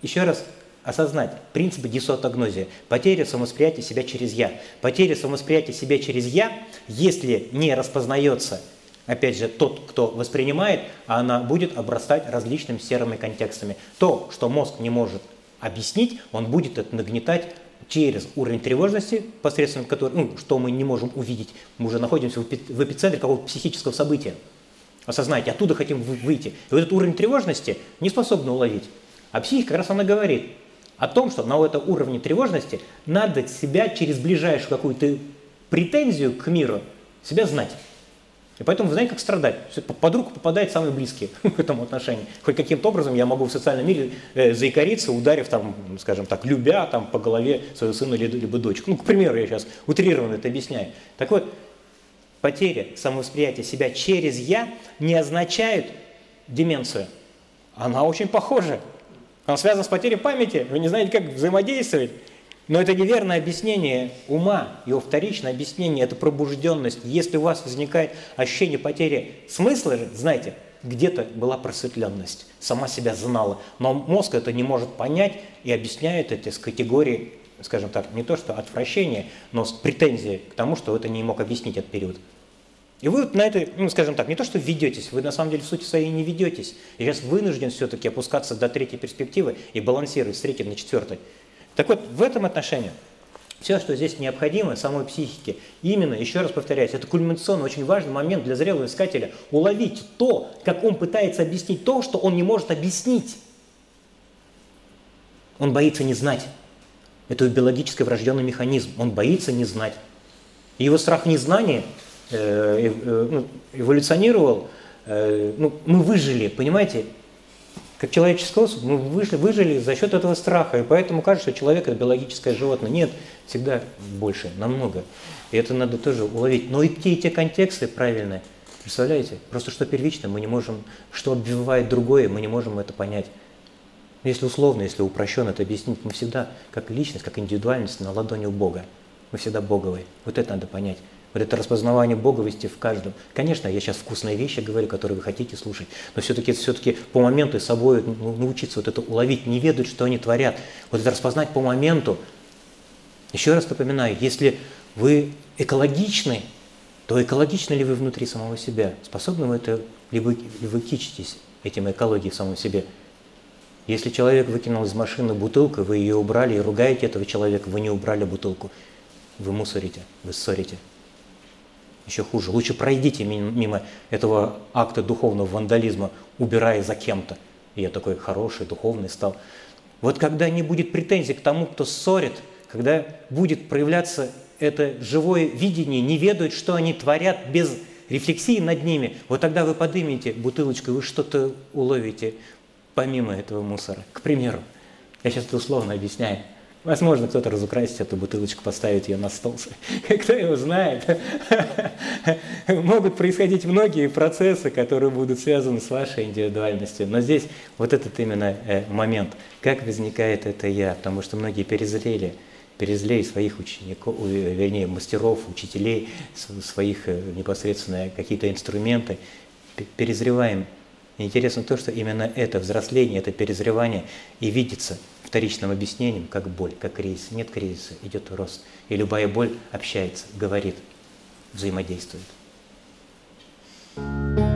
еще раз осознать принципы дисотогнозии, потеря самовосприятия себя через «я». Потеря самовосприятия себя через «я», если не распознается, опять же, тот, кто воспринимает, она будет обрастать различными серыми контекстами. То, что мозг не может объяснить, он будет это нагнетать через уровень тревожности, посредством которого, ну, что мы не можем увидеть, мы уже находимся в эпицентре какого-то психического события. Осознайте, оттуда хотим выйти. И вот этот уровень тревожности не способны уловить. А психика как раз она говорит, о том, что на этом уровне тревожности надо себя через ближайшую какую-то претензию к миру себя знать. И поэтому вы знаете, как страдать. Под руку попадает самый близкий <laughs> в этом отношении. Хоть каким-то образом я могу в социальном мире э, заикариться, ударив там, скажем так, любя там по голове своего сына либо, либо дочку. Ну, к примеру, я сейчас утрированно это объясняю. Так вот, потеря самовосприятия себя через «я» не означает деменцию. Она очень похожа. Он связан с потерей памяти, вы не знаете, как взаимодействовать. Но это неверное объяснение ума, его вторичное объяснение – это пробужденность. Если у вас возникает ощущение потери смысла знаете, где-то была просветленность, сама себя знала. Но мозг это не может понять и объясняет это с категории, скажем так, не то что отвращения, но с претензией к тому, что это не мог объяснить этот период. И вы на это, ну, скажем так, не то, что ведетесь, вы на самом деле в сути своей не ведетесь. И сейчас вынужден все-таки опускаться до третьей перспективы и балансировать с третьей на четвертой. Так вот, в этом отношении все, что здесь необходимо самой психике, именно, еще раз повторяюсь, это кульминационный, очень важный момент для зрелого искателя, уловить то, как он пытается объяснить то, что он не может объяснить. Он боится не знать. Это биологически врожденный механизм. Он боится не знать. И его страх незнания эволюционировал, э, ну, мы выжили, понимаете? Как человеческий особь, мы вышли, выжили за счет этого страха, и поэтому кажется, что человек это биологическое животное. Нет, всегда больше, намного. И это надо тоже уловить. Но и те, и те контексты правильные. Представляете? Просто что первично, мы не можем, что обвивает другое, мы не можем это понять. Если условно, если упрощенно это объяснить, мы всегда, как личность, как индивидуальность на ладони у Бога. Мы всегда Боговые. Вот это надо понять. Вот это распознавание Боговости в каждом. Конечно, я сейчас вкусные вещи говорю, которые вы хотите слушать, но все-таки все-таки по моменту с собой ну, научиться вот это уловить, не ведать, что они творят. Вот это распознать по моменту. Еще раз напоминаю, если вы экологичны, то экологичны ли вы внутри самого себя? Способны вы это, либо вы кичитесь этим экологией в самом себе? Если человек выкинул из машины бутылку, вы ее убрали и ругаете этого человека, вы не убрали бутылку, вы мусорите, вы ссорите еще хуже. Лучше пройдите мимо этого акта духовного вандализма, убирая за кем-то. И я такой хороший, духовный стал. Вот когда не будет претензий к тому, кто ссорит, когда будет проявляться это живое видение, не ведают, что они творят без рефлексии над ними, вот тогда вы поднимете бутылочку, вы что-то уловите помимо этого мусора. К примеру, я сейчас это условно объясняю. Возможно, кто-то разукрасит эту бутылочку, поставит ее на стол. <laughs> Кто его знает. <laughs> Могут происходить многие процессы, которые будут связаны с вашей индивидуальностью. Но здесь вот этот именно э, момент, как возникает это я, потому что многие перезрели, перезрели своих учеников, вернее, мастеров, учителей, своих э, непосредственно какие-то инструменты, перезреваем. интересно то, что именно это взросление, это перезревание и видится – вторичным объяснением, как боль, как кризис. Нет кризиса, идет рост. И любая боль общается, говорит, взаимодействует. thank you